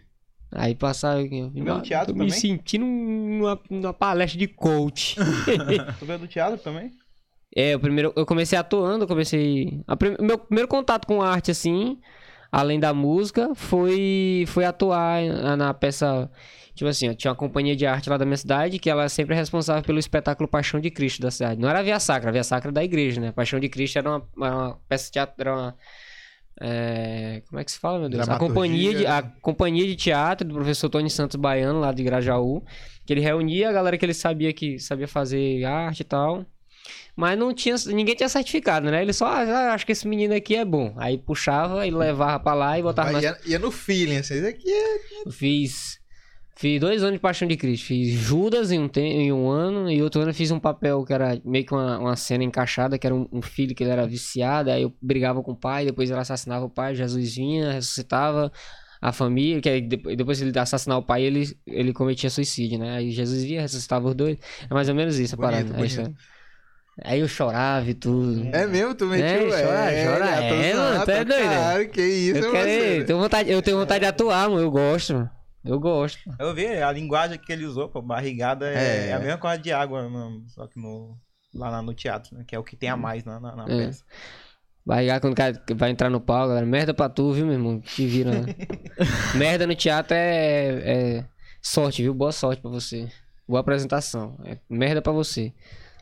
E: Aí passava. Eu,
B: no teatro
E: tô me
B: também?
E: sentindo numa, numa palestra de coach.
B: Tu veio do teatro também?
E: É, o primeiro, eu comecei atuando, eu comecei. prim- meu primeiro contato com arte, assim, além da música, foi, foi atuar na, peça. Tipo assim, ó, tinha uma companhia de arte lá da minha cidade, que ela é sempre responsável pelo espetáculo Paixão de Cristo da cidade. Não era a Via Sacra, a Via Sacra é da igreja, né? Paixão de Cristo era uma, uma peça de teatro, era uma. é, como é que se fala, meu Deus? A companhia, de, a companhia de teatro do professor Tony Santos Baiano, lá de Grajaú, que ele reunia a galera que ele sabia que sabia fazer arte e tal. Mas não tinha, ninguém tinha certificado, né? Ele só, ah, acho que esse menino aqui é bom. Aí puxava e levava pra lá e botava
A: Mas ia, ia no feeling, assim. Isso aqui é...
E: Fiz, fiz dois anos de Paixão de Cristo. Fiz Judas em um, em um ano e outro ano eu fiz um papel que era meio que uma, uma cena encaixada, que era um, um filho que ele era viciado, aí eu brigava com o pai, depois ele assassinava o pai, Jesus vinha, ressuscitava a família, que depois, ele assassinar o pai, ele, ele cometia suicídio, né? Aí Jesus vinha, ressuscitava os dois. É mais ou menos isso a
A: Bonito,
E: parada.
A: bonito.
E: Aí eu chorava e tudo.
A: É mesmo, tu metiu
E: É, chora,
A: é,
E: chora, é,
A: zoando,
E: mano, tu é doido, né?
A: Claro, que isso,
E: eu, quero,
A: você.
E: eu, tenho vontade, eu tenho vontade de atuar, mano. Eu gosto. Eu gosto.
B: Eu vi, a linguagem que ele usou, pô, barrigada é,
A: É.
B: é a mesma coisa de água, mano, só que no, lá na- no teatro, né? Que é o que tem a mais na, na, na
E: É.
B: peça.
E: Barrigar quando o cara vai entrar no palco, galera. Merda pra tu, viu, meu irmão? Te vira. né? Merda no teatro é, é sorte, viu? Boa sorte pra você. Boa apresentação. É merda pra você.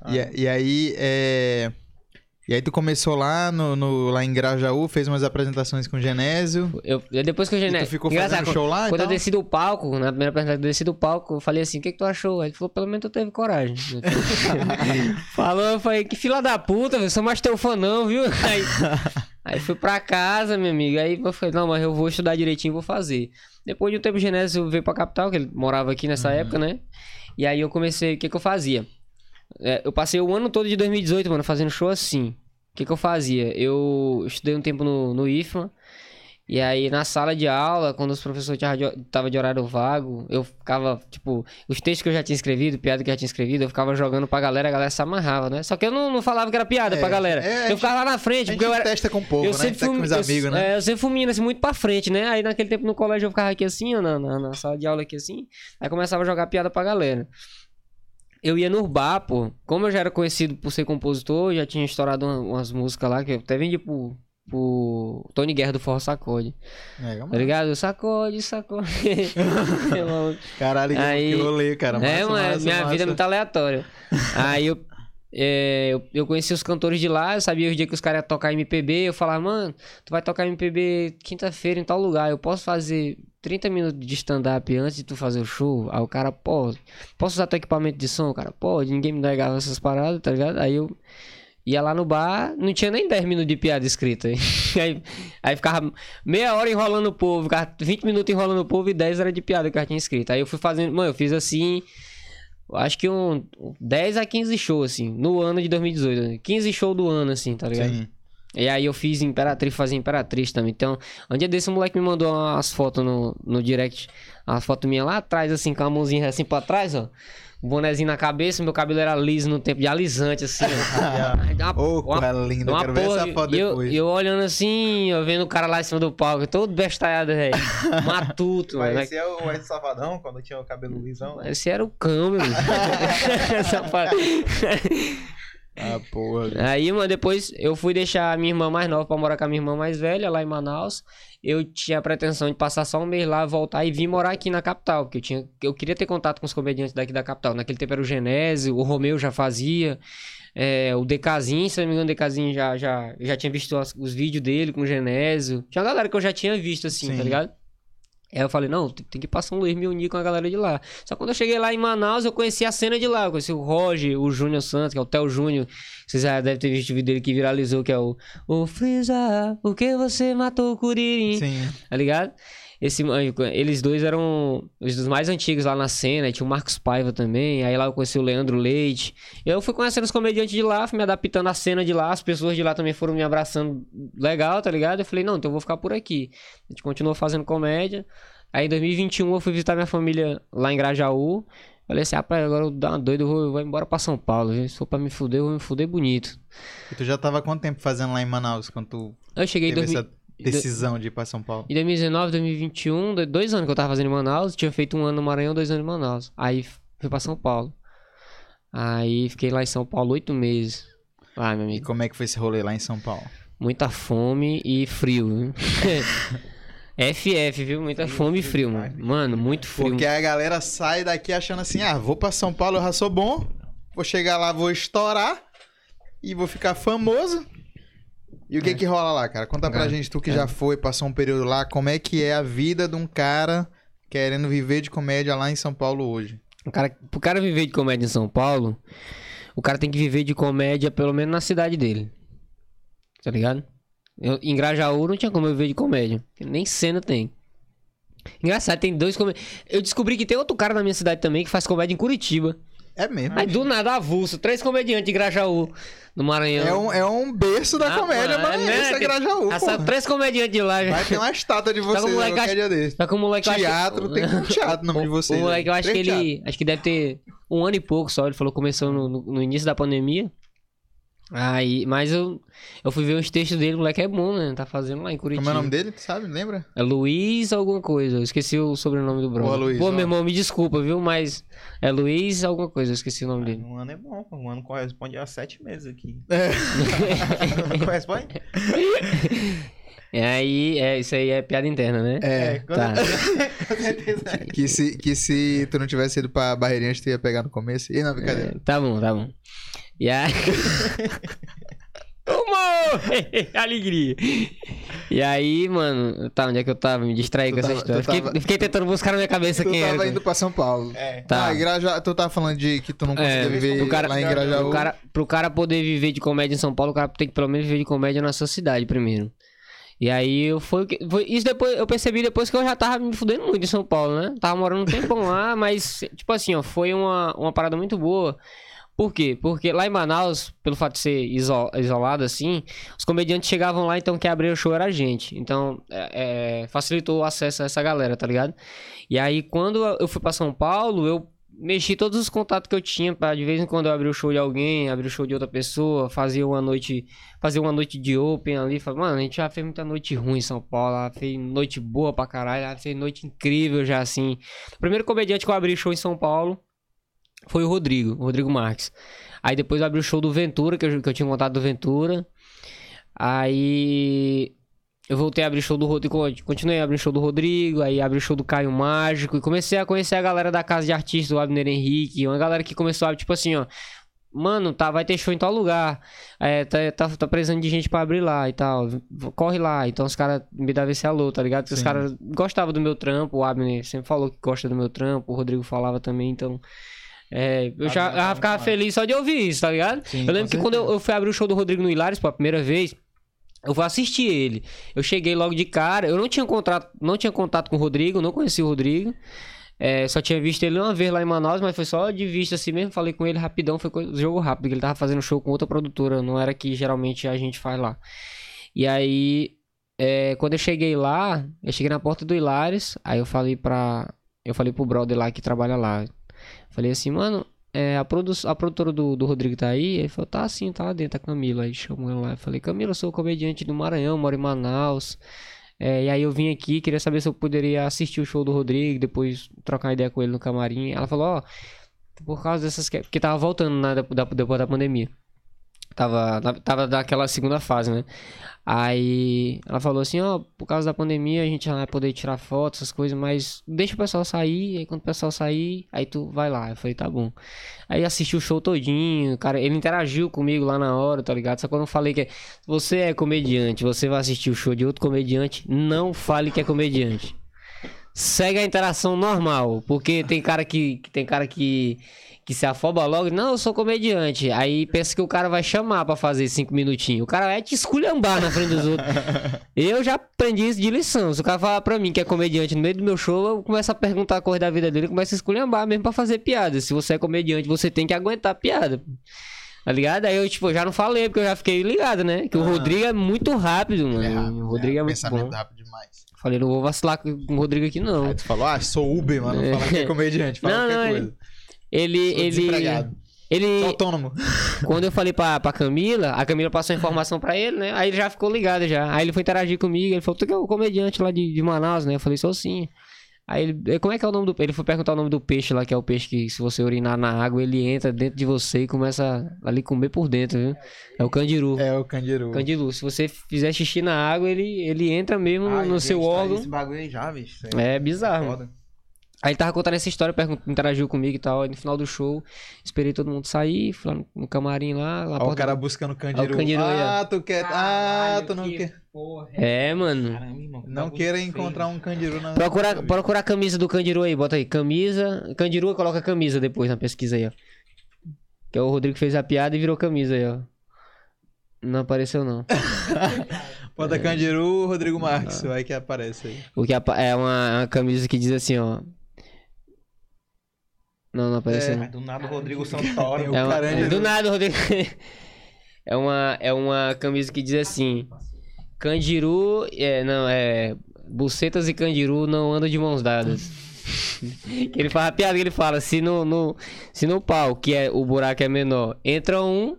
A: E, a- e aí, é... E aí tu começou lá, no, no- lá em Grajaú, fez umas apresentações com o Genésio.
E: Eu, eu- depois que
A: E
E: já.
A: tu ficou
E: Engraçado,
A: fazendo show lá e
E: Quando eu desci do palco, na primeira apresentação, eu desci do palco, eu falei assim: o que, que tu achou? Aí ele falou: pelo menos tu teve coragem. Falou, eu falei: que fila da puta, eu sou mais teu fã, não, viu? Aí, aí fui pra casa, minha amiga. Aí eu falei: não, mas eu vou estudar direitinho e vou fazer. Depois de um tempo, o Genésio veio pra capital, que ele morava aqui nessa época, né? E aí eu comecei: o que, que eu fazia? É, eu passei o ano todo de 2018, mano, fazendo show assim. O que, que eu fazia? Eu estudei um tempo no, no IFMA. E aí, na sala de aula, quando os professores estavam de horário vago, eu ficava, tipo, os textos que eu já tinha escrevido, piada que eu já tinha escrevido, eu ficava jogando pra galera, a galera se amarrava, né? Só que eu não, não falava que era piada
A: É,
E: pra galera.
A: é,
E: eu
A: gente-
E: ficava lá na frente,
A: A
E: porque eu era.
A: testa com o povo,
E: eu
A: né?
E: sempre fui,
A: com os
E: eu-
A: amigos, né?
E: é, eu sempre fui menino, assim, muito pra frente, né? Aí naquele tempo no colégio eu ficava aqui assim, na, na, na sala de aula aqui assim. Aí começava a jogar piada pra galera. Eu ia no bar, pô. Como eu já era conhecido por ser compositor, já tinha estourado uma- umas músicas lá, que eu até vendi pro, pro Tony Guerra do Forró Sacode.
A: É,
E: Tá ligado? Sacode, sacode.
A: Caralho, que-
E: Aí-
A: que rolê, cara. Massa,
E: é, mano,
A: massa,
E: minha
A: massa.
E: vida é muito aleatória. Aí eu, é, eu, eu conheci os cantores de lá, eu sabia os dias que os caras iam tocar MPB. Eu falava, mano, tu vai tocar MPB quinta-feira em tal lugar. Eu posso fazer 30 minutos de stand-up antes de tu fazer o show? Aí o cara, pode. Posso usar teu equipamento de som? O cara, pode. Ninguém me negava essas paradas, tá ligado? Aí eu ia lá no bar, não tinha nem 10 minutos de piada escrita. Aí, aí ficava meia hora enrolando o povo, ficava 20 minutos enrolando o povo e 10 era de piada que eu tinha escrito. Aí eu fui fazendo, mano, eu fiz assim, acho que um 10 a 15 shows, assim, no ano de 2018. né? 15 shows do ano, assim, tá ligado?
A: Sim.
E: E aí eu fiz Imperatriz, fazia Imperatriz também. Então, um dia desse, um moleque me mandou umas fotos no, no direct. Uma foto minha lá atrás, assim, com a mãozinha assim pra trás, ó. Bonezinho na cabeça, meu cabelo era liso no tempo de alisante, assim, ó. Aí dá uma-
A: Ô,
E: uma-
A: coisa linda.
E: uma
A: Quero ver
E: porra,
A: essa foto
E: e eu,
A: depois.
E: e eu olhando assim, eu vendo o cara lá em cima do palco, todo bestalhado, velho. Matuto, velho.
B: Esse é o Ed Safadão, quando tinha o cabelo lisão.
E: Esse era o parte.
A: Ah, porra.
E: Aí, mano, depois eu fui deixar a minha irmã mais nova pra morar com a minha irmã mais velha lá em Manaus. Eu tinha a pretensão de passar só um mês lá, voltar e vir morar aqui na capital, porque eu tinha, eu queria ter contato com os comediantes daqui da capital. Naquele tempo era o Genésio, o Romeu já fazia, é, o Decazinho, se não me engano, o Decazinho já, já, já tinha visto as- os vídeos dele com o Genésio. Tinha uma galera que eu já tinha visto, assim,
A: Sim.
E: tá ligado? Aí eu falei, não, tem que passar um Luiz me unir com a galera de lá. Só quando eu cheguei lá em Manaus, eu conheci a cena de lá. Eu conheci o Roger, o Júnior Santos, que é o Theo Júnior. Vocês já devem ter visto o vídeo dele que viralizou, que é o... O Freeza, por que você matou o Curirim?
A: Sim.
E: Tá ligado? Esse, eles dois eram os dos mais antigos lá na cena. Tinha o Marcos Paiva também. Aí lá eu conheci o Leandro Leite. Eu fui conhecendo os comediantes de lá, fui me adaptando à cena de lá. As pessoas de lá também foram me abraçando legal, tá ligado? Eu falei, não, então eu vou ficar por aqui. A gente continuou fazendo comédia. Aí em 2021 eu fui visitar minha família lá em Grajaú. Falei assim, rapaz, agora eu dou uma doida, eu vou, eu vou embora pra São Paulo. Se for pra me fuder, eu vou me fuder bonito.
A: E tu já tava quanto tempo fazendo lá em Manaus, quando tu
E: Eu cheguei em
A: teve
E: 2000
A: essa decisão de ir pra São Paulo?
E: Em 2019, 2021, do- dois anos que eu tava fazendo em Manaus. Tinha feito um ano no Maranhão, dois anos em Manaus. Aí fui pra São Paulo. Aí fiquei lá em São Paulo oito meses. Ah, meu
A: E
E: amigo.
A: como é que foi esse rolê lá em São Paulo?
E: Muita fome e frio, viu? FF, viu? Muita fome e frio, mano. Mano, muito frio.
A: Porque a galera sai daqui achando assim, ah, vou pra São Paulo, eu já sou bom, vou chegar lá, vou estourar e vou ficar famoso. E o que que rola lá, cara? Conta pra
E: É.
A: gente, tu que já foi, passou um período lá, como é que é a vida de um cara querendo viver de comédia lá em São Paulo hoje?
E: O cara, pro cara viver de comédia em São Paulo, o cara tem que viver de comédia pelo menos na cidade dele. Tá ligado? Eu, em Grajaú não tinha como eu viver de comédia. Nem cena tem. Engraçado, tem dois. Eu descobri que tem outro cara na minha cidade também que faz comédia em Curitiba.
A: É mesmo.
E: Aí do nada avulso, três comediantes de Grajaú, no Maranhão.
A: É um, é um berço da
E: Ah,
A: comédia,
E: mano,
A: mas
E: né?
A: esse é
E: Tem-
A: Grajaú,
E: Essa, três comediantes de lá.
A: Vai ter uma estátua de
E: com
A: você
E: o moleque
A: qualquer
E: acha-
A: dia desse.
E: Só que o moleque eu acho-
A: Teatro, tem um teatro no nome de
E: O
A: vocês.
E: moleque, eu
A: né?
E: acho que ele. Acho que deve ter um ano e pouco só. Ele falou que começou no, no- no início da pandemia. Aí, mas eu, eu fui ver os textos dele, o moleque é bom, né? Tá fazendo lá em Curitiba.
A: Como é o nome dele, tu sabe? Lembra?
E: É Luiz alguma coisa. Eu esqueci o sobrenome do brother.
A: Boa, Luiz,
E: Pô,
A: ó.
E: meu irmão, me desculpa, viu? Mas é Luiz alguma coisa, eu esqueci o nome dele.
B: Um ano é bom, pô. um ano corresponde a sete meses aqui.
A: É.
B: Um ano corresponde?
E: E aí, é, isso aí é piada interna, né?
A: É.
B: com
E: Tá.
B: com certeza.
A: Que se, que se tu não tivesse ido pra Barreirinhas, tu ia pegar no começo. E não, brincadeira.
E: É, tá bom, tá bom. E aí. Humor! Alegria! E aí, mano, tá, onde é que eu tava? Me distraí
A: Tu
E: com essa
A: tava-
E: história.
A: tu
E: Fiquei,
A: tava-
E: fiquei tentando buscar na minha cabeça
A: Tu
E: quem
A: tava
E: era.
A: indo pra São Paulo.
B: É.
E: Tá.
A: Ah, Graja... tu tava falando de que tu não conseguia
E: É,
A: viver
E: o cara-
A: lá em
B: Pro
A: Grajaú.
E: O cara, pro cara poder viver de comédia em São Paulo, o cara tem que pelo menos viver de comédia na sua cidade primeiro. E aí eu foi, o que- foi isso depois eu percebi depois que eu já tava me fudendo muito em São Paulo, né? Tava morando um tempão lá, mas tipo assim, ó, foi uma, uma parada muito boa. Por quê? Porque lá em Manaus, pelo fato de ser iso- isolado assim, os comediantes chegavam lá, então quem abria o show era a gente. Então, é, é, facilitou o acesso a essa galera, tá ligado? E aí, quando eu fui pra São Paulo, eu mexi todos os contatos que eu tinha pra de vez em quando eu abrir o show de alguém, abrir o show de outra pessoa, fazia uma noite, fazer uma noite de open ali, falei, mano, a gente já fez muita noite ruim em São Paulo, fez noite boa pra caralho, fez noite incrível já assim. O primeiro comediante que eu abri show em São Paulo foi o Rodrigo, o Rodrigo Marques. Aí depois eu abri o show do Ventura, que eu, que eu tinha contado do Ventura. Aí eu voltei a abrir show do Rodrigo, continuei abrindo show do Rodrigo, aí abri o show do Caio Mágico e comecei a conhecer a galera da casa de artistas, o Abner Henrique, uma galera que começou a, tipo assim, ó, mano, tá, vai ter show em tal lugar, é, tá, tá, tá precisando de gente pra abrir lá e tal, corre lá. Então os caras me davam esse alô, tá ligado? Porque os caras gostavam do meu trampo, o Abner sempre falou que gosta do meu trampo, o Rodrigo falava também, então... É, eu já,
B: tá
E: já ficava feliz só de ouvir isso, tá ligado?
A: Sim,
E: eu lembro que quando eu, eu fui abrir o show do Rodrigo no Hilários pela primeira vez, eu fui assistir ele. Eu cheguei logo de cara, eu não tinha contato, não tinha contato com o Rodrigo, não conhecia o Rodrigo. É, só tinha visto ele uma vez lá em Manaus, mas foi só de vista assim mesmo. Falei com ele rapidão, foi jogo rápido, que ele tava fazendo show com outra produtora, não era que geralmente a gente faz lá. E aí, é, quando eu cheguei lá, eu cheguei na porta do Hilários, aí eu falei pra. Eu falei pro brother lá que trabalha lá. Falei assim, mano, é, a, produ a produtora do, do Rodrigo tá aí? Ele falou, tá sim, tá lá dentro, a Camila. Aí chamou ela lá. Eu falei, Camila, eu sou comediante do Maranhão, moro em Manaus. É, e aí eu vim aqui, queria saber se eu poderia assistir o show do Rodrigo, depois trocar ideia com ele no camarim. Ela falou, ó, por causa dessas... que- Porque tava voltando, né, da- da- depois da pandemia. Tava, tava daquela segunda fase, né? Aí ela falou assim, ó, por causa da pandemia a gente não vai poder tirar fotos, essas coisas, mas deixa o pessoal sair, aí quando o pessoal sair, aí tu vai lá. Eu falei, tá bom. Aí assisti o show todinho, cara, ele interagiu comigo lá na hora, tá ligado? Só quando eu falei que você é comediante, você vai assistir o show de outro comediante, não fale que é comediante. Segue a interação normal, porque tem cara que- tem cara que que se afoba logo, não, eu sou comediante. Aí pensa que o cara vai chamar pra fazer cinco minutinhos. O cara vai te esculhambar na frente dos outros. Eu já aprendi isso de lição. Se o cara falar pra mim que é comediante no meio do meu show, eu começo a perguntar a coisa da vida dele, começo a esculhambar mesmo pra fazer piada. Se você é comediante, você tem que aguentar a piada. Tá ligado? Aí eu, tipo, já não falei, porque eu já fiquei ligado, né? Que o
A: Ah.
E: Rodrigo é muito rápido, mano.
A: É rápido,
E: o Rodrigo é, muito
A: pensamento
E: bom.
A: rápido demais.
E: Falei, não vou vacilar com o Rodrigo aqui, não.
A: Aí tu falou, ah, sou Uber, mano. Não fala que é comediante, fala
E: Não,
A: qualquer
E: não,
A: coisa.
E: Ele,
A: Sou
E: ele, ele,
A: autônomo.
E: Quando eu falei pra, pra Camila, a Camila passou a informação pra ele, né? Aí ele já ficou ligado já. Aí ele foi interagir comigo, ele falou, tu que é o comediante lá de, de Manaus, né? Eu falei, sou sim. Aí ele, "E como é que é o nome do Ele foi perguntar o nome do peixe lá, que é o peixe que se você urinar na água, ele entra dentro de você e começa a ali comer por dentro, viu? É o candiru.
A: É o Candiru.
E: Candiru. Se você fizer xixi na água, ele, ele entra mesmo no-
B: Ai,
E: no
B: gente,
E: seu
B: tá
E: órgão.
B: Esse bagulho aí já, bicho.
E: É bizarro. mano. Aí ele tava contando essa história, interagiu comigo e tal. Aí no final do show, esperei todo mundo sair, fui lá no, no camarim lá. lá
A: Ó, o cara buscando Candiru.
E: Candiru aí, ó.
A: ah, tu quer. Ah, tu não quer.
C: Porra.
E: É, mano.
B: Caramba, irmão. que
A: Não
B: bagulho
A: queira
B: feio.
A: encontrar um Candiru na.
E: Procura, procura a camisa do Candiru aí, bota aí. Camisa. Candiru, coloca camisa depois na pesquisa aí, ó. Que é o Rodrigo que fez a piada e virou camisa aí, ó. Não apareceu, não.
A: Bota Candiru, Rodrigo
E: Ah.
A: Marques. Vai que aparece aí.
E: O que é uma, uma camisa que diz assim, ó. Não, não apareceu.
A: É.
B: do nada o Rodrigo Santoro.
A: o
E: É uma-
A: Carandiru.
E: do nada, Rodrigo. é, uma, é uma camisa que diz assim: Candiru. É, não, é. Bucetas e Candiru não andam de mãos dadas. que ele faz a piada que ele fala: se no, no, se no pau, que é o buraco é menor, entra um.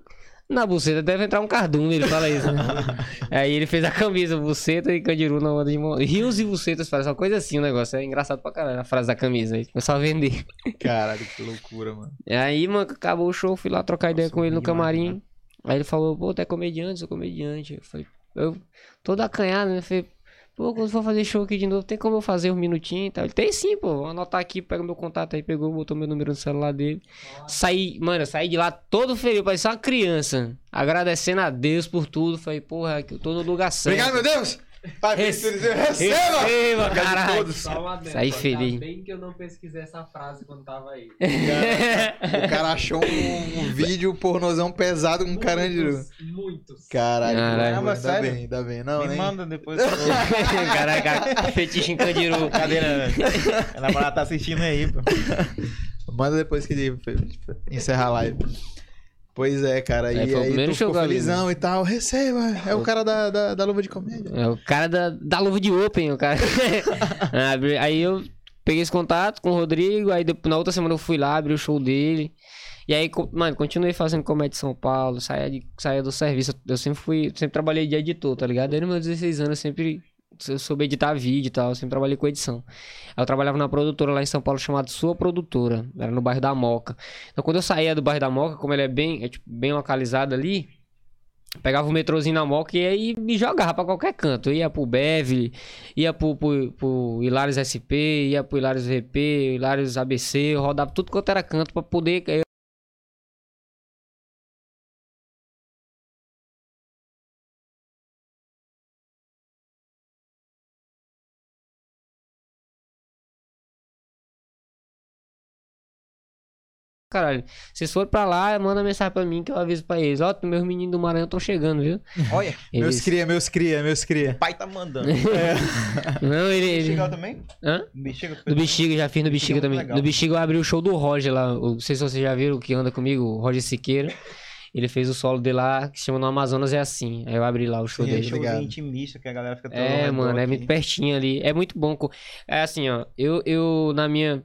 E: Na buceta deve entrar um cardume, ele fala isso. né? Aí ele fez a camisa, buceta e candiru não andam de mão. Rios e bucetas, faz uma coisa assim o negócio. É engraçado pra caralho a frase da camisa. Aí começou a vender.
A: Caralho, que loucura, mano.
E: Aí, mano, acabou o show, fui lá trocar ideia
B: Nossa,
E: com ele no camarim. Aí ele falou, pô, tu é comediante, sou comediante. Eu falei, eu todo acanhado, né? Eu Falei, pô, quando for fazer show aqui de novo, tem como eu fazer um minutinho e tal? Ele tem sim, pô, vou anotar aqui, pega meu contato aí, pegou, botou meu número no celular dele. Saí, mano, saí de lá todo feliz, parecia uma criança. Agradecendo a Deus por tudo. Falei, porra, que eu tô no lugar certo.
A: Obrigado, meu Deus! Pai,
E: Rece-
A: receba!
E: Receba, caralho.
A: todos.
C: Só uma adendo,
E: Saí
C: ainda
E: feliz.
C: bem que eu não pesquisei essa frase quando tava aí.
A: O cara achou um, um vídeo pornozão pesado com um carandiru.
C: Muitos, Muitos.
A: Caralho,
E: Caralho.
B: Caramba,
A: ainda
B: sério?
A: bem, ainda bem. Não,
B: Me
A: nem...
B: manda depois.
E: Caraca, fetiche em candiru.
B: Cadeira. A namorada tá assistindo aí, pô.
A: Manda depois que ele encerrar a live. Pois é, cara.
E: É,
A: e aí
E: primeiro
A: tu
E: show eu vi,
A: felizão e tal. Receba. É o cara da, da, da luva de comédia.
E: É o cara da, da luva de Open, o cara. Abri- aí eu peguei esse contato com o Rodrigo, aí na outra semana eu fui lá, abri o show dele. E aí, mano, continuei fazendo comédia em São Paulo, saía, de, saía do serviço. Eu sempre fui, sempre trabalhei de editor, tá ligado? Desde meus 16 anos eu sempre eu soube editar vídeo e tal, eu sempre trabalhei com edição. Eu trabalhava numa produtora lá em São Paulo chamada Sua Produtora, era no bairro da Moca. Então quando eu saía do bairro da Moca, como ele é bem, é, tipo, bem localizado ali, Pegava o metrozinho na moca e aí me jogava pra qualquer canto. Eu ia pro Beverly, ia pro, pro, pro Hilários SP, ia pro Hilários VP, Hilários ABC, eu rodava tudo quanto era canto pra poder. Caralho, vocês forem pra lá, manda mensagem pra mim que eu aviso pra eles. Ó, meus meninos do Maranhão estão chegando, viu?
B: Olha,
A: Meus
E: Eles...
A: cria, meus cria, meus cria.
B: o pai tá mandando.
E: Não, ele. ele...
B: Bexiga também?
E: Hã?
B: Bexiga
E: No Bexiga, já fiz no Bexiga
B: Bexiga é
E: também.
B: legal.
E: No Bexiga eu abri o show do Roger lá. o- Não sei se vocês já viram, que anda comigo, o Roger Siqueira. Ele fez o solo dele lá, que se chama No Amazonas é assim. Aí eu abri lá o show
A: Sim,
E: dele.
A: ligado.
B: showzinho intimista que a galera fica toda
E: É, mano, é
B: aqui.
E: muito pertinho ali. É muito bom. co- É assim, ó. Eu, eu na minha,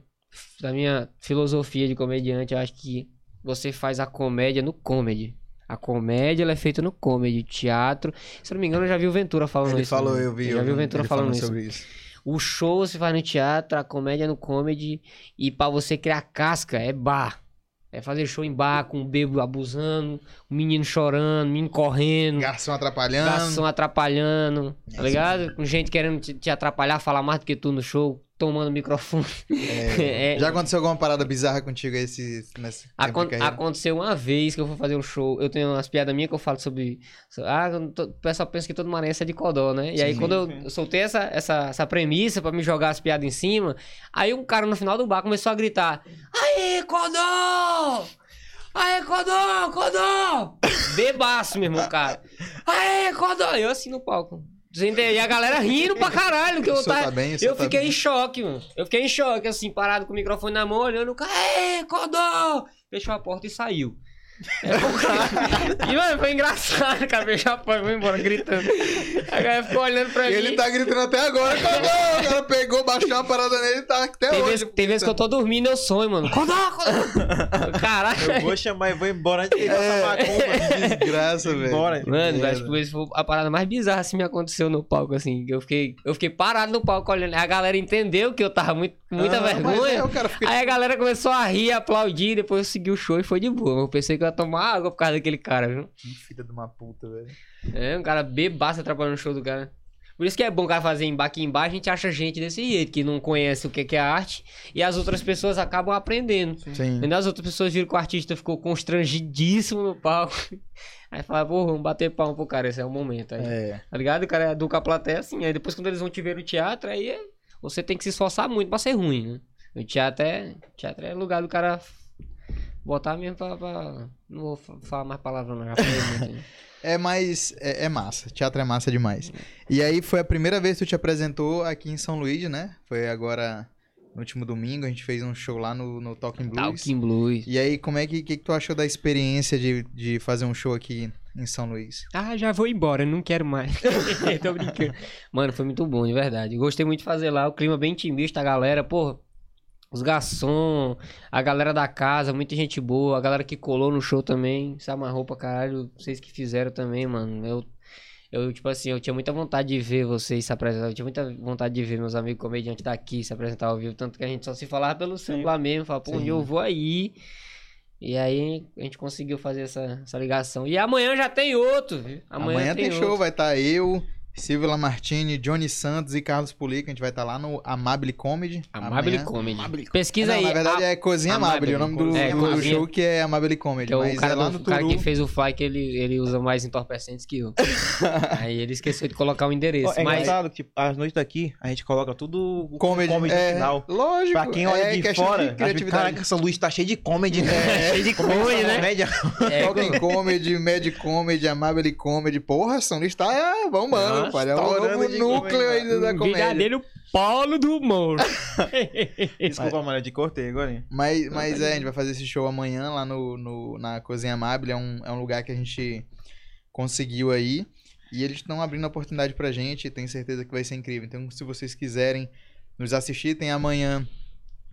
E: na minha filosofia de comediante, eu acho que você faz a comédia no comedy. A comédia ela é feita no comedy, teatro. Se eu não me engano, eu já vi o Ventura falando
A: Ele
E: isso.
A: falou,
E: né?
A: eu vi.
E: já vi o Ventura
A: ele
E: falando isso.
A: sobre isso.
E: O show você faz no teatro, a comédia no comedy. E pra você criar casca, é bar. É fazer show em bar, com o bebo abusando, o menino chorando, o menino correndo,
A: Garçom atrapalhando.
E: garçom atrapalhando, tá ligado? Com gente querendo te, te atrapalhar, falar mais do que tu no show, tomando microfone.
A: É,
E: É.
A: Já aconteceu alguma parada bizarra contigo aí esse, nesse
E: Acon- aconteceu uma vez que eu fui fazer um show. Eu tenho umas piadas minhas que eu falo sobre. so- Ah, tô- o pessoal pensa que todo maranhense é de Codó, né? E aí,
A: Sim,
E: quando eu, eu soltei essa, essa, essa premissa pra me jogar as piadas em cima, aí um cara no final do bar começou a gritar: Aê, Codó! Aê, Codó, Codó! Bebaço, meu irmão, cara. Aê, Codó! Eu assim no palco. E a galera rindo pra caralho, que eu tava.
A: tá bem,
E: Eu
A: tá
E: fiquei em choque, mano. Eu fiquei em choque, assim, parado com o microfone na mão, olhando o cara. Codó! Fechou a porta e saiu. É, e, mano, foi engraçado, cara. A e foi embora gritando. A galera ficou olhando pra
A: Ele
E: mim.
A: tá gritando até agora. Codó! O cara pegou, baixou uma parada nele e tá até
E: Tem
A: hoje.
E: vezes, tem vezes que eu tô dormindo e eu sonho, mano. Codó! Caralho.
B: Eu vou chamar e vou embora antes de ele
A: É.
B: passar macumba.
A: Desgraça, velho.
B: Embora.
E: Mano, acho que esse foi a parada mais bizarra assim me aconteceu no palco, assim. Eu fiquei, eu fiquei parado no palco olhando. A galera entendeu que eu tava muito, com muita
A: Ah,
E: vergonha.
A: é.
E: Aí a galera começou a rir, aplaudir, depois eu segui o show e foi de boa. Eu pensei que eu ia tomar água por causa daquele cara, viu?
A: Que filha de uma puta, velho.
E: É, um cara bebaço atrapalhando o show do cara. Por isso que é bom o cara fazer embaque em bar, a gente acha gente desse jeito, que não conhece o que que é arte, e as outras pessoas acabam aprendendo.
A: Sim.
E: Entendeu? As outras pessoas viram que o artista ficou constrangidíssimo no palco. Aí fala, pô, vamos bater palma pro cara, esse é o momento. Aí,
A: É.
E: Tá ligado? O cara educa a plateia assim. Aí depois quando eles vão te ver no teatro, aí é- você tem que se esforçar muito pra ser ruim, né? O teatro é, teatro é lugar do cara botar mesmo pra... pra- Não vou fa- falar mais palavras não, já falei muito. né?
A: É mais. É, é massa. Teatro é massa demais. E aí foi a primeira vez que tu te apresentou aqui em São Luís, né? Foi agora no último domingo. A gente fez um show lá no, no Talking Blues.
E: Talking Blues.
A: E aí, como é que, que, que tu achou da experiência de, de fazer um show aqui em São Luís?
E: Ah, já vou embora, não quero mais. Tô brincando. Mano, foi muito bom, de verdade. Gostei muito de fazer lá, o clima bem intimista, a galera, porra. Os garçom, a galera da casa, muita gente boa, a galera que colou no show também, se amarrou pra caralho, vocês que fizeram também, mano. Eu, eu, tipo assim, eu tinha muita vontade de ver vocês se apresentar, eu tinha muita vontade de ver meus amigos comediantes daqui se apresentar ao vivo, tanto que a gente só se falava pelo celular mesmo, falava, pô,
A: Sim.
E: onde eu vou aí? E aí a gente conseguiu fazer essa, essa ligação. E amanhã já tem outro, viu?
A: Amanhã, tem, show,
E: outro.
A: vai estar eu, Silvio Lamartine, Johnny Santos e Carlos Pulica. A gente vai estar lá no Amable Comedy.
E: Amable
A: amanhã.
E: Comedy. Pesquisa
A: Não,
E: aí.
A: na verdade
E: a-
A: é Cozinha
E: Amable,
A: Amable, o nome do,
E: é,
A: do show que é Amable Comedy.
E: que é o
A: mas
E: cara,
A: é lá no
E: o cara
A: Turu.
E: que fez o fly que ele, ele usa mais entorpecentes que eu. aí ele esqueceu de colocar o endereço.
B: É
E: mas
B: engraçado que, tipo, as noites daqui, a gente coloca tudo
A: Comedy,
B: comedy
A: é,
B: final.
A: Lógico.
B: Pra quem olha
A: é
B: de fora,
A: de
B: acha,
A: criatividade.
B: caraca, essa luz tá cheia de comedy, né?
E: cheio de comedy, né?
B: Comédia.
E: É,
A: Talking Comedy, Mad Comedy, Amable Comedy. Porra, São Luís tá é, bombando,
E: Nossa,
A: pai. É um novo
B: de
A: núcleo ainda da comédia.
E: verdadeiro polo do humor.
B: Desculpa, mano, eu te cortei agora.
A: Mas, mas é, a gente vai fazer esse show amanhã lá no, no- na Cozinha Amable. É um, é um lugar que a gente conseguiu aí. E eles estão abrindo a oportunidade pra gente. e Tenho certeza que vai ser incrível. Então, se vocês quiserem nos assistir, tem amanhã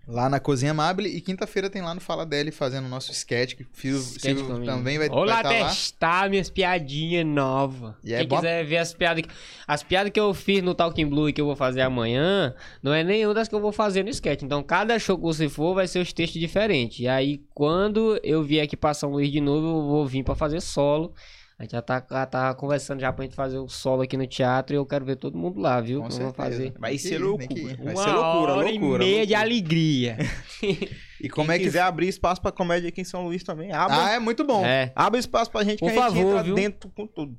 A: lá na Cozinha Amable. E quinta-feira tem lá no Fala Deli fazendo o nosso sketch. Que o Silvio, também vai
E: Vou
A: estar
E: lá
A: tá lá.
E: testar minhas piadinhas novas.
A: E é
E: Quem
A: bom-
E: quiser ver as piadas que... As piadas que eu fiz no Talking Blue e que eu vou fazer amanhã, não é nenhuma das que eu vou fazer no sketch. Então, cada show que você for vai ser os textos diferentes. E aí, quando eu vier aqui pra São Luís de novo, eu vou vir pra fazer solo. A gente já tá, já tá conversando já pra gente fazer o solo aqui no teatro e eu quero ver todo mundo lá, viu?
A: Com
E: Eu
A: certeza.
E: fazer
B: Vai ser loucura.
A: Vai
E: uma
A: ser loucura,
E: hora
A: loucura.
E: e meia de
A: loucura.
E: alegria.
A: E como
B: Quem
A: é que.
B: quiser abrir espaço pra comédia aqui em São Luís também, abra.
A: Ah, é muito bom.
E: É.
B: Abre espaço pra gente
E: Por
B: que a gente
E: favor,
B: entra
E: viu?
B: dentro com tudo.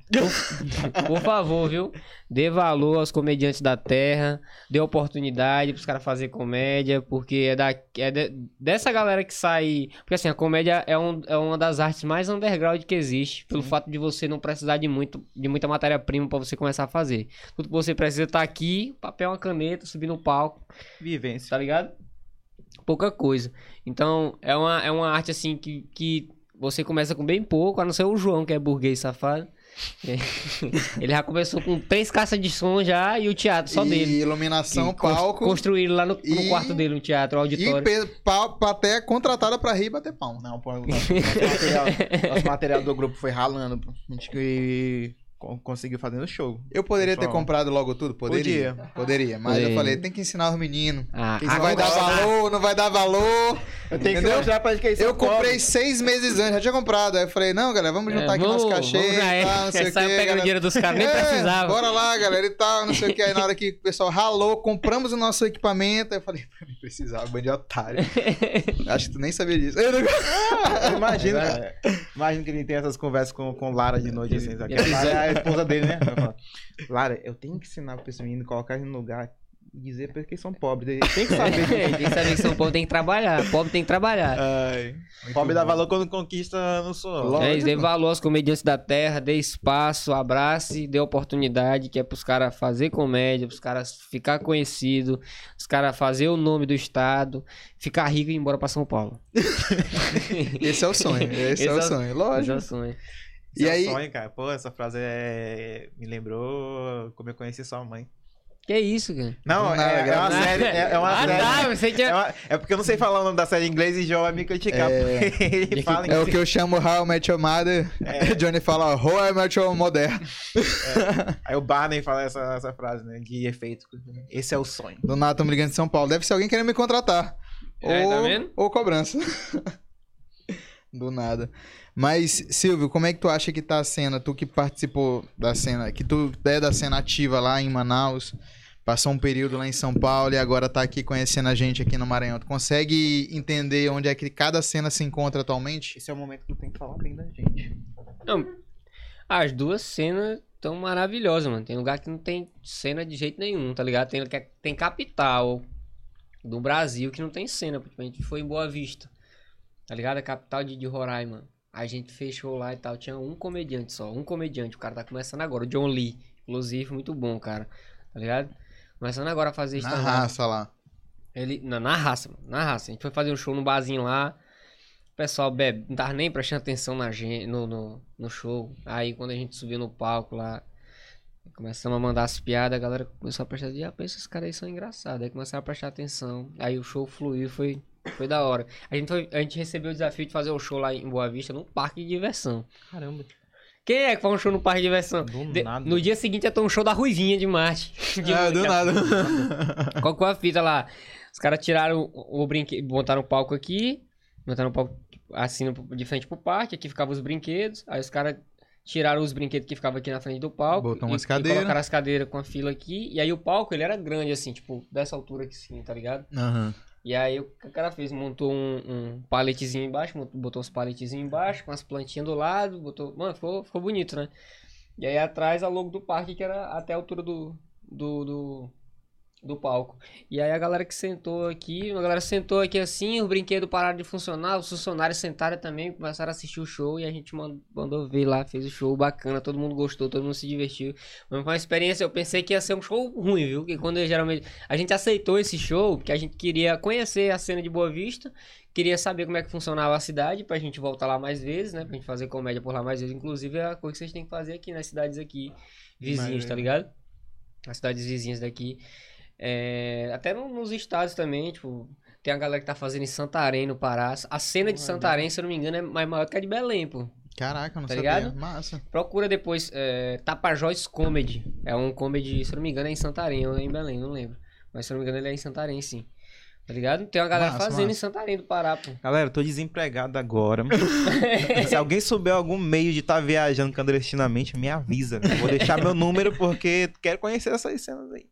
E: Por favor, viu? Dê valor aos comediantes da terra, dê oportunidade pros caras fazer comédia, porque é, da, é de- dessa galera que sai. Porque assim, a comédia é, um, é uma das artes mais underground que existe, pelo fato de você não precisar de, muito, de muita matéria-prima pra você começar a fazer. Tudo que você precisa tá aqui, papel, uma caneta, subir no palco,
B: Vivência.
E: tá ligado? Pouca coisa. Então, é uma, é uma arte assim que, que você começa com bem pouco, a não ser o João, que é burguês safado. É. Ele já começou com três caixas de som já e o teatro só
A: e
E: dele.
A: iluminação,
E: Que
A: palco.
E: Construíram lá no, no
A: e-
E: quarto dele, um teatro, um
A: E
E: auditório.
A: pa- plateia contratada pra rir e bater palma.
B: Não, pô, nosso, material, nosso material do grupo foi ralando, pô. A gente que conseguiu fazendo show.
A: Eu poderia ter comprado logo tudo? Poderia.
B: Podia.
A: Poderia, mas eu falei, tem que ensinar os meninos.
E: Ah,
A: Não vai dar valor, não vai dar valor.
B: Eu tenho
A: Entendeu?
B: que mostrar pra que
A: Eu comprei
B: pobres.
A: seis meses antes, já tinha comprado. Aí eu falei, não, galera, vamos juntar
E: É,
A: aqui
E: vamos-
A: nosso cachê e tal, não sei o quê.
E: pegando
A: galera.
E: dinheiro dos caras, nem
A: É,
E: precisava.
A: Bora lá, galera, e tal, não sei o que. Aí na hora que o pessoal ralou, compramos o nosso equipamento. Aí eu falei, nem precisava, bando de otário. Acho que tu nem sabia disso. Eu não-
B: Eu imagino, cara. Imagino que ele tem essas conversas com, com Lara de noite, assim. A esposa dele, né? Eu falo, Lara, eu tenho que ensinar pra esse menino, colocar ele no lugar e dizer pra eles que são pobres. Ele tem que saber
E: tem que saber que São Paulo tem que trabalhar. Pobre tem que trabalhar.
B: Ai, pobre dá valor quando conquista no.
A: Lógico.
E: É, isso, dê valor aos comediantes da terra, dê espaço, abrace, dê oportunidade, que é pros caras fazer comédia, pros caras ficar conhecido, os caras fazer o nome do estado, ficar rico e ir embora pra São Paulo.
A: Esse é o sonho, esse, é o
E: Esse é-
A: sonho,
E: Esse é
A: lógico.
E: o sonho.
A: E
B: Seu
A: aí-
B: sonho, cara. Pô, essa frase é... me lembrou como eu conheci sua mãe.
E: Que isso, cara?
B: Não,
A: Não,
B: é, é uma
A: não.
B: série. É, é uma
E: ah,
B: série.
E: tá, você
B: É,
E: tinha...
B: uma- é porque eu não sei falar o nome da série em inglês e João vai me criticar.
A: É.
B: Ele fala
A: É o que eu chamo How I Met Your Mother. Johnny fala How I Met Your Mother.
B: Aí o Barney fala essa, essa frase, né? De efeito. Esse é o sonho.
A: Do nada, me ligando de São Paulo. Deve ser alguém querendo me contratar.
E: É,
A: ou,
E: tá vendo?
A: ou cobrança. Do nada. Mas, Silvio, como é que tu acha que tá a cena? Tu que participou da cena, que tu é da cena ativa lá em Manaus, passou um período lá em São Paulo e agora tá aqui conhecendo a gente aqui no Maranhão. Tu consegue entender onde é que cada cena se encontra atualmente?
B: Esse é o momento que tu tem que falar bem da gente.
E: Não, as duas cenas tão maravilhosas, mano. Tem lugar que não tem cena de jeito nenhum, tá ligado? Tem, tem capital do Brasil que não tem cena. Tipo, a gente foi em Boa Vista, tá ligado? A capital de, de Roraima. A gente fechou lá e tal. Tinha um comediante só, um comediante. O cara tá começando agora, o John Lee. Inclusive, muito bom, cara. Tá ligado? Começando agora a fazer
A: Na raça lá.
E: Ele, na, na raça, mano, na raça. A gente foi fazer um show no barzinho lá. O pessoal bebe, não tava nem prestando atenção na gente, no, no, no show. Aí quando a gente subiu no palco lá, começamos a mandar as piadas, a galera começou a prestar atenção. Ah, pensa, esses caras aí são engraçados. Aí começaram a prestar atenção. Aí o show fluiu, foi, foi da hora. A gente, foi- a gente recebeu o desafio de fazer o show lá em Boa Vista, num parque de diversão.
B: Caramba.
E: Quem é que faz um show no parque de diversão?
B: Do
E: De-
B: nada.
E: no dia seguinte ia ter um show da Ruivinha de Marte. De
A: Ah, do
E: música.
A: nada.
E: Qual que foi a fita lá? Os caras tiraram o, o brinquedo, botaram o palco aqui, botaram o palco assim no- de frente pro parque, aqui ficavam os brinquedos, aí os caras tiraram os brinquedos que ficavam aqui na frente do palco.
A: Botou umas
E: e
A: cadeiras.
E: colocaram as cadeiras com a fila aqui, e aí o palco ele era grande assim, tipo, dessa altura aqui sim, tá ligado?
A: Aham.
E: E aí o cara fez? Montou um, um paletezinho embaixo, botou os paletezinhos embaixo, com as plantinhas do lado, botou. Mano, ficou, ficou bonito, né? E aí atrás a logo do parque, que era até a altura do. do, do, do palco. E aí a galera que sentou aqui, a galera sentou aqui assim, os brinquedos pararam de funcionar, os funcionários sentaram também, começaram a assistir o show e a gente man- mandou ver lá, fez o show bacana, todo mundo gostou, todo mundo se divertiu. Mas foi uma experiência, eu pensei que ia ser um show ruim, viu? Que quando eu, geralmente a gente aceitou esse show, porque a gente queria conhecer a cena de Boa Vista, queria saber como é que funcionava a cidade pra gente voltar lá mais vezes, né? Pra gente fazer comédia por lá mais vezes. Inclusive é a coisa que vocês têm que fazer aqui nas cidades aqui vizinhas, tá ligado? As cidades vizinhas daqui. É, até no- nos estados também, tipo, tem a galera que tá fazendo em Santarém, no Pará. A cena de Santarém, se eu não me engano, é mais maior que a de Belém, pô.
A: Caraca, não
E: Tá
A: sabia.
E: ligado?
A: Massa.
E: Procura depois, é, Tapajós Comedy. É um comedy, se eu não me engano, é em Santarém ou é em Belém, não lembro. Mas se eu não me engano, ele é em Santarém, sim. Tá ligado? Tem uma galera
A: Massa,
E: fazendo em
A: massa.
E: Santarém do Pará, pô.
B: Galera, eu tô desempregado agora. Se alguém souber algum meio de estar viajando clandestinamente, me avisa. Eu vou deixar meu número porque quero conhecer essas cenas aí.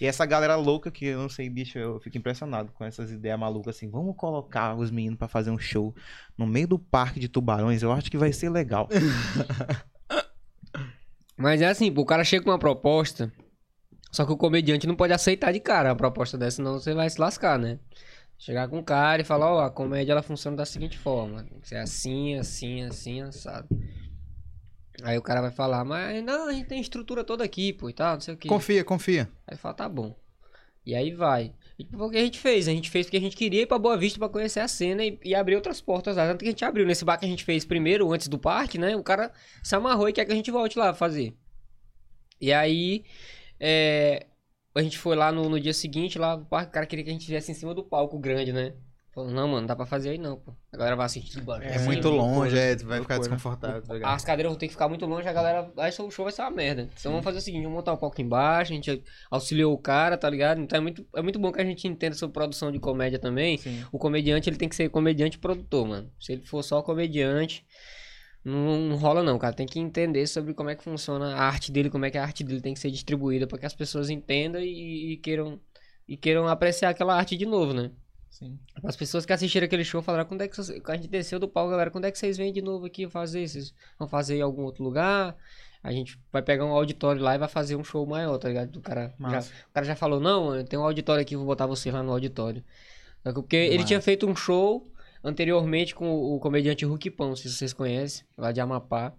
B: E essa galera louca que eu não sei, bicho, eu fico impressionado com essas ideias malucas assim. Vamos colocar os meninos pra fazer um show no meio do parque de tubarões. Eu acho que vai ser legal.
E: Mas é assim, o cara chega com uma proposta, só que o comediante não pode aceitar de cara a proposta dessa, senão você vai se lascar, né? Chegar com o cara e falar, ó, a comédia ela funciona da seguinte forma, tem que ser assim, assim, assim, assado. Aí o cara vai falar, mas não, a gente tem estrutura toda aqui, pô, e tal, não sei o que.
A: Confia, confia.
E: Aí fala, tá bom. E aí vai. E o que a gente fez. A gente fez porque a gente queria ir pra Boa Vista pra conhecer a cena e, e abrir outras portas lá. Tanto que a gente abriu. Nesse bar que a gente fez primeiro, antes do parque, né? O cara se amarrou e quer que a gente volte lá fazer. E aí, é, a gente foi lá no, no dia seguinte, lá no parque, o cara queria que a gente viesse em cima do palco grande, né? Falou, não, mano, não dá pra fazer aí não, pô. A galera vai assistir baixo.
A: É,
E: assim,
A: muito longe, é, tu vai ficar desconfortável. tá ligado?
E: As cadeiras vão ter que ficar muito longe, a galera. Aí o show vai ser uma merda. Então vamos fazer o seguinte: vamos montar um palco embaixo, a gente auxiliou o cara, tá ligado? Então é muito, é muito bom que a gente entenda sobre produção de comédia também.
B: Sim.
E: O comediante ele tem que ser comediante e produtor, mano. Se ele for só comediante, não, não rola não, cara. Tem que entender sobre como é que funciona a arte dele, como é que a arte dele tem que ser distribuída para que as pessoas entendam e, e queiram e queiram apreciar aquela arte de novo, né?
B: Sim.
E: As pessoas que assistiram aquele show falaram, quando é que vocês... a gente desceu do palco, galera, quando é que vocês vêm de novo aqui fazer? Vocês vão fazer em algum outro lugar? A gente vai pegar um auditório lá e vai fazer um show maior, tá ligado? O cara, já, o cara já falou, não, tem um auditório aqui, vou botar você lá no auditório. Porque ele
A: Massa.
E: tinha feito um show anteriormente com o comediante Hulk Pão, se vocês conhecem, lá de Amapá.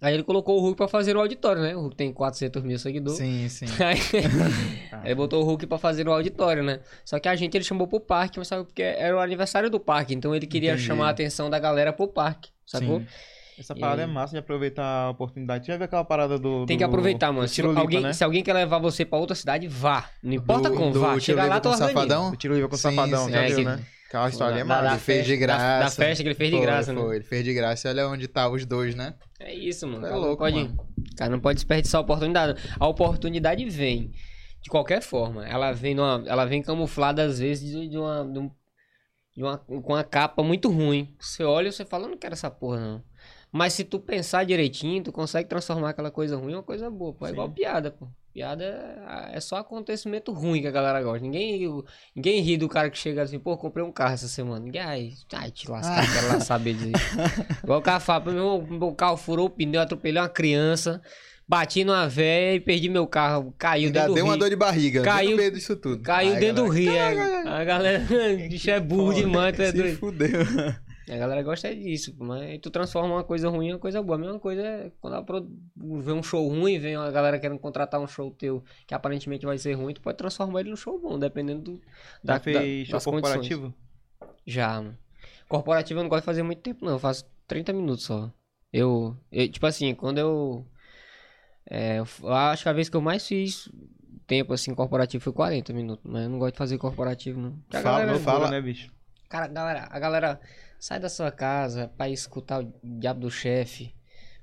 E: Aí ele colocou o Hulk pra fazer o auditório, né? O Hulk tem 400 mil seguidores.
A: Sim, sim.
E: Aí, ele botou o Hulk pra fazer no auditório, né? Só que a gente ele chamou pro parque, mas sabe porque era o aniversário do parque, então ele queria
A: Entendi.
E: chamar a atenção da galera pro parque, sacou?
A: Sim.
B: Essa
E: E
B: parada
E: aí?
B: é massa de aproveitar a oportunidade. Já viu aquela parada do.
E: Tem que
B: do-
E: aproveitar, mano. Se alguém,
B: né?
E: se alguém quer levar você pra outra cidade, vá. Não importa
A: Do-
E: como,
A: do
E: vá.
A: Tiro
E: Chega lá,
A: Livre
E: tu
A: com
E: organiza.
A: Safadão?
B: O Tirolipa com
A: Sim,
B: Safadão,
A: sim.
B: já
E: É,
B: viu,
E: que-
B: né? Aquela história é
A: Ele fez de
E: festa- da-
A: graça.
E: Da, festa que ele fez de
A: Foi,
E: graça, né?
A: Foi, ele fez de graça. Olha onde tá os dois, né?
E: É isso, mano.
A: É louco,
E: pode,
A: mano.
E: o cara não pode desperdiçar a oportunidade. A oportunidade vem de qualquer forma. Ela vem, numa, ela vem camuflada às vezes de, uma, de um- de uma- com uma capa muito ruim. Você olha e você fala, eu não quero essa porra não. Mas se tu pensar direitinho, tu consegue transformar aquela coisa ruim em uma coisa boa. Pô. É
B: Sim.
E: igual piada, pô. Piada é, é só acontecimento ruim que a galera gosta. Ninguém, ninguém ri do cara que chega assim, pô, comprei um carro essa semana. Ninguém, ai, ai te lascar,
A: Ah.
E: quero lá saber disso. Igual o cara fala, meu, meu carro furou o pneu, atropelei uma criança, bati numa véia e perdi meu carro. Caiu
A: Ainda
E: dentro
A: deu
E: do
A: uma
E: rio.
A: dor de barriga.
E: Caiu-
A: no meio disso tudo.
E: Caiu
A: Ai,
E: dentro do
A: galera,
E: rio. é. A galera, bicho é burro demais, é
A: Se
E: doido.
A: fudeu.
E: A galera gosta disso, mas tu transforma uma coisa ruim em uma coisa boa. A mesma coisa é quando vê um show ruim, vem uma galera querendo contratar um show teu que aparentemente vai ser ruim, tu pode transformar ele num show bom, dependendo do, da,
B: Já fez
E: da,
B: show
E: das condições.
B: corporativo?
E: Já, mano. Corporativo eu não gosto de fazer muito tempo, não. Eu faço 30 minutos só. Eu, eu tipo assim, quando eu. É, eu acho que a vez que eu mais fiz tempo assim corporativo foi 40 minutos. Mas eu não gosto de fazer corporativo, não. Porque
A: Fala,
E: galera,
A: fala.
B: Loucura, né, bicho?
E: Cara, galera, a galera sai da sua casa pra escutar o diabo do chefe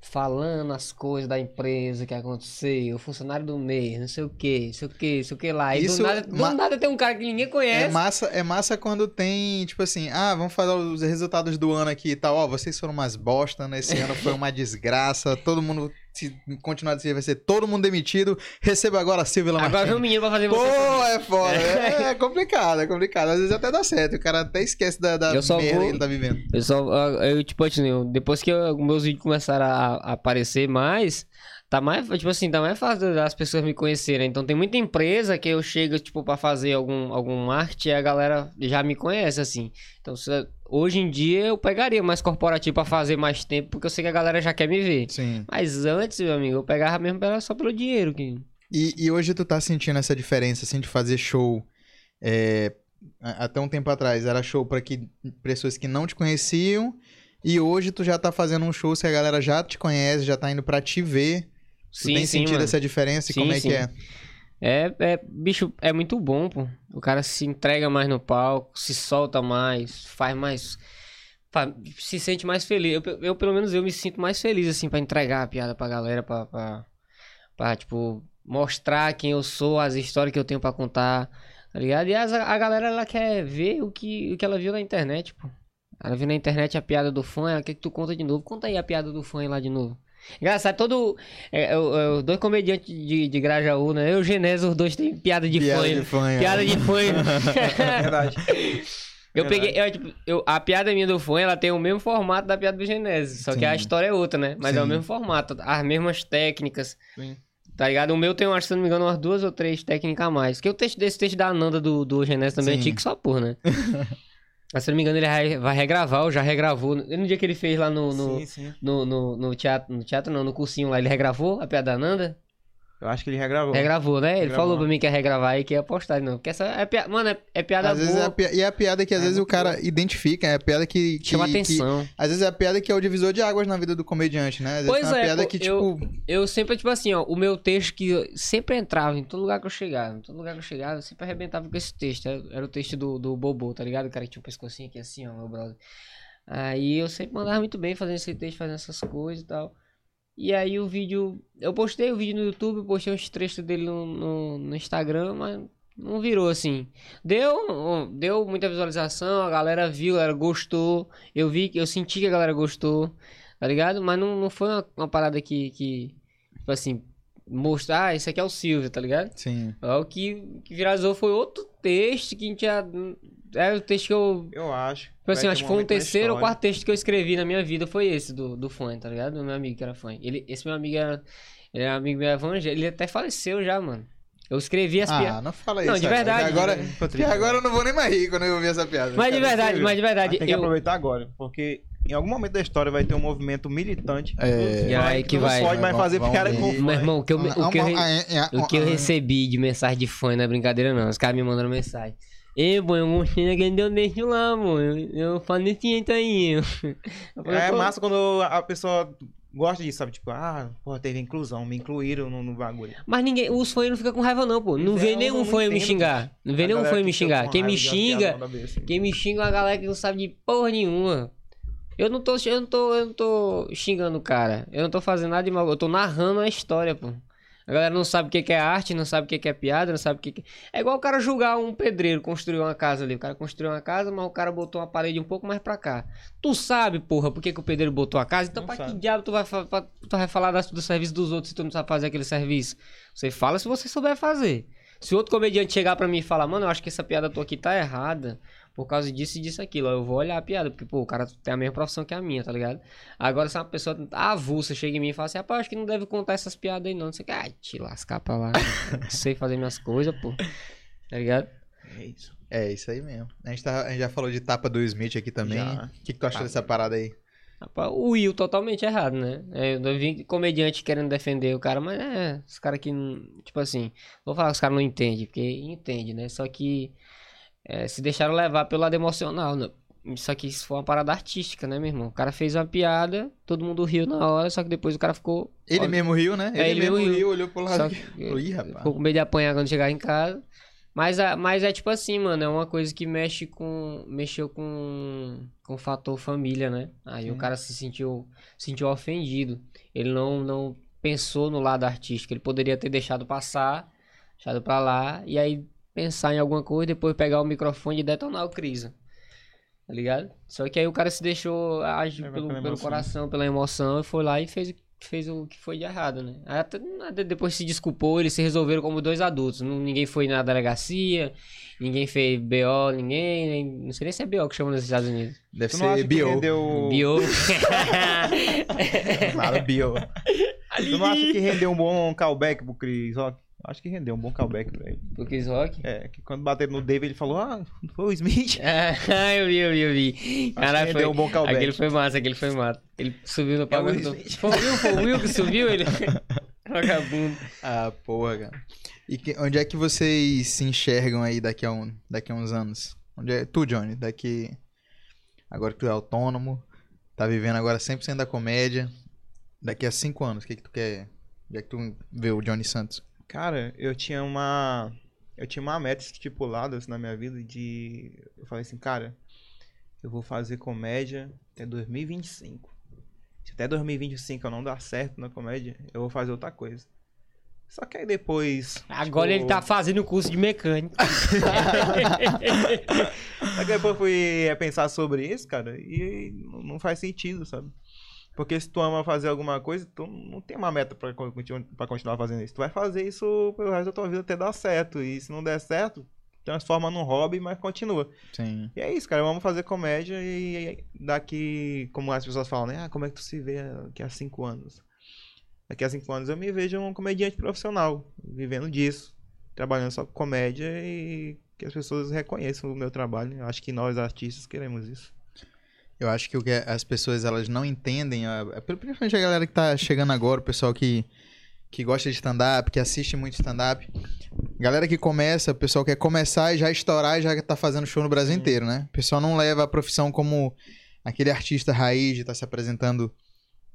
E: falando as coisas da empresa que aconteceu, o funcionário do mês, não sei o que, não sei o que, não sei o que lá. E
A: Isso,
E: do nada, do nada tem um cara que ninguém
A: É
E: conhece.
A: massa, é massa quando tem, tipo assim, ah, vamos falar os resultados do ano aqui e tal. Ó, vocês foram umas bosta, né? Esse ano foi uma desgraça. Todo mundo, se continuar jeito, vai ser todo mundo demitido. Receba agora a Silvia
E: Agora vem
A: Lamartine.
E: um menino pra fazer
A: Pô,
E: você.
A: é foda. É, é complicado, é complicado. Às vezes até dá certo. O cara até esquece da, da
E: Eu só
A: merda
E: vou-
A: que ele tá vivendo.
E: Eu só, eu, tipo assim, depois que eu- meus vídeos começaram a, a aparecer mais, Tá mais, tipo assim, tá mais fácil das pessoas me conhecerem. Então tem muita empresa que eu chego, tipo, pra fazer algum, algum marketing e a galera já me conhece, assim. Então se- hoje em dia eu pegaria mais corporativo pra fazer mais tempo, porque eu sei que a galera já quer me ver.
A: Sim.
E: Mas antes, meu amigo, eu pegava mesmo só pelo dinheiro. Que...
A: E, e hoje tu tá sentindo essa diferença, assim, de fazer show. é, até um tempo atrás era show pra que, pessoas que não te conheciam. E hoje tu já tá fazendo um show que a galera já te conhece, já tá indo pra te ver. Tu
E: Sim,
A: tem
E: sim,
A: sentido
E: mano.
A: essa diferença e
E: Sim,
A: como é
E: sim.
A: que é?
E: É, é, bicho, é muito bom, pô. O cara se entrega mais no palco, se solta mais, faz mais. fa- se sente mais feliz. Eu, eu, pelo menos, eu me sinto mais feliz, assim, pra entregar a piada pra galera, pra, pra, pra, tipo, mostrar quem eu sou, as histórias que eu tenho pra contar, tá ligado? E as- a galera, ela quer ver o que, o que ela viu na internet, pô. Ela viu na internet a piada do fã, ela quer que tu conta de novo. Conta aí a piada do fã lá de novo. Engraçado, todo. É, é, é, os dois comediantes de, de Grajaú, né? Eu e o Genésio, os dois têm piada de
A: Piada
E: fã.
A: de fã, é.
E: Piada de fã.
B: Verdade.
E: Eu
B: Verdade.
E: peguei. Eu, tipo, eu- a piada minha do fã, ela tem o mesmo formato da piada do Genésio. Só que a
A: Sim.
E: história é outra, né? Mas é o
A: Sim.
E: mesmo formato, as mesmas técnicas.
B: Sim.
E: Tá ligado? O meu tem, acho, se não me engano, umas duas ou três técnicas a mais. Que o texto desse texto da Ananda do, do Genésio também é
A: Sim.
E: que só porra, né? Mas se não me engano, ele vai, regravar, ou já regravou. No dia que ele fez lá no, no,
B: Sim, sim.
E: no, no, no teatro, no teatro não, no cursinho lá, ele regravou a piada da Nanda?
B: Eu acho que ele regravou.
E: Regravou, né? Ele
B: Regravou.
E: falou pra mim que ia regravar e que ia postar de novo. Porque essa é piada, mano, é, é piada
A: Às vezes é
E: boa,
A: a pi- e é a piada que às
B: É
A: vezes o cara identifica, é a piada que, que
E: chama
A: que-
E: atenção.
A: às vezes é a piada que é o divisor de águas na vida do comediante, né? Às vezes
E: Pois
A: é uma
E: é,
A: piada
E: pô,
A: que,
E: eu-
A: tipo,
E: Eu sempre, tipo assim, ó, o meu texto que eu sempre entrava em todo lugar que eu chegava, em todo lugar que eu chegava, eu sempre arrebentava com esse texto. Era, era o texto do, do Bobo, tá ligado? O cara que tinha um pescocinho aqui assim, ó, meu brother. Aí eu sempre mandava muito bem fazendo esse texto, fazendo essas coisas e tal. E aí o vídeo. Eu postei o vídeo no YouTube, postei uns trechos dele no, no, no Instagram, mas não virou assim. Deu, deu muita visualização, a galera viu, a galera gostou. Eu vi, eu senti que a galera gostou, tá ligado? Mas não, não foi uma, uma parada que, que, tipo assim, mostrar, ah, esse aqui é o Silvio, tá ligado?
A: sim.
E: Ó, O que, que viralizou foi outro texto que a gente já. Era o texto que eu.
B: Eu acho.
E: Tipo assim, acho que foi um terceiro ou quarto texto que eu escrevi na minha vida, foi esse do, do fã, tá ligado? Do meu amigo que era fã. Ele, esse meu amigo era. Ele era amigo meu evangélico. Ele até faleceu já, mano. Eu escrevi as
A: Ah,
E: piadas.
A: não fala
E: Não,
A: isso.
E: de
A: cara.
E: verdade.
A: Agora,
B: triste,
A: agora eu não vou nem mais rir quando eu ouvir essa piada.
E: Mas de verdade, mas de verdade.
B: Tem que
E: Eu,
B: aproveitar agora, porque em algum momento da história vai ter um movimento militante.
A: É.
E: E aí que
B: não
E: vai.
B: pode mais fazer piada
A: ver.
B: com
E: meu irmão, o que eu, o que eu,
A: é,
E: O que eu recebi de mensagem de fã não é brincadeira, não. Os caras me mandando mensagem. Ei, pô, eu gostei daquele deu deixo lá, pô. Eu, eu falo desse jeito aí. Falei,
B: É massa quando a pessoa gosta disso, sabe? Tipo, ah, pô, teve inclusão, me incluíram no, no bagulho.
E: Mas ninguém, os fãs não ficam com raiva, não, pô. Não vem
B: é,
E: nenhum fã me xingar. Não
B: A
E: nenhum fã me xingar. Quem me xinga,
B: assim.
E: quem me xinga é uma galera que não sabe de porra nenhuma. Eu não tô, eu não tô, eu não tô xingando o cara. Eu não tô fazendo nada de mal. Eu tô narrando a história, pô. A galera não sabe o que que é arte, não sabe o que que é piada, não sabe o que que... É igual o cara julgar um pedreiro construir uma casa ali. O cara construiu uma casa, mas o cara botou uma parede um pouco mais pra cá. Tu sabe, porra, por que, que o pedreiro botou a casa? Então
B: Não
E: pra que
B: sabe.
E: diabo tu vai, fa- tu vai falar do serviço dos outros se tu não sabe fazer aquele serviço? Você fala se você souber fazer. Se outro comediante chegar pra mim e falar, mano, eu acho que essa piada tua aqui tá errada por causa disso e disso e aquilo, eu vou olhar a piada, porque, pô, o cara tem a mesma profissão que a minha, tá ligado? Agora, se uma pessoa avulsa chega em mim e fala assim, rapaz, acho que não deve contar essas piadas aí não, não sei o que, ah, te lascar pra lá, não sei fazer minhas coisas, pô, tá ligado?
B: É isso.
A: É isso aí mesmo. A gente, tá- a gente já falou de tapa do Smith aqui também. O que, que tu acha
B: Ah,
A: dessa parada aí?
E: Rapaz, o Will totalmente errado, né? É, Eu vi comediante querendo defender o cara, mas é, os caras que, não- tipo assim, vou falar que os caras não entendem, porque entende, né? Só que é, se deixaram levar pelo lado emocional, né? Só que isso foi uma parada artística, né, meu irmão? O cara fez uma piada, todo mundo riu na hora, só que depois o cara ficou.
A: Ele
E: Olha,
A: mesmo riu, né?
E: É, ele mesmo riu.
A: olhou pro lado.
E: que-
A: Ih, rapaz.
E: Ficou com medo de apanhar quando chegar em casa. Mas, mas é tipo assim, mano, é uma coisa que mexe com. Mexeu com. Com o fator família, né? Aí o
A: Sim.
E: cara se sentiu, sentiu ofendido. Ele não, não pensou no lado artístico. Ele poderia ter deixado passar, deixado pra lá, e aí pensar em alguma coisa, depois pegar o microfone e detonar o Crisa. Tá ligado? Só que aí o cara se deixou agir pelo, pelo coração, pela emoção, e foi lá e fez, fez o que foi de errado, né? Aí até, até depois se desculpou, eles se resolveram como dois adultos. Não, ninguém foi na delegacia, ninguém fez BO, ninguém. nem- não sei nem se é BO que chama nos Estados Unidos.
A: Deve ser bio.
B: rendeu...
E: BO.
A: Claro, bio.
B: Tu não acha que rendeu um bom callback pro Chris Rock? Acho que rendeu um bom callback pra ele.
E: Pro Chris Rock.
B: É, que quando bateram no Dave, ele falou, ah, foi o Smith.
E: Ah, eu vi, eu vi, eu vi. Caralho,
B: rendeu um bom callback.
E: Aquele foi massa, aquele foi massa. Ele subiu no palco.
B: Will
E: e falou,
B: Smith.
E: Foi o Will, foi o Will que subiu ele. Vagabundo.
A: Ah, porra, cara. E que- onde é que vocês se enxergam aí daqui a, um, daqui a uns anos? Onde é, tu, Johnny, daqui. Agora que tu é autônomo, tá vivendo agora 100% da comédia. Daqui a cinco anos, o que, que tu quer? Onde é que tu vê o Johnny Santos?
B: Cara, eu tinha uma. Eu tinha uma meta estipulada assim, na minha vida de. Eu falei assim, cara, eu vou fazer comédia até 2025. Se até 2025 eu não dar certo na comédia, eu vou fazer outra coisa. Só que aí depois.
E: Agora
B: tipo,
E: ele tá fazendo o curso de mecânico.
B: Só que depois eu fui pensar sobre isso, cara, e não faz sentido, sabe? Porque se tu ama fazer alguma coisa, tu não tem uma meta pra, pra continuar fazendo isso. Tu vai fazer isso pelo resto da tua vida até dar certo. E se não der certo, transforma num hobby, mas continua.
A: Sim.
B: E é isso, cara. Eu amo fazer comédia e daqui, como as pessoas falam, né? Ah, como é que tu se vê daqui a cinco anos? Daqui a cinco anos eu me vejo um comediante profissional, vivendo disso, trabalhando só com comédia e que as pessoas reconheçam o meu trabalho. Eu acho que nós artistas queremos isso.
A: Eu acho que o que as pessoas elas não entendem, principalmente a galera que tá chegando agora, o pessoal que, que gosta de stand-up, que assiste muito stand-up. Galera que começa, o pessoal quer começar e já estourar e já tá fazendo show no Brasil inteiro, né? O pessoal não leva a profissão como aquele artista raiz de estar se apresentando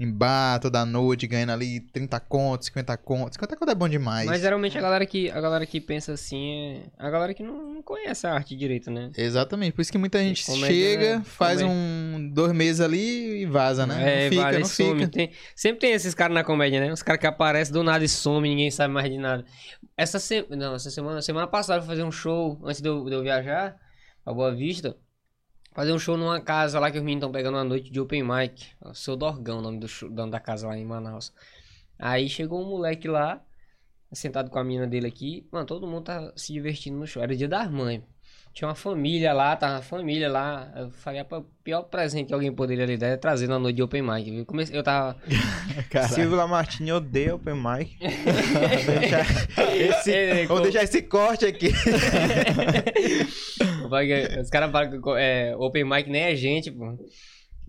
A: em bar toda noite, ganhando ali 30 contos, 50 contos. 50 contos é bom demais.
E: Mas geralmente a galera que, a galera que pensa assim é a galera que não, não conhece a arte direito, né?
A: Exatamente, por isso que muita gente
E: comédia,
A: chega,
E: né?
A: faz
E: Comédia.
A: um dois meses ali e vaza, né?
E: É,
A: não fica,
E: vale,
A: não
E: some.
A: fica.
E: Tem- sempre tem esses caras na comédia, né? Os caras que aparecem do nada e somem, ninguém sabe mais de nada. Essa semana, não, essa semana, semana passada eu fui fazer um show antes de eu, de eu viajar pra Boa Vista. Fazer um show numa casa lá que os meninos estão pegando uma noite de open mic. O seu Dorgão, o nome do show- dono da casa lá em Manaus. Aí chegou um moleque lá, sentado com a mina dele aqui. Mano, todo mundo tá se divertindo no show. Era dia das mães. Tinha uma família lá, tava uma família lá. Eu falei, "Rapaz, o pior presente que alguém poderia lhe dar é trazer na noite de open mic. viu? Comecei, eu tava.
A: Caralho.
B: Silvio Lamartine odeia Open Mic. Vou deixar esse,
E: É,
B: vou deixar esse corte aqui.
E: Os caras falam que é, open mic nem é gente, pô.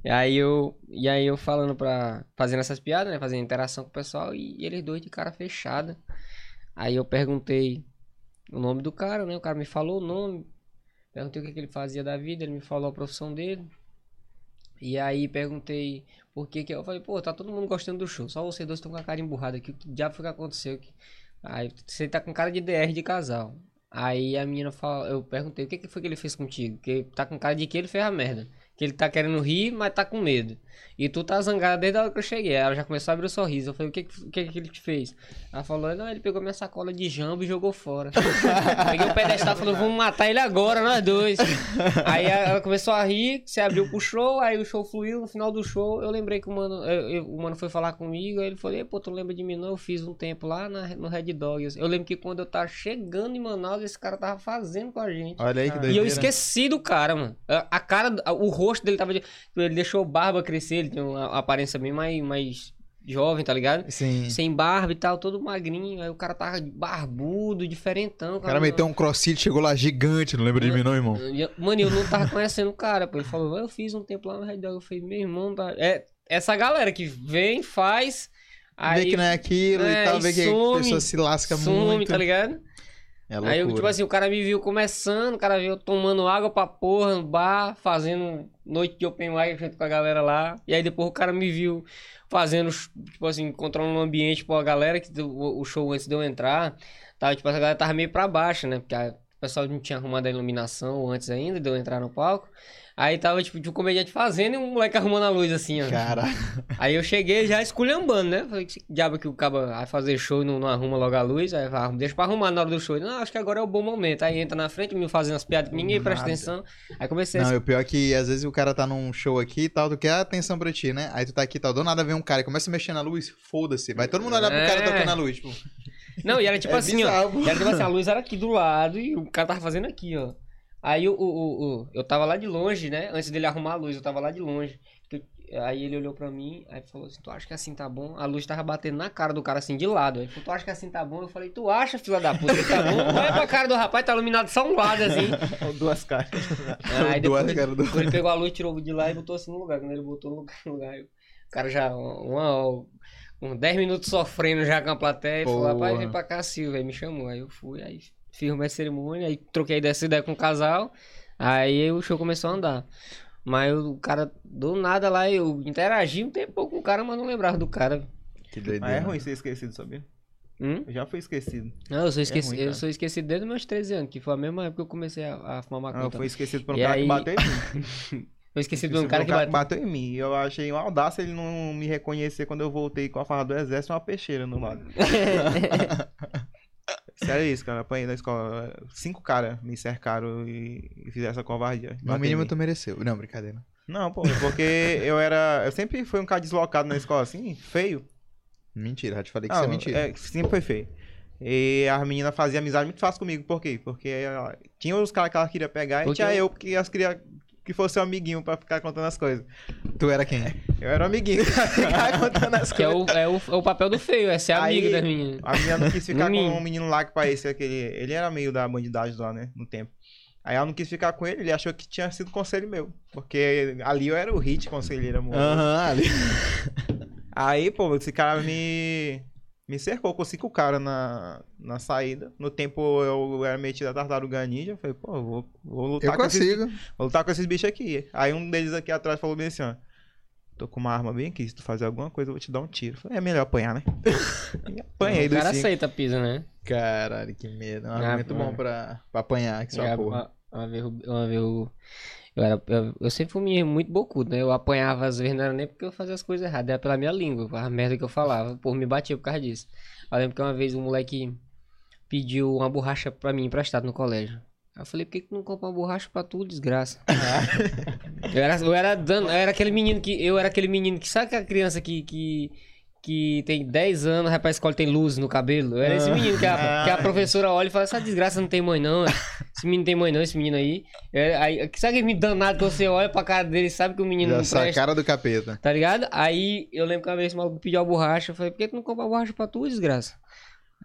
E: E aí eu, e aí eu falando pra. Fazendo essas piadas, né? Fazendo interação com o pessoal e eles dois de cara fechada. Aí eu perguntei o nome do cara, né? O cara me falou o nome. Perguntei o que, que ele fazia da vida, ele me falou a profissão dele. E aí perguntei por que que eu falei, pô, tá todo mundo gostando do show, só vocês dois estão com a cara emburrada aqui, o que diabo foi que aconteceu? Aí você tá com cara de DR de casal. Aí a menina falou, eu perguntei, o que, que foi que ele fez contigo? Que tá com cara de que ele fez a merda. Que ele tá querendo rir, mas tá com medo. E tu tá zangada desde a hora que eu cheguei. Ela já começou a abrir o sorriso. Eu falei, o que, o que, que ele te fez? Ela falou, não, ele pegou minha sacola de jambo e jogou fora. Peguei o pedestal e falou, vamos matar ele agora, nós dois. Aí ela começou a rir, se abriu pro show, aí o show fluiu. No final do show, eu lembrei que o mano, eu- eu- o mano foi falar comigo. Aí ele falou, "Ei, pô, tu lembra de mim? Não, eu fiz um tempo lá na- no Red Dogs. Eu lembro que quando eu tava chegando em Manaus, esse cara tava fazendo com a gente.
A: Olha aí que doideira.
E: E eu esqueci do cara, mano. A, cara, o rosto dele tava. de- Ele deixou barba crescer, ele tinha uma aparência bem mais, mais jovem, tá ligado?
A: Sim.
E: Sem barba e tal, todo magrinho. Aí o cara tava barbudo, diferentão.
A: O cara meteu um crossfit, chegou lá gigante, não lembra de mim não, irmão?
E: Eu- Mano, eu não tava conhecendo o cara, pô. Ele falou, eu fiz um tempo lá no Red Dog. Eu falei, meu irmão, tá... é essa galera que vem, faz. Aí
A: vê que não é aquilo
E: é,
A: e tal, vê que a
E: some,
A: pessoa se lasca
E: some,
A: muito.
E: tá ligado?
A: É
E: Aí, eu, tipo assim, o cara me viu começando, o cara viu tomando água pra porra no bar, fazendo noite de open mic junto com a galera lá. E aí depois o cara me viu fazendo, tipo assim, controlando um ambiente pra galera, que o o show antes de eu entrar, tava, tipo, a galera tava meio pra baixo, né? Porque a- o pessoal não tinha arrumado a iluminação antes ainda de eu entrar no palco. Aí tava, tipo, de um comediante fazendo e um moleque arrumando a luz, assim, ó.
A: Cara,
E: Aí eu cheguei já esculhambando, né? Falei, que diabo que o cabo vai fazer show e não, não arruma logo a luz. Aí fala, deixa pra arrumar na hora do show. Ele, Não, acho que agora é o bom momento. Aí entra na frente, me fazendo as piadas que ninguém presta
B: Nada.
E: atenção. Aí comecei
A: não,
E: a...
A: e o pior é que às vezes o cara tá num show aqui e tal, tu quer atenção pra ti, né? Aí tu tá aqui e tal, do nada vem um cara e começa a mexer na luz, foda-se. Vai todo mundo olhar pro cara
E: É.
A: tocando a luz, tipo.
E: Não, e era tipo
A: É
E: assim,
A: bizarro,
E: ó. E era tipo assim, a luz era aqui do lado e o cara tava fazendo aqui, ó. Aí o, o, o- eu tava lá de longe, né? Antes dele arrumar a luz, eu tava lá de longe. Aí ele olhou pra mim, aí falou assim, tu acha que assim tá bom? A luz tava batendo na cara do cara assim, de lado. Aí ele falou, tu acha que assim tá bom? Eu falei, tu acha, filha da puta, que tá bom? Olha pra cara do rapaz, tá iluminado só um lado, assim.
B: Duas caras.
E: Aí
A: Duas
E: depois,
A: caras do-
E: depois ele pegou a luz, tirou de lá e botou assim no lugar. Quando ele botou no lugar, no lugar eu- o cara já, uma, uns 10 minutos sofrendo já com a plateia, e falou, rapaz, vem pra cá, Silvio. Aí me chamou, aí eu fui, aí fiz uma cerimônia, aí troquei dessa ideia com o casal, aí o show começou a andar. Mas o cara, do nada lá, eu interagi um tempo com o cara, mas não lembrava do cara.
A: Que
B: Mas
A: doideira.
B: é ruim ser esquecido, sabia?
E: Hum?
B: Eu já fui esquecido.
E: Não, eu sou, esqueci,
B: ruim,
E: eu
B: cara.
E: sou esquecido desde os meus 13 anos, que foi a mesma época que eu comecei a, a fumar maconha.
B: Não, eu
E: então.
B: fui esquecido por um
E: E
B: cara
E: aí-
B: que bateu em mim.
E: Eu esqueci de um
B: Esquecido
E: cara
B: por
E: que bateu.
B: bateu em mim. E eu achei uma audácia ele não me reconhecer quando eu voltei com a farda do exército e uma peixeira no lado. Sério isso, cara. Apanhei na escola. Cinco caras me cercaram e, e fizeram essa covardia.
A: No mínimo tu mereceu. Não, brincadeira.
B: Não, pô, porque eu era. Eu sempre fui um cara deslocado na escola, assim, feio.
A: Mentira, já te falei que
B: Não,
A: isso é mentira.
B: é, sempre foi feio. E as meninas faziam amizade muito fácil comigo. Por quê? Porque ela- tinha os caras que ela queria pegar
E: Porque
B: e tinha
E: eu-
B: que elas queria que fosse um amiguinho pra ficar contando as coisas.
A: Tu era quem?
B: Eu era um amiguinho pra ficar contando as
E: Que é
B: coisas.
E: o, é, o, é o papel do feio, é ser
B: Aí-
E: amigo das meninas.
B: A menina não quis ficar com um menino lá que parecia aquele. Ele era meio da bandidagem lá, né? No tempo. Aí ela não quis ficar com ele, ele achou que tinha sido conselho meu. Porque ali eu era o hit conselheiro, amor.
A: Aham, ali.
B: Aí, pô, esse cara me. Me cercou com cinco caras na, na saída. No tempo eu era metido a tartaruga ninja. Eu falei, pô, vou, vou lutar
A: Eu
B: com esses,
A: consigo.
B: vou lutar com esses bichos aqui. Aí um deles aqui atrás falou bem assim, ó. Tô com uma arma bem aqui, se tu fazer alguma coisa eu vou te dar um tiro. Eu falei, é melhor apanhar, né? E apanhei
E: o
B: dos
E: cara
B: cinco.
E: aceita a pisa, né?
A: Caralho, que medo. É um
E: Ah,
A: argumento bom
E: é.
A: pra, pra apanhar, que sua
E: É,
A: porra.
E: Uma, uma vez, uma vez eu, era, eu, eu sempre fui muito bocudo, né? Eu apanhava às vezes, não era nem porque eu fazia as coisas erradas, era pela minha língua, a merda que eu falava. Pô, me batia por causa disso. Eu lembro que uma vez um moleque pediu uma borracha pra mim emprestado no colégio. Eu falei, por que, que tu não compra uma borracha pra tu, desgraça? eu, era, eu, era dando, eu era aquele menino que. Eu era aquele menino que. Sabe aquela criança que. que que tem 10 anos, pra escola tem luz no cabelo. Era esse menino que a, que a professora olha e fala, essa desgraça não tem mãe não. Esse menino tem mãe não, esse menino aí. É, aí sabe aquele menino danado que você olha pra cara dele e sabe que o menino não
A: Essa é a
E: presta,
A: cara do capeta.
E: tá ligado? Aí eu lembro que uma vez esse maluco pediu a borracha, eu falei, por que tu não compra a borracha pra tu, desgraça?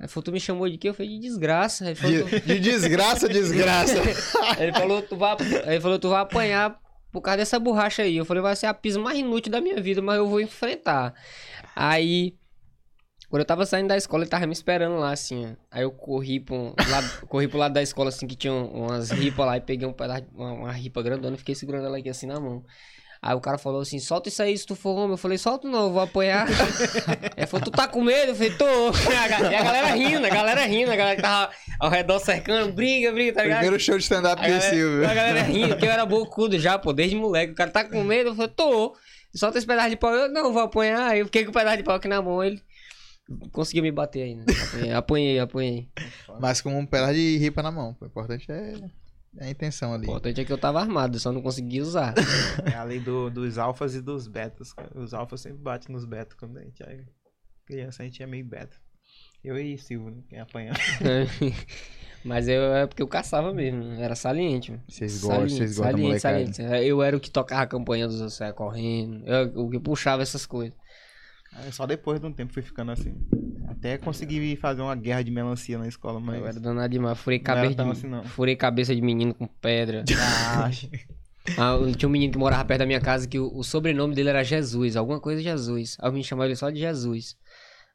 E: Aí falou, tu me chamou de quê? Eu falei, de desgraça. Aí falou,
A: De, de desgraça, desgraça.
E: tu... ele, falou, tu vai... ele falou, tu vai apanhar por causa dessa borracha aí. Eu falei, vai ser a pisa mais inútil da minha vida, mas eu vou enfrentar. Aí, quando eu tava saindo da escola, ele tava me esperando lá, assim, ó. Aí eu corri pro, um lado, corri pro lado da escola, assim, que tinha umas ripas lá, e peguei um pedaço, uma, uma ripa grandona e fiquei segurando ela aqui, assim, na mão. Aí o cara falou assim, solta isso aí se tu for homem. Eu falei, solta não, eu vou apanhar. Ele falou, tu tá com medo? Eu falei, tô. E a ga- e a galera rindo, a galera rindo, a galera que tava ao redor cercando, briga, briga, tá ligado?
A: Primeiro show de stand-up
E: A
A: de
E: galera, a galera rindo, porque eu era bocudo já, pô, desde moleque. O cara tá com medo, eu falei, tô. Solta esse pedaço de pau. Eu não vou apanhar. Aí eu fiquei com o pedaço de pau aqui na mão. Ele conseguiu me bater ainda. Apanhei, apanhei. apanhei.
A: Mas com um pedaço de ripa na mão. O importante é, é a intenção ali.
E: O importante é que eu tava armado, só não consegui usar.
B: É a lei do- dos alfas e dos betas, cara. Os alfas sempre batem nos betas quando a gente é criança, a gente é meio beta. Eu e Silvio, né? Quem apanhar.
E: Mas eu é porque eu caçava mesmo. Era saliente. mano.
A: Vocês gostam,
E: Saliente,
A: vocês gostam
E: saliente, saliente. Eu era o que tocava a campanha dos saia correndo. Eu, o que puxava essas coisas.
B: Aí Só depois de um tempo fui ficando assim. Até consegui fazer uma guerra de melancia na escola, mas.
E: Eu era danado demais. Furei cabeça, de,
B: assim, não.
E: furei cabeça de menino com pedra.
B: Ah,
E: Ah, tinha um menino que morava perto da minha casa que o, o sobrenome dele era Jesus, alguma coisa Jesus. Aí eu me chamava ele só de Jesus.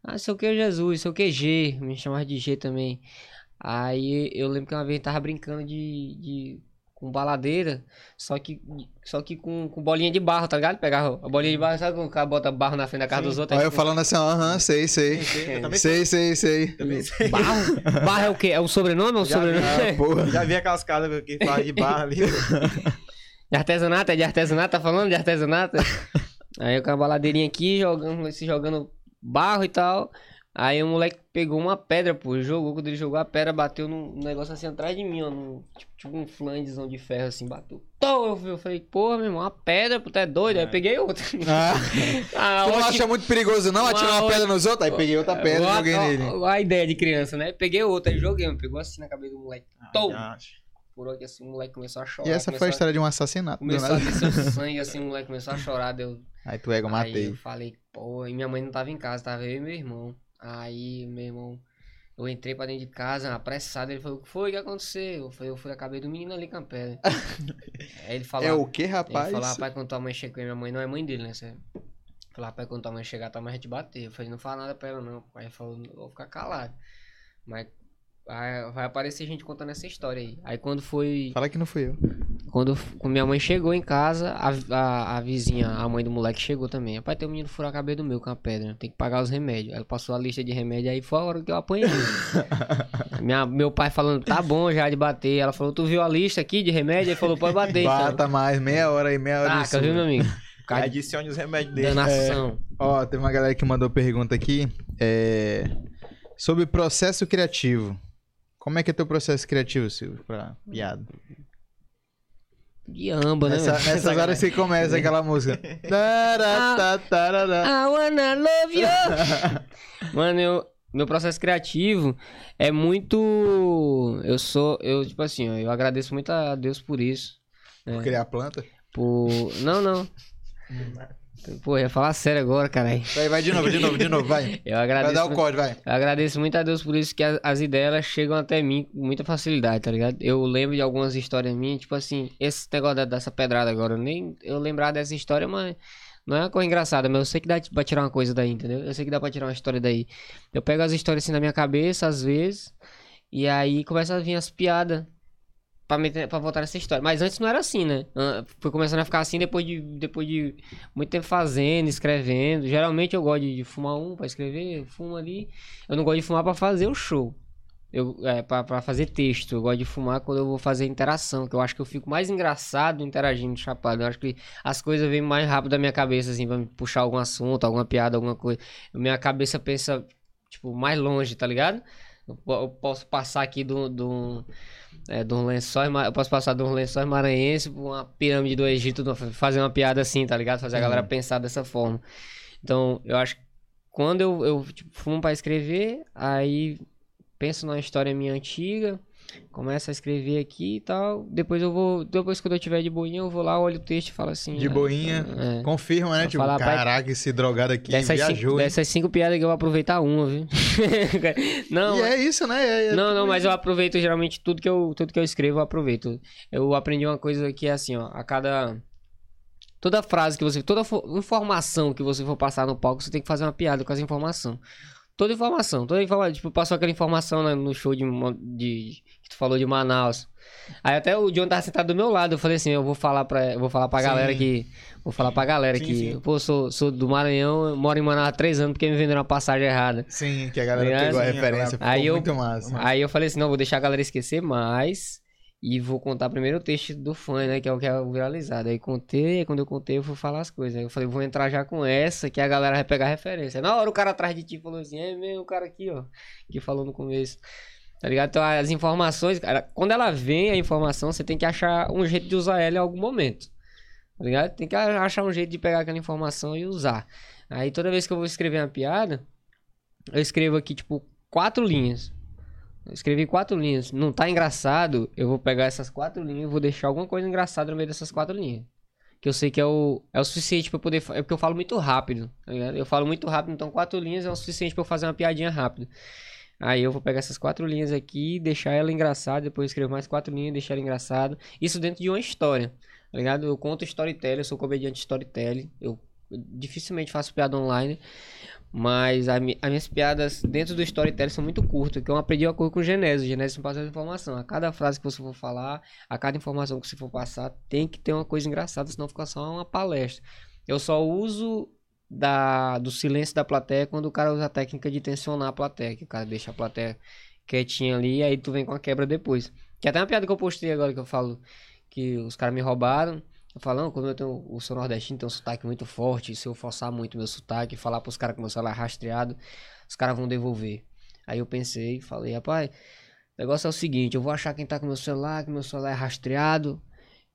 E: Ah, sei o que Jesus, sei o que G, me chamava de G também. Aí eu lembro que uma vez ele tava brincando de, de com baladeira, só que só que com, com bolinha de barro, tá ligado? Pegava a bolinha de barro, sabe quando o cara bota barro na frente da casa
B: Sim.
E: dos outros?
A: Olha
E: aí
A: eu falando assim, aham, sei, sei.
B: eu também
A: Sei, sei, sei.
B: sei.
E: Barro? Barro é o quê? É um sobrenome ou um
B: Já
E: sobrenome?
A: Ah, porra.
B: Já vi aquelas casas que fazem de barra ali.
E: De artesanato, é de artesanato, tá falando de artesanato? Aí com a baladeirinha aqui, jogando, se jogando barro e tal. Aí o moleque pegou uma pedra, pô, jogou. Quando ele jogou a pedra, bateu num negócio assim atrás de mim, ó. Num, tipo, tipo um flandezão de ferro assim, bateu. Tô, eu, falei, porra, meu irmão, uma pedra, pô, tu é doido? Aí eu peguei outra.
A: Ah,
E: Ah,
A: tu não acha muito perigoso não atirar uma
E: Uma
A: pedra nos outros? Aí peguei outra pedra e joguei nele.
E: A ideia de criança, né? Peguei outra, aí joguei, mano, pegou assim na cabeça do moleque. Tô.
B: Ah, acho.
E: furou aqui assim, o moleque começou a chorar.
A: E essa foi a história de um assassinato. do
E: Começou a descer o sangue, assim, o moleque começou a chorar, deu.
A: Aí tu ego,
E: Aí
A: matei.
E: eu falei, pô, e minha mãe não tava em casa, tava eu e meu irmão. Aí, meu irmão, eu entrei pra dentro de casa, apressado, ele falou, o que foi? O que aconteceu? Eu falei, eu fui, acabei do menino ali com a pedra. Aí ele falou,
A: É o que,
E: ele
A: rapaz?
E: falou, rapaz, quando tua mãe chegou, minha mãe não é mãe dele, né? Você... Falou, rapaz, quando tua mãe chegar, tua mãe vai te bater. Eu falei, não fala nada pra ela não. Aí ele falou, vou ficar calado. Mas vai, vai aparecer gente contando essa história aí. Aí quando foi.
A: Fala que não fui eu.
E: Quando, quando minha mãe chegou em casa, a, a, a vizinha, a mãe do moleque chegou também. Rapaz, tem um menino furou a cabeça do meu com a pedra. Tem que pagar os remédios. Ela passou a lista de remédios aí foi a hora que eu apanhei. Minha, meu pai falando, tá bom já de bater. Ela falou, tu viu a lista aqui de remédio? Ele falou, pode bater.
A: Bata mais, meia hora aí, meia hora de
E: Taca, viu,
A: surra.
E: meu amigo? Cara,
B: Adicione os remédios dele.
E: danação.
A: Ó, teve uma galera que mandou pergunta aqui. É... Sobre processo criativo. Como é que é teu processo criativo, Silvio, pra piada?
E: De amba, né?
A: Nessas horas que começa aquela música. Tará, tarará.
E: I wanna love you. Mano, eu, meu processo criativo é muito. Eu sou. Eu, tipo assim, ó, eu agradeço muito a Deus por isso.
A: Por criar planta?
E: Por. Não, não. Pô, ia falar sério agora, caralho.
A: Vai, vai de novo, de novo, de novo, vai.
E: Eu
A: Vai
E: agradeço.
A: dar o código, vai.
E: Eu agradeço muito a Deus por isso que as, as ideias chegam até mim com muita facilidade, tá ligado? Eu lembro de algumas histórias minhas, tipo assim, esse negócio da- dessa pedrada agora, eu nem eu lembrar dessa história, mas não é uma coisa engraçada, mas eu sei que dá pra tirar uma coisa daí, entendeu? Eu sei que dá pra tirar uma história daí. Eu pego as histórias assim na minha cabeça, às vezes, e aí começa a vir as piadas pra, meter, pra voltar nessa história. Mas antes não era assim, né? Foi começando a ficar assim depois de, depois de muito tempo fazendo, escrevendo. Geralmente eu gosto de, de fumar um pra escrever, fumo ali. Eu não gosto de fumar pra fazer o show. Eu, é, pra, pra fazer texto. Eu gosto de fumar quando eu vou fazer interação, que eu acho que eu fico mais engraçado interagindo chapado. Eu acho que as coisas vêm mais rápido da minha cabeça, assim, pra me puxar algum assunto, alguma piada, alguma coisa. Minha cabeça pensa, tipo, mais longe, tá ligado? Eu, eu posso passar aqui do, do, é, de um lençóis, eu posso passar de um lençóis maranhense pra uma pirâmide do Egito, fazer uma piada assim, tá ligado? Fazer a galera pensar dessa forma. Então, eu acho que quando eu, eu tipo, fumo pra escrever, aí penso numa história minha antiga, começo a escrever aqui e tal. Depois eu vou, depois quando eu tiver de boinha, eu vou lá, olho o texto e falo assim.
A: De
E: ah,
A: boinha.
E: é.
A: Confirma, né?
E: Vou
A: Tipo,
E: falar,
A: caraca, esse drogado aqui
E: Dessas
A: viajou.
E: cinco, dessas cinco piadas que eu vou aproveitar uma, viu? não,
A: E é isso, né? É- é
E: não, não, mas eu aproveito geralmente tudo que eu, tudo que eu escrevo, eu aproveito. Eu aprendi uma coisa que é assim, ó, a cada toda frase que você, toda fo- informação que você for passar no palco, você tem que fazer uma piada com essa informação. Toda informação, toda informação, tipo, passou aquela informação né, no show de, de que tu falou de Manaus. Aí até o John tava sentado do meu lado, eu falei assim, eu vou falar pra, eu vou falar pra
A: Sim.
E: galera que, vou falar pra galera
B: Sim,
E: que,
B: sim.
E: pô, sou, sou do Maranhão, moro em Manaus há três anos porque me venderam uma passagem errada.
A: Sim, que a galera
E: Ligado?
A: pegou a referência. Ficou
E: Aí eu-
A: muito massa.
E: Aí eu falei assim, não, vou deixar a galera esquecer mais e vou contar primeiro o texto do fã, né, que é o que é o viralizado. Aí contei, aí quando eu contei eu fui falar as coisas. Aí eu falei, vou entrar já com essa, que a galera vai pegar referência. Na hora o cara atrás de ti falou assim, é mesmo o cara aqui, ó, que falou no começo. Tá ligado? Então as informações, cara, quando ela vem a informação, você tem que achar um jeito de usar ela em algum momento. Tá ligado? Tem que achar um jeito de pegar aquela informação e usar. Aí toda vez que eu vou escrever uma piada, eu escrevo aqui, tipo, quatro linhas. Escrevi quatro linhas. Não tá engraçado, eu vou pegar essas quatro linhas e vou deixar alguma coisa engraçada no meio dessas quatro linhas. Que eu sei que é o, é o suficiente eu poder. É porque eu falo muito rápido, tá ligado? Eu falo muito rápido, então quatro linhas é o suficiente pra eu fazer uma piadinha rápida. Aí eu vou pegar essas quatro linhas aqui, deixar ela engraçada, depois escrevo mais quatro linhas, deixar ela engraçada. Isso dentro de uma história, tá ligado? Eu conto storytelling, eu sou comediante storytelling. Eu dificilmente faço piada online. Mas a as minhas piadas dentro do storytelling são muito curtas, que eu aprendi uma coisa com o Genésio. O Genésio passa essa informação. A cada frase que você for falar, a cada informação que você for passar, tem que ter uma coisa engraçada, senão fica só uma palestra. Eu só uso da, do silêncio da plateia quando o cara usa a técnica de tensionar a plateia, que o cara deixa a plateia quietinha ali aí tu vem com a quebra depois. Que é até uma piada que eu postei agora que eu falo que os caras me roubaram. Não, como eu tenho o sou nordestino, tem um sotaque muito forte, se eu forçar muito meu sotaque, falar pros caras que meu celular é rastreado, os caras vão devolver. Aí eu pensei falei, rapaz, o negócio é o seguinte, eu vou achar quem tá com meu celular, que meu celular é rastreado,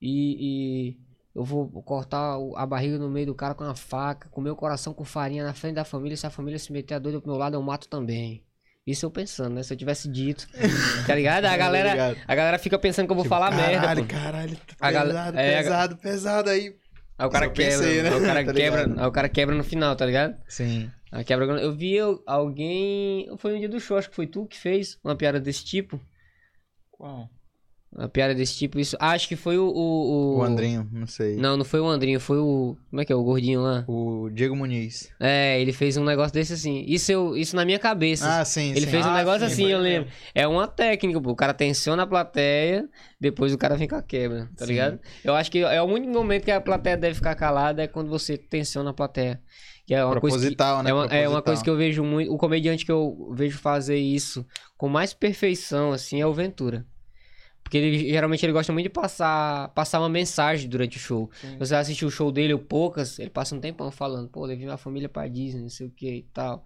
E: e, e eu vou cortar a barriga no meio do cara com uma faca, comer o coração com farinha na frente da família, se a família se meter a doida pro meu lado, eu mato também. Isso eu pensando, né? Se eu tivesse dito. Tá ligado? A
A: Tá
E: galera, a galera fica pensando que eu vou
A: Tipo,
E: falar merda.
A: Caralho,
E: pô.
A: caralho,
E: A
A: pesado,
E: gala- é,
A: pesado, pesado aí.
E: Aí o cara quebra.
A: pensei, né?
E: aí o cara
A: Tá
E: quebra.
A: ligado?
E: Aí o cara quebra no final, tá ligado?
A: Sim.
E: Aí quebra. Eu vi alguém. Foi um dia do show, acho que foi tu que fez uma piada desse tipo.
B: Qual?
E: Uma piada desse tipo. Isso. Acho que foi o. O,
A: O Andrinho, não sei.
E: Não, não foi o Andrinho, foi o. Como é que é? O gordinho lá.
A: O Diego Muniz.
E: É, ele fez um negócio desse assim. Isso, eu, isso na minha cabeça.
A: Ah, sim,
E: ele
A: sim.
E: fez um
B: Ah,
E: negócio
B: sim,
E: assim, eu lembro. É uma técnica, pô. O cara tensiona a plateia, depois o cara vem com a quebra, tá
A: Sim.
E: ligado? Eu acho que é o único momento que a plateia deve ficar calada é quando você tensiona a plateia. Que é uma coisa que,
A: Proposital, né?
E: é, uma, é uma
A: Proposital.
E: coisa que eu vejo muito. O comediante que eu vejo fazer isso com mais perfeição, assim, é o Ventura. Porque ele geralmente ele gosta muito de passar, passar uma mensagem durante o show.
B: Sim.
E: Você assistiu o show dele, o Poucas, ele passa um tempão falando, pô, levei minha família pra Disney, não sei o que e tal.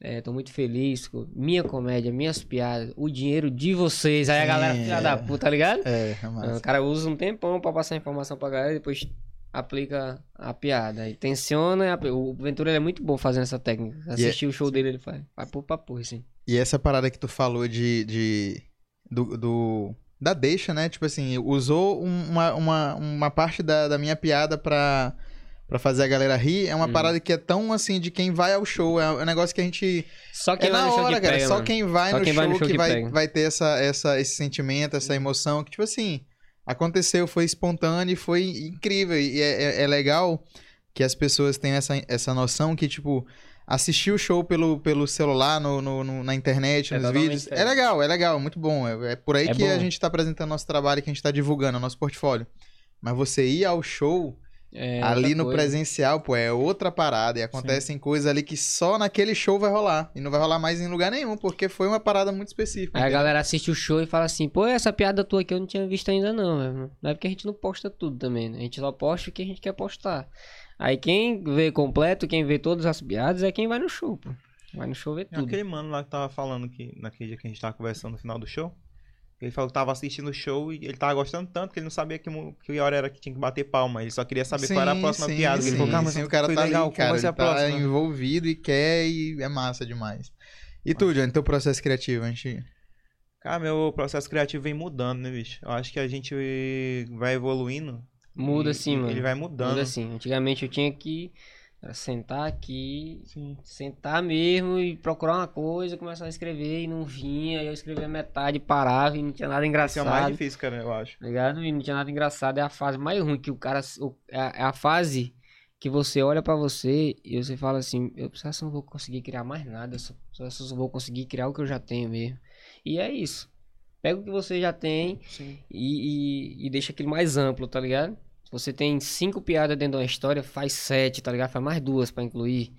E: É, tô muito feliz com minha comédia, minhas piadas, o dinheiro de vocês. Aí a galera, filha
A: é.
E: da puta, tá ligado?
A: É, é
E: O
A: massa.
E: cara usa um tempão pra passar informação pra galera e depois aplica a piada. Aí tensiona, e apli- o Ventura ele é muito bom fazendo essa técnica.
A: é
E: Assistir o show dele, ele faz. Vai pôr pra porra, assim.
A: E essa parada que tu falou de. de do, do- da deixa, né? Tipo assim, usou um- uma, uma, uma parte da, da minha piada pra, pra fazer a galera rir. É uma
E: Hum.
A: parada que é tão assim de quem vai ao show. É um negócio que a gente.
E: Só quem
A: é
E: vai
A: na hora,
E: que
A: cara.
E: pega,
A: Só
E: mano.
A: quem vai
E: Só
A: no
E: quem
A: show
E: vai no show
A: que,
E: que
A: vai, vai ter essa, essa, esse sentimento, essa emoção. Que, tipo assim, aconteceu, foi espontâneo e foi incrível. E é, é- é legal que as pessoas tenham essa, essa noção que, tipo, assistir o show pelo, pelo celular, no, no- no- na internet,
E: É
A: nos vídeos. É
E: diferente.
A: legal, é legal, muito bom. É, é por aí
E: É
A: que a
E: bom.
A: gente tá apresentando nosso trabalho, que a gente tá divulgando, o nosso portfólio. Mas você ir ao show
E: É,
A: ali no
E: coisa.
A: presencial, pô, é outra parada. E acontecem coisas ali que só naquele show vai rolar. E não vai rolar mais em lugar nenhum, porque foi uma parada muito específica.
E: Aí a galera assiste o show e fala assim, pô, essa piada tua aqui eu não tinha visto ainda não, velho. Não é porque a gente não posta tudo também, né? A gente só posta o que a gente quer postar. Aí quem vê completo, quem vê todas as piadas é quem vai no show, pô. Vai no show ver tudo.
B: Aquele mano lá que tava falando que naquele dia que a gente tava conversando no final do show. Ele falou que tava assistindo o show e ele tava gostando tanto que ele não sabia que, que hora era que tinha que bater palma. Ele só queria saber qual era a próxima
A: sim,
B: piada.
A: Sim,
B: ele falou, mas
A: sim, o cara tá
B: legal,
A: ali, cara, ele tá
B: próxima?
A: envolvido e quer e é massa demais. E tu, Johnny, teu processo criativo, a gente...
B: Cara, meu processo criativo vem mudando, né, bicho? Eu acho que a gente vai evoluindo.
E: Muda
B: e-
E: sim,
B: e
E: mano.
B: Ele vai mudando.
E: Muda assim. Antigamente eu tinha que sentar aqui,
B: Sim.
E: sentar mesmo e procurar uma coisa, começar a escrever e não vinha. Aí eu escrevia metade, parava e não tinha nada
B: Esse é
E: engraçado.
B: o mais difícil, cara, eu acho.
E: Tá ligado? E não tinha nada engraçado. É a fase mais ruim que o cara. é, a, é a fase que você olha pra você e você fala assim: eu só não vou conseguir criar mais nada. Eu só, só vou conseguir criar o que eu já tenho mesmo. E é isso. Pega o que você já tem e, e, e deixa aquilo mais amplo, tá ligado? Se você tem cinco piadas dentro de uma história, faz sete, tá ligado? Faz mais duas pra incluir.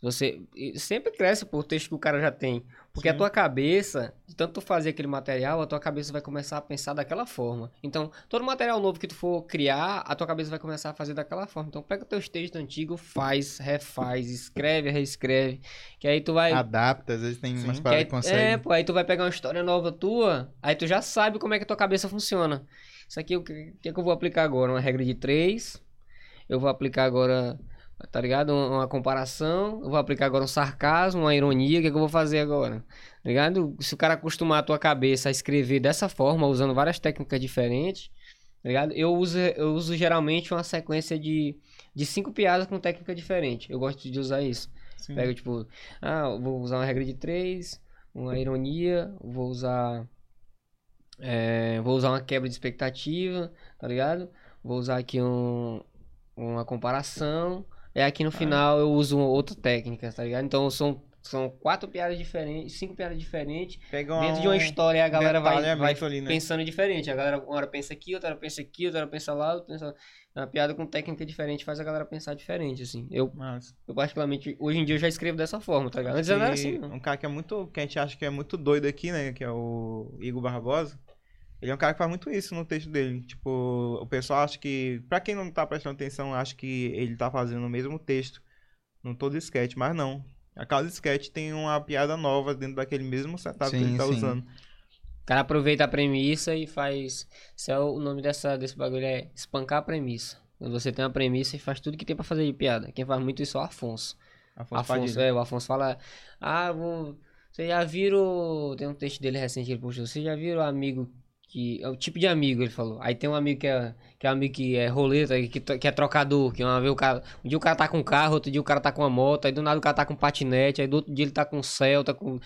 E: Você sempre cresce por texto que o cara já tem. Porque a
B: Sim.
E: tua cabeça, de tanto tu fazer aquele material, a tua cabeça vai começar a pensar daquela forma. Então, todo material novo que tu for criar, a tua cabeça vai começar a fazer daquela forma. Então, pega teus textos antigos, faz, refaz, escreve, reescreve. Que aí tu vai.
A: Adapta, às vezes tem
B: Sim.
A: umas
E: Que
A: paradas
E: aí,
A: que consegue.
E: é, pô, aí tu vai pegar uma história nova tua, aí tu já sabe como é que a tua cabeça funciona. Isso aqui, o que, que é que eu vou aplicar agora? Uma regra de três. Eu vou aplicar agora, tá ligado? Uma, uma comparação. Eu vou aplicar agora um sarcasmo, uma ironia. O que, é que eu vou fazer agora? Tá ligado? Se o cara acostumar a tua cabeça a escrever dessa forma, usando várias técnicas diferentes, tá ligado? Eu uso, eu uso geralmente uma sequência de, de cinco piadas com técnica diferente. Eu gosto de usar isso.
B: Sim.
E: Pega, tipo, ah, vou usar uma regra de três, uma ironia, vou usar. é, vou usar uma quebra de expectativa, tá ligado? Vou usar aqui um, uma comparação. E aqui no final eu uso outra técnica, tá ligado? Então são, são quatro piadas diferentes, cinco piadas diferentes.
B: Pega
E: Dentro de uma história a galera vai, vai
B: ali, né?
E: pensando diferente. A galera uma hora pensa aqui, outra hora pensa aqui, outra hora pensa lá, outra pensa... Uma piada com técnica diferente faz a galera pensar diferente, assim. Eu, eu particularmente, hoje em dia eu já escrevo dessa forma, tá ligado? Antes era assim, não.
B: Um cara que é muito. que a gente acha que é muito doido aqui, né? Que é o Igor Barbosa. Ele é um cara que faz muito isso no texto dele. Tipo, o pessoal acha que. Pra quem não tá prestando atenção, acha que ele tá fazendo o mesmo texto no todo sketch, mas não. A cada sketch tem uma piada nova dentro daquele mesmo setup que
A: Sim,
B: ele tá
A: sim.
B: usando.
E: O cara aproveita a premissa e faz. Isso é o nome dessa, desse bagulho é espancar a premissa. Quando você tem uma premissa e faz tudo que tem pra fazer de piada. Quem faz muito isso é o Afonso.
B: Afonso,
E: Afonso, é, o Afonso fala, ah, vou, Vocês já viram. Tem um texto dele recente que ele postou. Vocês já viram o amigo que. É o tipo de amigo, ele falou. Aí tem um amigo que é, que é um amigo que é roleta, que, que é trocador. Que uma vez o cara. Um dia o cara tá com um carro, outro dia o cara tá com uma moto, aí do nada o cara tá com um patinete, aí do outro dia ele tá com um Celta, com.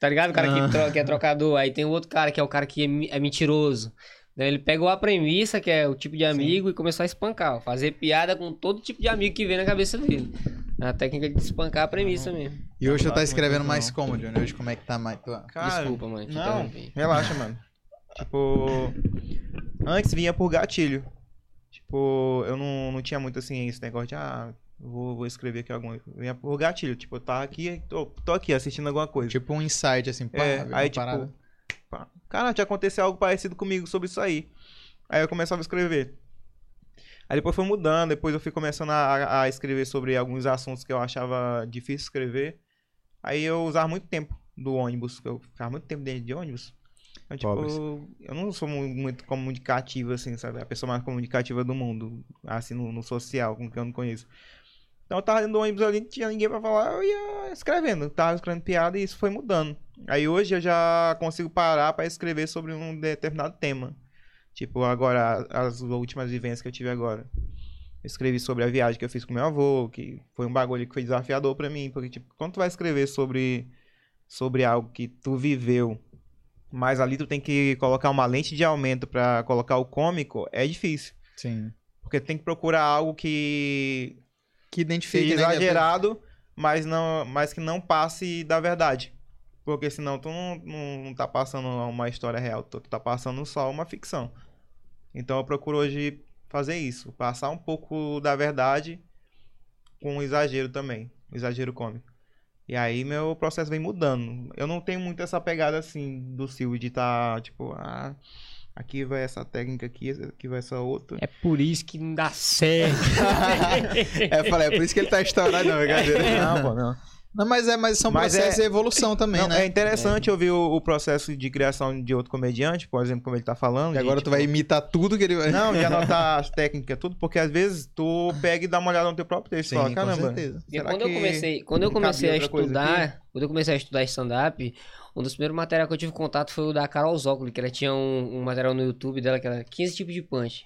E: Tá ligado? O cara
A: Ah.
E: que, tro- que é trocador. Aí tem o outro cara que é o cara que é, é mentiroso. Daí ele pegou a premissa, que é o tipo de amigo, e começou a espancar. ó, Fazer piada com todo tipo de amigo que vem na cabeça dele. A técnica de espancar a premissa mesmo.
A: E hoje tu tá escrevendo
B: muito
A: mais como, Johnny? Hoje como é que tá mais tua...
B: Cara,
E: Desculpa, mãe. te
B: Não,
E: interrompi.
B: relaxa, mano. Tipo, antes vinha por gatilho. Tipo, eu não, não tinha muito assim esse negócio de, ah, vou, vou escrever aqui alguma coisa. Vinha por gatilho. Tipo, eu tava aqui, tô, tô aqui assistindo alguma coisa.
A: Tipo um insight, assim, pá,
B: É, aí tipo,
A: parada.
B: pá, cara, tinha acontecido algo parecido comigo sobre isso aí. Aí eu começava a escrever. Aí depois foi mudando, depois eu fui começando a, a escrever sobre alguns assuntos que eu achava difícil escrever. Aí eu usava muito tempo do ônibus, eu ficava muito tempo dentro de ônibus. Então, tipo,
A: Pobres.
B: eu não sou mu- muito comunicativa, assim, sabe? A pessoa mais comunicativa do mundo, assim, no, no social, com quem eu não conheço. Então eu tava dentro do ônibus ali, não tinha ninguém pra falar, eu ia escrevendo. Tava escrevendo piada e isso foi mudando. Aí hoje eu já consigo parar pra escrever sobre um determinado tema. Tipo, agora, as últimas vivências que eu tive agora. Eu escrevi sobre a viagem que eu fiz com meu avô, que foi um bagulho que foi desafiador pra mim. Porque, tipo, quando tu vai escrever sobre, sobre algo que tu viveu, mas ali tu tem que colocar uma lente de aumento pra colocar o cômico, é difícil.
A: Sim.
B: Porque tu tem que procurar algo que
A: Que identifique,
B: seja
A: né?
B: exagerado, mas, não, mas que não passe da verdade. Porque senão tu não, não, não tá passando uma história real, tu tá passando só uma ficção. Então eu procuro hoje fazer isso, passar um pouco da verdade com exagero também, exagero cômico. E aí meu processo vem mudando. Eu não tenho muito essa pegada assim do Silvio de tá, tipo, ah, aqui vai essa técnica aqui, aqui vai essa outra.
E: É por isso que não dá certo.
A: é, eu falei, é por isso que ele tá estourado, não, brincadeira.
B: Não, pô, não.
A: Não, mas é, mas são
B: Mas
A: processos
B: é-
A: de evolução também,
B: Não,
A: né?
B: É interessante ouvir o, o processo de criação de outro comediante, por exemplo, como ele tá falando.
A: E
B: de,
A: agora tu
B: tipo,
A: vai imitar tudo que ele vai.
B: Não, de anotar as técnicas, tudo, porque às vezes tu pega e dá uma olhada no teu próprio texto
A: Sim,
B: e fala,
A: com
B: caramba.
A: certeza.
E: E
B: será
E: quando eu comecei, quando eu
B: não
E: comecei a estudar, quando eu comecei a estudar stand-up, um dos primeiros materiais que eu tive contato foi o da Carol Zócoli, que ela tinha um, um material no YouTube dela que era 15 tipos de punch.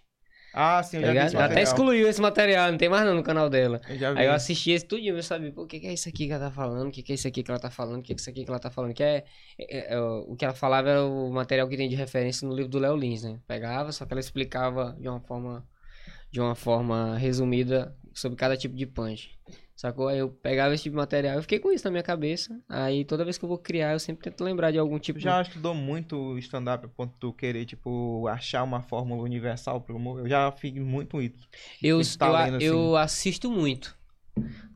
B: Ah, sim, eu
E: Tá
B: já vi esse
E: até excluiu esse material, não tem mais não no canal dela.
B: Eu.
E: Aí eu assisti esse tudinho, eu sabia, pô, o que, que é isso aqui que ela tá falando, o que, que é isso aqui que ela tá falando, o que, que é isso aqui que ela tá falando, que é, é- é, o que ela falava era o material que tem de referência no livro do Léo Lins, né? Pegava, só que ela explicava de uma forma, de uma forma resumida sobre cada tipo de punch. Sacou? Aí eu pegava esse tipo de material, eu fiquei com isso na minha cabeça. Aí toda vez que eu vou criar, eu sempre tento lembrar de algum tipo
B: Tu já estudou muito stand-up a ponto de tu querer, tipo, achar uma fórmula universal pro humor? Eu já fiz muito isso.
E: Eu, eu,
B: assim.
E: eu assisto muito.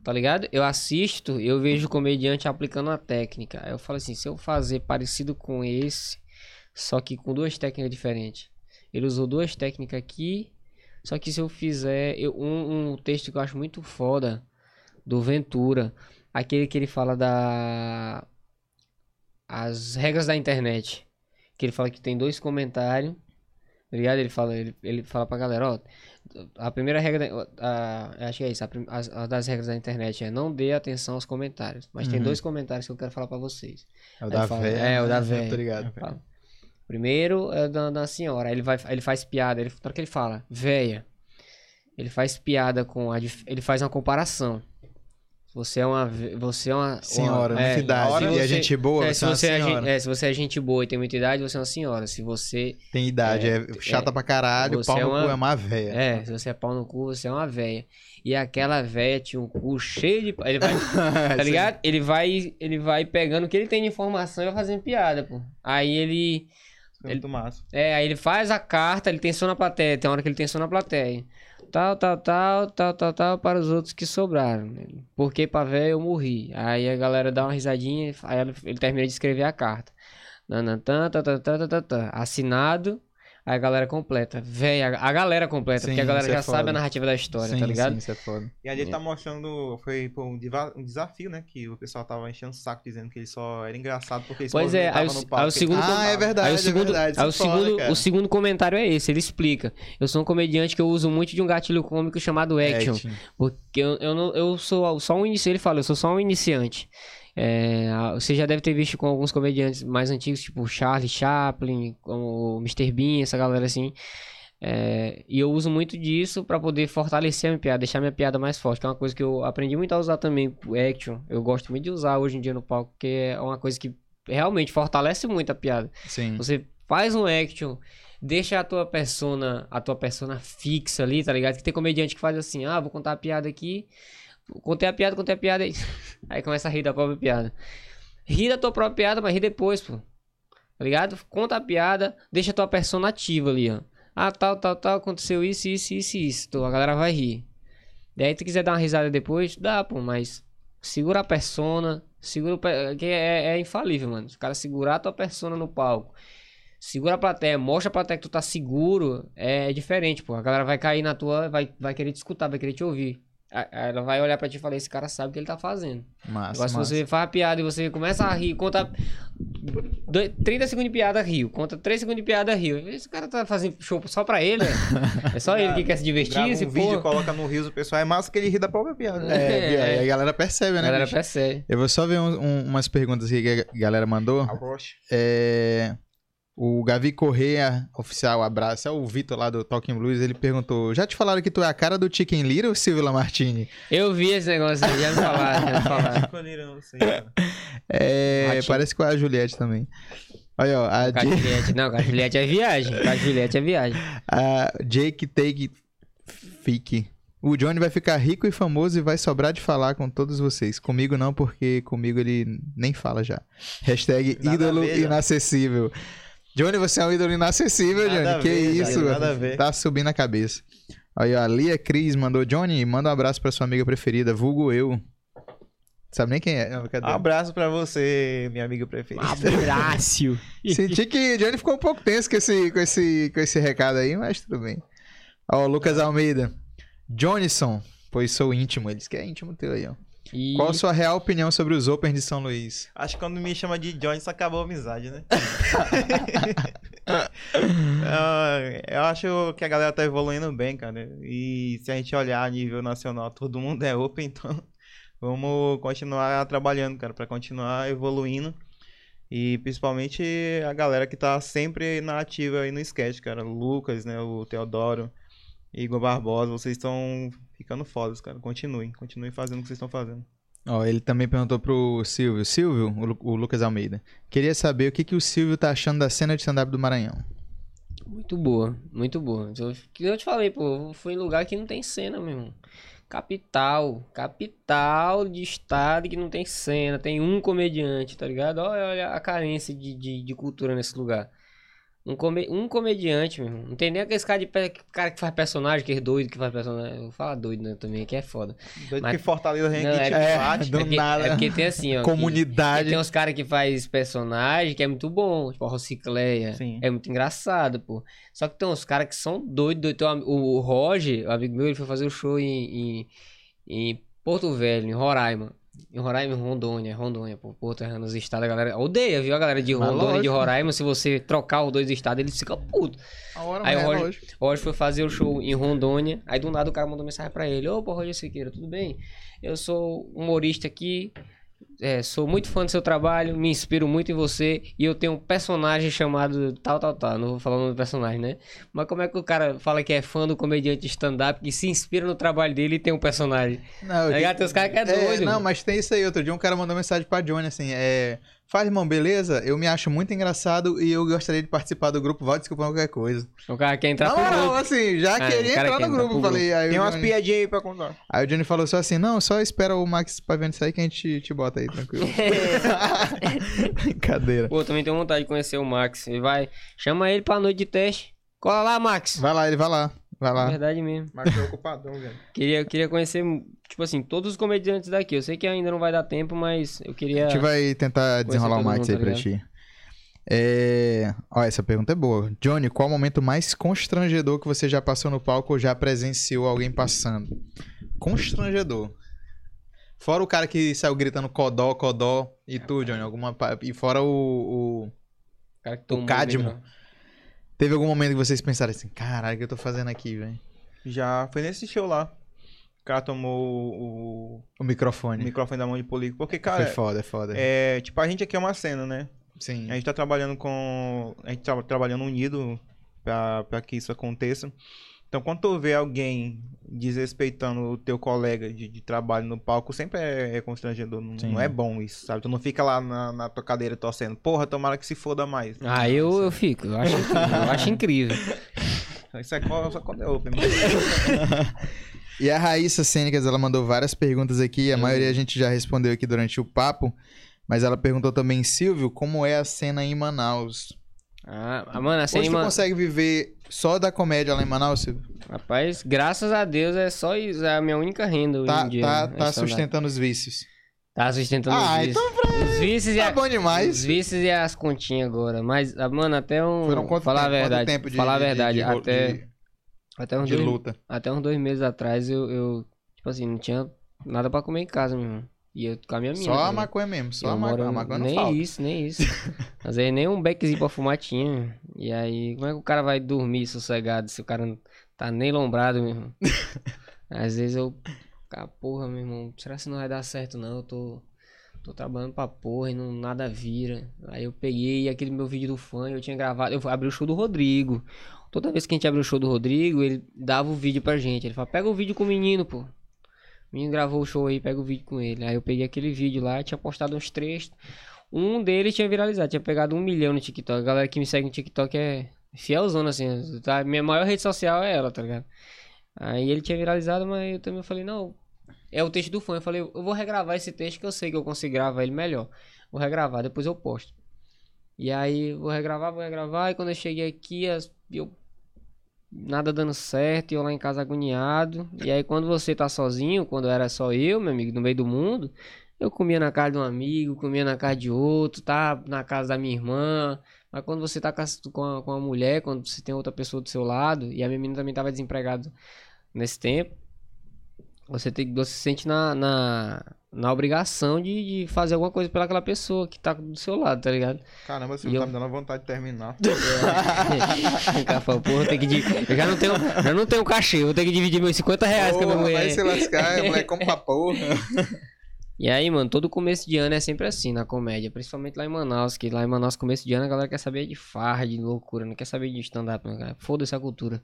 E: Tá ligado? Eu assisto, eu vejo o comediante aplicando a técnica. Aí eu falo assim, se eu fazer parecido com esse, só que com duas técnicas diferentes. Ele usou duas técnicas aqui, só que se eu fizer eu- um, um texto que eu acho muito foda do Ventura, aquele que ele fala da as regras da internet, que ele fala que tem dois comentários, tá ligado? Ele fala, ele, ele fala pra galera, ó, a primeira regra, da- a, acho que é isso, a, as- a das regras da internet é não dê atenção aos comentários, mas tem
A: Uhum.
E: dois comentários que eu quero falar pra vocês.
A: É o
E: Aí
A: da
E: fala-
A: véia.
E: é, o da
A: né?
E: véia.
A: Tô ligado.
E: Primeiro é da, da senhora, aí ele vai, ele faz piada, ele, na hora que ele fala, véia, ele faz piada com a, ele faz uma comparação. Você é uma, ve- você é uma
A: Senhora,
E: uma, é,
A: idade.
E: se
A: E a
E: você-
A: gente boa,
E: é,
A: você
E: se
A: é uma
E: você é, gen-
A: senhora.
E: é, se você é gente boa e tem muita idade, você é uma senhora. Se você
A: Tem idade, é, chata pra caralho, pau
E: é
A: no
E: uma-
A: cu é uma véia.
E: é, se você é pau no cu, você é uma véia. E aquela véia tinha um cu cheio de. Ele vai, tá ligado? Ele vai, ele vai pegando o que ele tem de informação e vai fazendo piada, pô. Aí ele.
B: Foi muito massa.
E: É, aí ele faz a carta, ele tensiona a plateia. Tem uma hora que ele tensiona a plateia. Tal, tal, tal, tal, tal, tal, para os outros que sobraram. Porque pra véia eu morri. Aí a galera dá uma risadinha, aí ele, termina de escrever a carta. Tá, tá, tá. Assinado, aí a galera completa. Véia, a galera completa,
A: Sim,
E: porque a galera
A: isso é
E: já sabe a narrativa da história,
A: sim,
E: tá ligado?
A: Sim, isso é foda.
B: E ali ele tá mostrando, foi pô, um, diva- um desafio, né? Que o pessoal tava enchendo o saco dizendo que ele só era engraçado porque ele
E: Pois é, aí o,
B: no
E: aí
B: palco,
E: o
B: que ele
E: segundo.
A: Ah, é verdade,
E: Aí o
A: é
E: segundo,
A: verdade,
E: aí o,
A: é foda,
E: segundo,
A: cara.
E: o segundo comentário é esse, ele explica. Eu sou um comediante que eu uso muito de um gatilho cômico chamado action.
A: Action.
E: Porque eu, eu, não, eu sou só um iniciante, ele fala, eu sou só um iniciante. É, você já deve ter visto com alguns comediantes mais antigos, tipo Charlie Chaplin, como o Mr. Bean, essa galera assim. É, e eu uso muito disso pra poder fortalecer a minha piada, deixar minha piada mais forte, que é uma coisa que eu aprendi muito a usar também, o action. Eu gosto muito de usar hoje em dia no palco, porque é uma coisa que realmente fortalece muito a piada.
A: Sim.
E: Você faz um action, deixa a tua persona, a tua persona fixa ali, tá ligado? Que tem comediante que faz assim, ah, vou contar a piada aqui, contei a piada, contei a piada, aí, aí começa a rir da própria piada. Ri da tua própria piada, mas ri depois, pô. Tá ligado? Conta a piada, deixa a tua persona ativa ali, ó. Ah, tal, tal, tal, aconteceu isso, isso, isso, isso. A galera vai rir. Daí, tu quiser dar uma risada depois, dá, pô, mas segura a persona, segura o pe- que é, é infalível, mano. Se o cara segurar a tua persona no palco, segura a plateia, mostra a plateia que tu tá seguro, é diferente, pô. A galera vai cair na tua, vai, vai querer te escutar, vai querer te ouvir. A- Ela vai olhar pra ti e falar, esse cara sabe o que ele tá fazendo.
A: Massa,
E: Agora, se
A: massa.
E: você faz a piada e você começa a rir, conta dois- 30 segundos de piada, riu. Conta 3 segundos de piada, riu. Esse cara tá fazendo show só pra ele, né? É só ele que quer se divertir,
B: Grava
E: esse
B: um vídeo,
E: porra.
B: coloca no riso, o pessoal é massa que ele ri da própria piada.
A: É,
E: É.
A: aí a galera percebe,
E: A
A: né?
E: galera
A: bicho?
E: percebe.
A: Eu vou só ver um- um- umas perguntas aqui que a galera mandou.
B: Arrocha.
A: É, O Gavi Correia, oficial, abraço. É o Vitor lá do Talking Blues. Ele perguntou: Já te falaram que tu é a cara do Chicken Little, Silvio Lamartine?
E: Eu vi esse negócio aí, já me falaram, já me falaram.
A: É, parece com a Juliette também. Olha, ó, a,
E: Com a
A: J-
E: Juliette, não, com a Juliette é viagem. Com a Juliette é viagem.
A: a Jake Take Fique. O Johnny vai ficar rico e famoso e vai sobrar de falar com todos vocês. Comigo não, porque comigo ele nem fala já. Hashtag
B: Nada
A: ídolo
B: já.
A: inacessível. Johnny, você é um ídolo inacessível,
B: Nada
A: Johnny. que
B: ver,
A: isso,
B: nada a ver.
A: tá subindo a cabeça. Aí, ó, a Lia Cris mandou, Johnny, manda um abraço pra sua amiga preferida, vulgo eu. Sabe nem quem é? Não,
B: Um abraço pra você, minha amiga preferida.
E: Abraço.
A: Senti que Johnny ficou um pouco tenso com esse, com esse, com esse recado aí, mas tudo bem. Ó, o Lucas Almeida. Johnnyson, pois sou íntimo. Eles que é íntimo teu aí, ó.
E: E...
A: Qual a sua real opinião sobre os Opens de São Luís?
B: Acho que quando me chama de Johnny, isso acabou a amizade, né? Eu acho que a galera tá evoluindo bem, cara. E se a gente olhar a nível nacional, todo mundo é open, então vamos continuar trabalhando, cara, pra continuar evoluindo. E principalmente a galera que tá sempre na ativa aí no sketch, cara. O Lucas, né? O Teodoro, Igor Barbosa, vocês estão ficando fodas, cara. Continuem, continuem fazendo o que vocês estão fazendo.
A: Ó, ele também perguntou pro Silvio. Silvio, o, Lu- o Lucas Almeida. Queria saber o que, que o Silvio tá achando da cena de stand-up do Maranhão.
E: Muito boa, muito boa. Eu, que eu te falei, pô, eu fui em lugar que não tem cena, meu irmão. Capital, capital de estado que não tem cena, tem um comediante, tá ligado? Olha, olha a carência de, de, de cultura nesse lugar. Um, come, um comediante, meu irmão. Não tem nem aquele cara, de, cara que faz personagem, que é doido que faz personagem. Eu vou falar doido, né, também, que é foda.
B: Doido
E: Mas-
B: que Fortaleza a gente
E: Não, é-
A: é,
B: bate.
A: do
E: é porque,
A: nada.
E: É porque tem assim, ó. que-
A: Comunidade.
E: tem uns caras que faz personagem que é muito bom, tipo a Rocicleia.
B: Sim.
E: É muito engraçado, pô. Só que tem uns caras que são doidos. um o, o Roger, o amigo meu, ele foi fazer o show em, em, em Porto Velho, em Roraima. Em Roraima, em Rondônia, Rondônia, pô, Porto é nos estados, a galera odeia, viu? A galera de Rondônia e de. Roraima, se você trocar os dois estados, eles ficam putos.
A: Hora,
E: Aí o Roger-. O Roger foi fazer o show em Rondônia. Aí do nada o cara mandou mensagem pra ele: Opa, Roger Siqueira, tudo bem? Eu sou humorista aqui. É, sou muito fã do seu trabalho, me inspiro muito em você e eu tenho um personagem chamado tal, tal, tal. Não vou falar o nome do personagem, né? Mas como é que o cara fala que é fã do comediante stand-up que se inspira no trabalho dele e tem um personagem?
A: Não,
E: Tá ligado? Tem uns caras que é doido.
A: não, mas tem isso aí. Outro dia um cara mandou mensagem pra Johnny assim: é. Fala, irmão, beleza? Eu me acho muito engraçado e eu gostaria de participar do grupo. Vai desculpar qualquer coisa.
E: O cara quer entrar
A: Não,
E: pro
A: não,
E: grupo.
A: assim, já
E: Ah,
A: queria entrar
E: quer
A: no
E: entrar
A: grupo.
E: pro
A: Falei, aí,
B: Tem umas
A: Johnny,
B: piadinhas aí pra contar.
A: aí o Johnny falou só assim: não, só espera o Max isso aí que a gente te bota aí, tranquilo. Brincadeira.
E: Pô, também tenho vontade de conhecer o Max. Ele vai, chama ele pra noite de teste. Cola lá, Max.
A: Vai lá, ele vai lá. Vai lá.
E: Verdade mesmo.
B: Mas preocupadão, velho.
E: Queria, queria conhecer, tipo assim, todos os comediantes daqui. Eu sei que ainda não vai dar tempo, mas eu queria.
A: A gente vai tentar desenrolar o Max
E: mundo,
A: aí
E: tá
A: pra ti. É... Ó, essa pergunta é boa. Johnny, qual o momento mais constrangedor que você já passou no palco ou já presenciou alguém passando? Constrangedor. Fora o cara que saiu gritando codó, codó e tu, Johnny, alguma e fora o, o-
E: cara que tomou
A: Cadmo. Teve algum momento que vocês pensaram assim, caralho, o que eu tô fazendo aqui, velho?
B: Já foi nesse show lá. o cara tomou o,
A: O
B: o
A: microfone.
B: microfone da mão de político. Porque,
A: Foi
B: cara,
A: foda, é foda.
B: é, tipo, a gente aqui é uma cena, né?
A: Sim.
B: A gente tá trabalhando com. A gente tá trabalhando unido pra, pra que isso aconteça. Então, quando tu vê alguém desrespeitando o teu colega de, de trabalho no palco, sempre é, é constrangedor. Não, não é bom isso, sabe? Tu não fica lá na, na tua cadeira torcendo. Porra, tomara que se foda mais.
E: Ah, eu, eu fico. Eu acho incrível. Eu acho incrível.
B: Isso é só quando é open.
A: E a Raíssa Cênicas, ela mandou várias perguntas aqui, a maioria a gente já respondeu aqui durante o papo, mas ela perguntou também, Silvio, como é a cena em Manaus?
E: Ah, mano, assim,
A: Hoje tu
E: mano,
A: consegue viver só da comédia lá em Manaus, Silvio?
E: rapaz, graças a Deus é só isso, é a minha única renda hoje
A: Tá,
E: em dia.
A: tá,
E: né?
A: tá
E: É
A: sustentando os vícios.
E: Tá sustentando
A: Ah,
E: os vícios. Os vícios e
A: Tá
E: a-
A: bom
E: Os
A: demais.
E: vícios e as continhas agora. Mas, ah, mano, até um.
A: Foram quanto
E: falar
A: tempo?
E: a verdade.
A: tempo de,
E: falar a
A: de-
E: verdade.
A: de- de-
E: até,
A: de-
E: até, uns
A: de
E: dois,
A: luta?
E: até uns dois meses atrás eu, eu, tipo assim, não tinha nada pra comer em casa, meu irmão. E eu com a minha mina.
A: Só a maconha mesmo, só
E: Eu
A: a maconha. A maconha não
E: nem
A: falta.
E: isso, nem isso. Às vezes nem um beckzinho pra fumar tinha. E aí, como é que o cara vai dormir sossegado se o cara não tá nem lombrado, meu irmão? Às vezes eu. Ah, porra, meu irmão, será que não vai dar certo não? Eu tô. Tô trabalhando pra porra e não, nada vira. Aí eu peguei aquele meu vídeo do fã, eu tinha gravado. Eu abri o show do Rodrigo. Toda vez que a gente abre o show do Rodrigo, ele dava o vídeo pra gente. Ele fala, pega o vídeo com o menino, pô. Menino gravou o show aí, pega o vídeo com ele. Aí eu peguei aquele vídeo lá, tinha postado uns três. Um deles tinha viralizado, tinha pegado um milhão no TikTok. A galera que me segue no TikTok é fielzona, assim. Tá? Minha maior rede social é ela, tá ligado? Aí ele tinha viralizado, mas eu também falei, não. É o texto do fã. Eu falei, eu vou regravar esse texto que eu sei que eu consigo gravar ele melhor. Vou regravar, depois eu posto. E aí, vou regravar, vou regravar. E quando eu cheguei aqui, eu. Nada dando certo, e eu lá em casa agoniado. E aí, quando você tá sozinho, quando era só eu, meu amigo, no meio do mundo, eu comia na casa de um amigo, comia na casa de outro, tá na casa da minha irmã. Mas quando você tá com a, com a, mulher, quando você tem outra pessoa do seu lado, e a minha menina também tava desempregada nesse tempo, você, tem, você se sente na, na, na obrigação de, de fazer alguma coisa pelaquela pessoa que tá do seu lado, tá ligado?
B: Caramba, você tá
E: eu-
B: me dando vontade de terminar.
E: Cara fala, porra, tem que di- eu já não tenho, já não tenho cachê, vou ter que dividir meus 50 reais com a minha
A: Porra, vai
E: mulher.
A: se lascar, a mulher come pra porra.
E: E aí, mano, todo começo de ano é sempre assim na comédia, principalmente lá em Manaus, que lá em Manaus, começo de ano, a galera quer saber de farra, de loucura, não quer saber de stand-up, cara. Foda-se a cultura.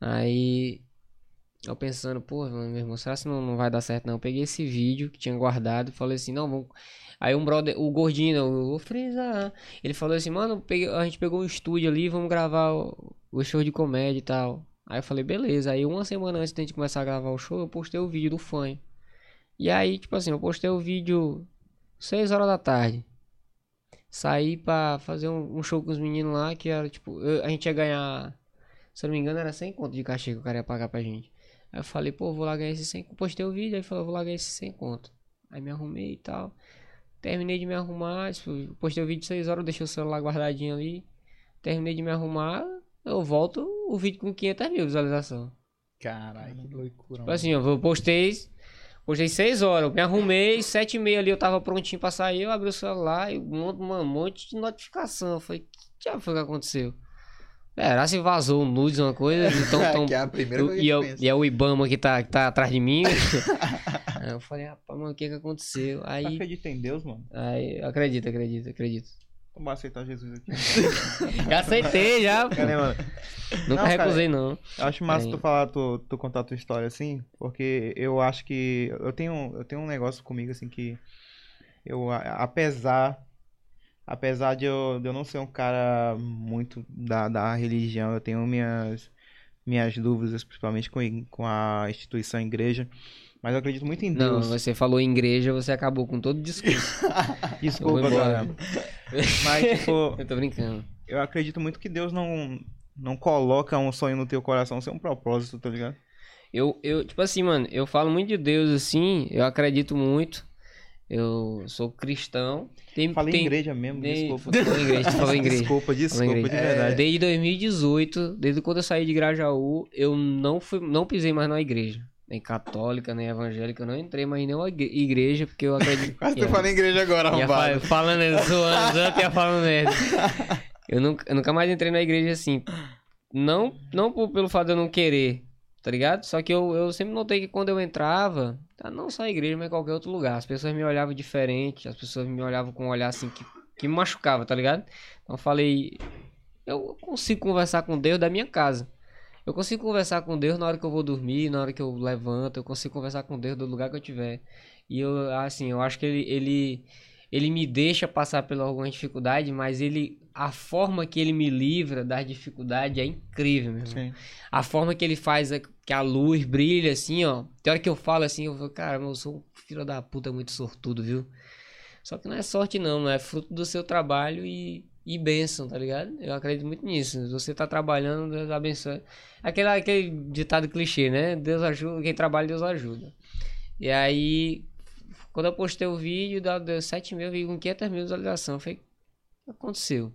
E: Aí, eu pensando, pô, meu irmão, será que não, não vai dar certo não? Eu peguei esse vídeo que tinha guardado e falei assim, não, vamos... Aí um brother, o gordinho, o Frisa, ele falou assim, mano, peguei- a gente pegou um estúdio ali, vamos gravar o, o show de comédia e tal. Aí eu falei, beleza. Aí uma semana antes da gente começar a gravar o show, eu postei o vídeo do fã. E aí, tipo assim, eu postei o vídeo 6 horas da tarde. Saí pra fazer um, um show com os meninos lá, que era tipo, eu- a gente ia ganhar, se eu não me engano, era 100 conto de cachê que o cara ia pagar pra gente. Aí eu falei, pô, vou lá ganhar esse 100 Postei o vídeo, aí falou, vou lá ganhar esse 100 conto. Aí me arrumei e tal. Terminei de me arrumar, tipo, postei o vídeo de 6 horas, deixei o celular guardadinho ali. Terminei de me arrumar, eu volto o vídeo com 500 mil visualizações.
A: Caralho, que loucura.
E: Tipo assim, eu postei, postei 6 horas, eu me arrumei, 7 e meia ali eu tava prontinho pra sair, eu abri o celular e um monte, um monte de notificação. Eu falei, que diabo foi que aconteceu? Será se vazou nudes, uma coisa? Então, tão,
A: que é a primeira coisa
E: e,
A: que
E: é,
A: pensa.
E: e é o Ibama que tá, que tá atrás de mim. aí eu falei, rapaz, mano, o que que aconteceu? Aí,
B: acredita em Deus, mano?
E: aí acredito, acredito, acredito.
B: Vamos aceitar Jesus aqui.
E: Já aceitei, já.
B: Cadê, mano?
E: Nunca
B: Não, cara,
E: recusei, não.
B: Eu acho massa tu falar, tu, tu contar a tua história assim, porque eu acho que eu tenho, eu tenho um negócio comigo assim que eu, apesar, apesar de eu, de eu não ser um cara muito da, da religião, eu tenho minhas, minhas dúvidas, principalmente com, com a instituição igreja, mas eu acredito muito em
E: Não,
B: Deus.
E: você falou em igreja, você acabou com todo o discurso.
B: Desculpa, galera. Mas, tipo,
E: Eu tô brincando.
B: eu acredito muito que Deus não, não coloca um sonho no teu coração sem um propósito, tá ligado?
E: Eu, eu, tipo assim, mano, eu falo muito de Deus assim, eu acredito muito. Eu sou cristão. Tem,
B: Falei
E: tem,
B: igreja mesmo,
E: tem-
B: desculpa.
E: Falou igreja, falou igreja.
B: Desculpa, desculpa,
E: igreja.
B: de verdade.
E: Desde 2018, desde quando eu saí de Grajaú, eu não fui, não pisei mais na igreja. Nem católica, nem evangélica, eu não entrei mais em nenhuma igre- igreja, porque eu acredito.
A: Quase tu
E: Yeah.
A: fala em igreja agora, arrombado.
E: fa- falando, zoando, zoando, ia falando merda. Eu nunca, eu nunca mais entrei na igreja assim. Não, não por- pelo fato de eu não querer. Tá ligado? Só que eu, eu sempre notei que quando eu entrava, tá, não só a igreja, mas em qualquer outro lugar, as pessoas me olhavam diferente, as pessoas me olhavam com um olhar assim que, que me machucava, tá ligado? Então eu falei, eu consigo conversar com Deus da minha casa. Eu consigo conversar com Deus na hora que eu vou dormir, na hora que eu levanto, eu consigo conversar com Deus do lugar que eu tiver. E eu, assim, eu acho que ele, ele, ele me deixa passar por alguma dificuldade, mas ele, a forma que ele me livra das dificuldades é incrível, meu irmão.
B: Sim.
E: A forma que ele faz é que a luz brilha, assim, ó. Tem hora que eu falo assim, eu falo, cara, eu sou um filho da puta muito sortudo, viu? Só que não é sorte, não, não é fruto do seu trabalho e, e bênção, tá ligado? Eu acredito muito nisso. Você tá trabalhando, Deus abençoe. Aquele, aquele ditado clichê, né? Deus ajuda, quem trabalha, Deus ajuda. E aí, quando eu postei o vídeo, deu, deu 7 mil, eu vi com 500 mil visualizações. Eu falei, o que aconteceu?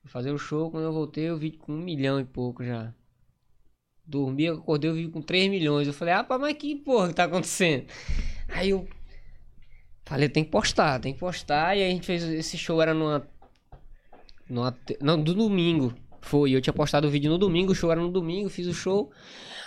E: Fui fazer o show, quando eu voltei, o vídeo com um milhão e pouco já. Dormi, eu acordei, eu vi com 3 milhões. Eu falei, ah, pá, mas que porra que tá acontecendo? Aí eu falei, tem que postar, tem que postar. E aí a gente fez, esse show era numa... numa não, do domingo. Foi, eu tinha postado o vídeo no domingo, o show era no domingo, fiz o show.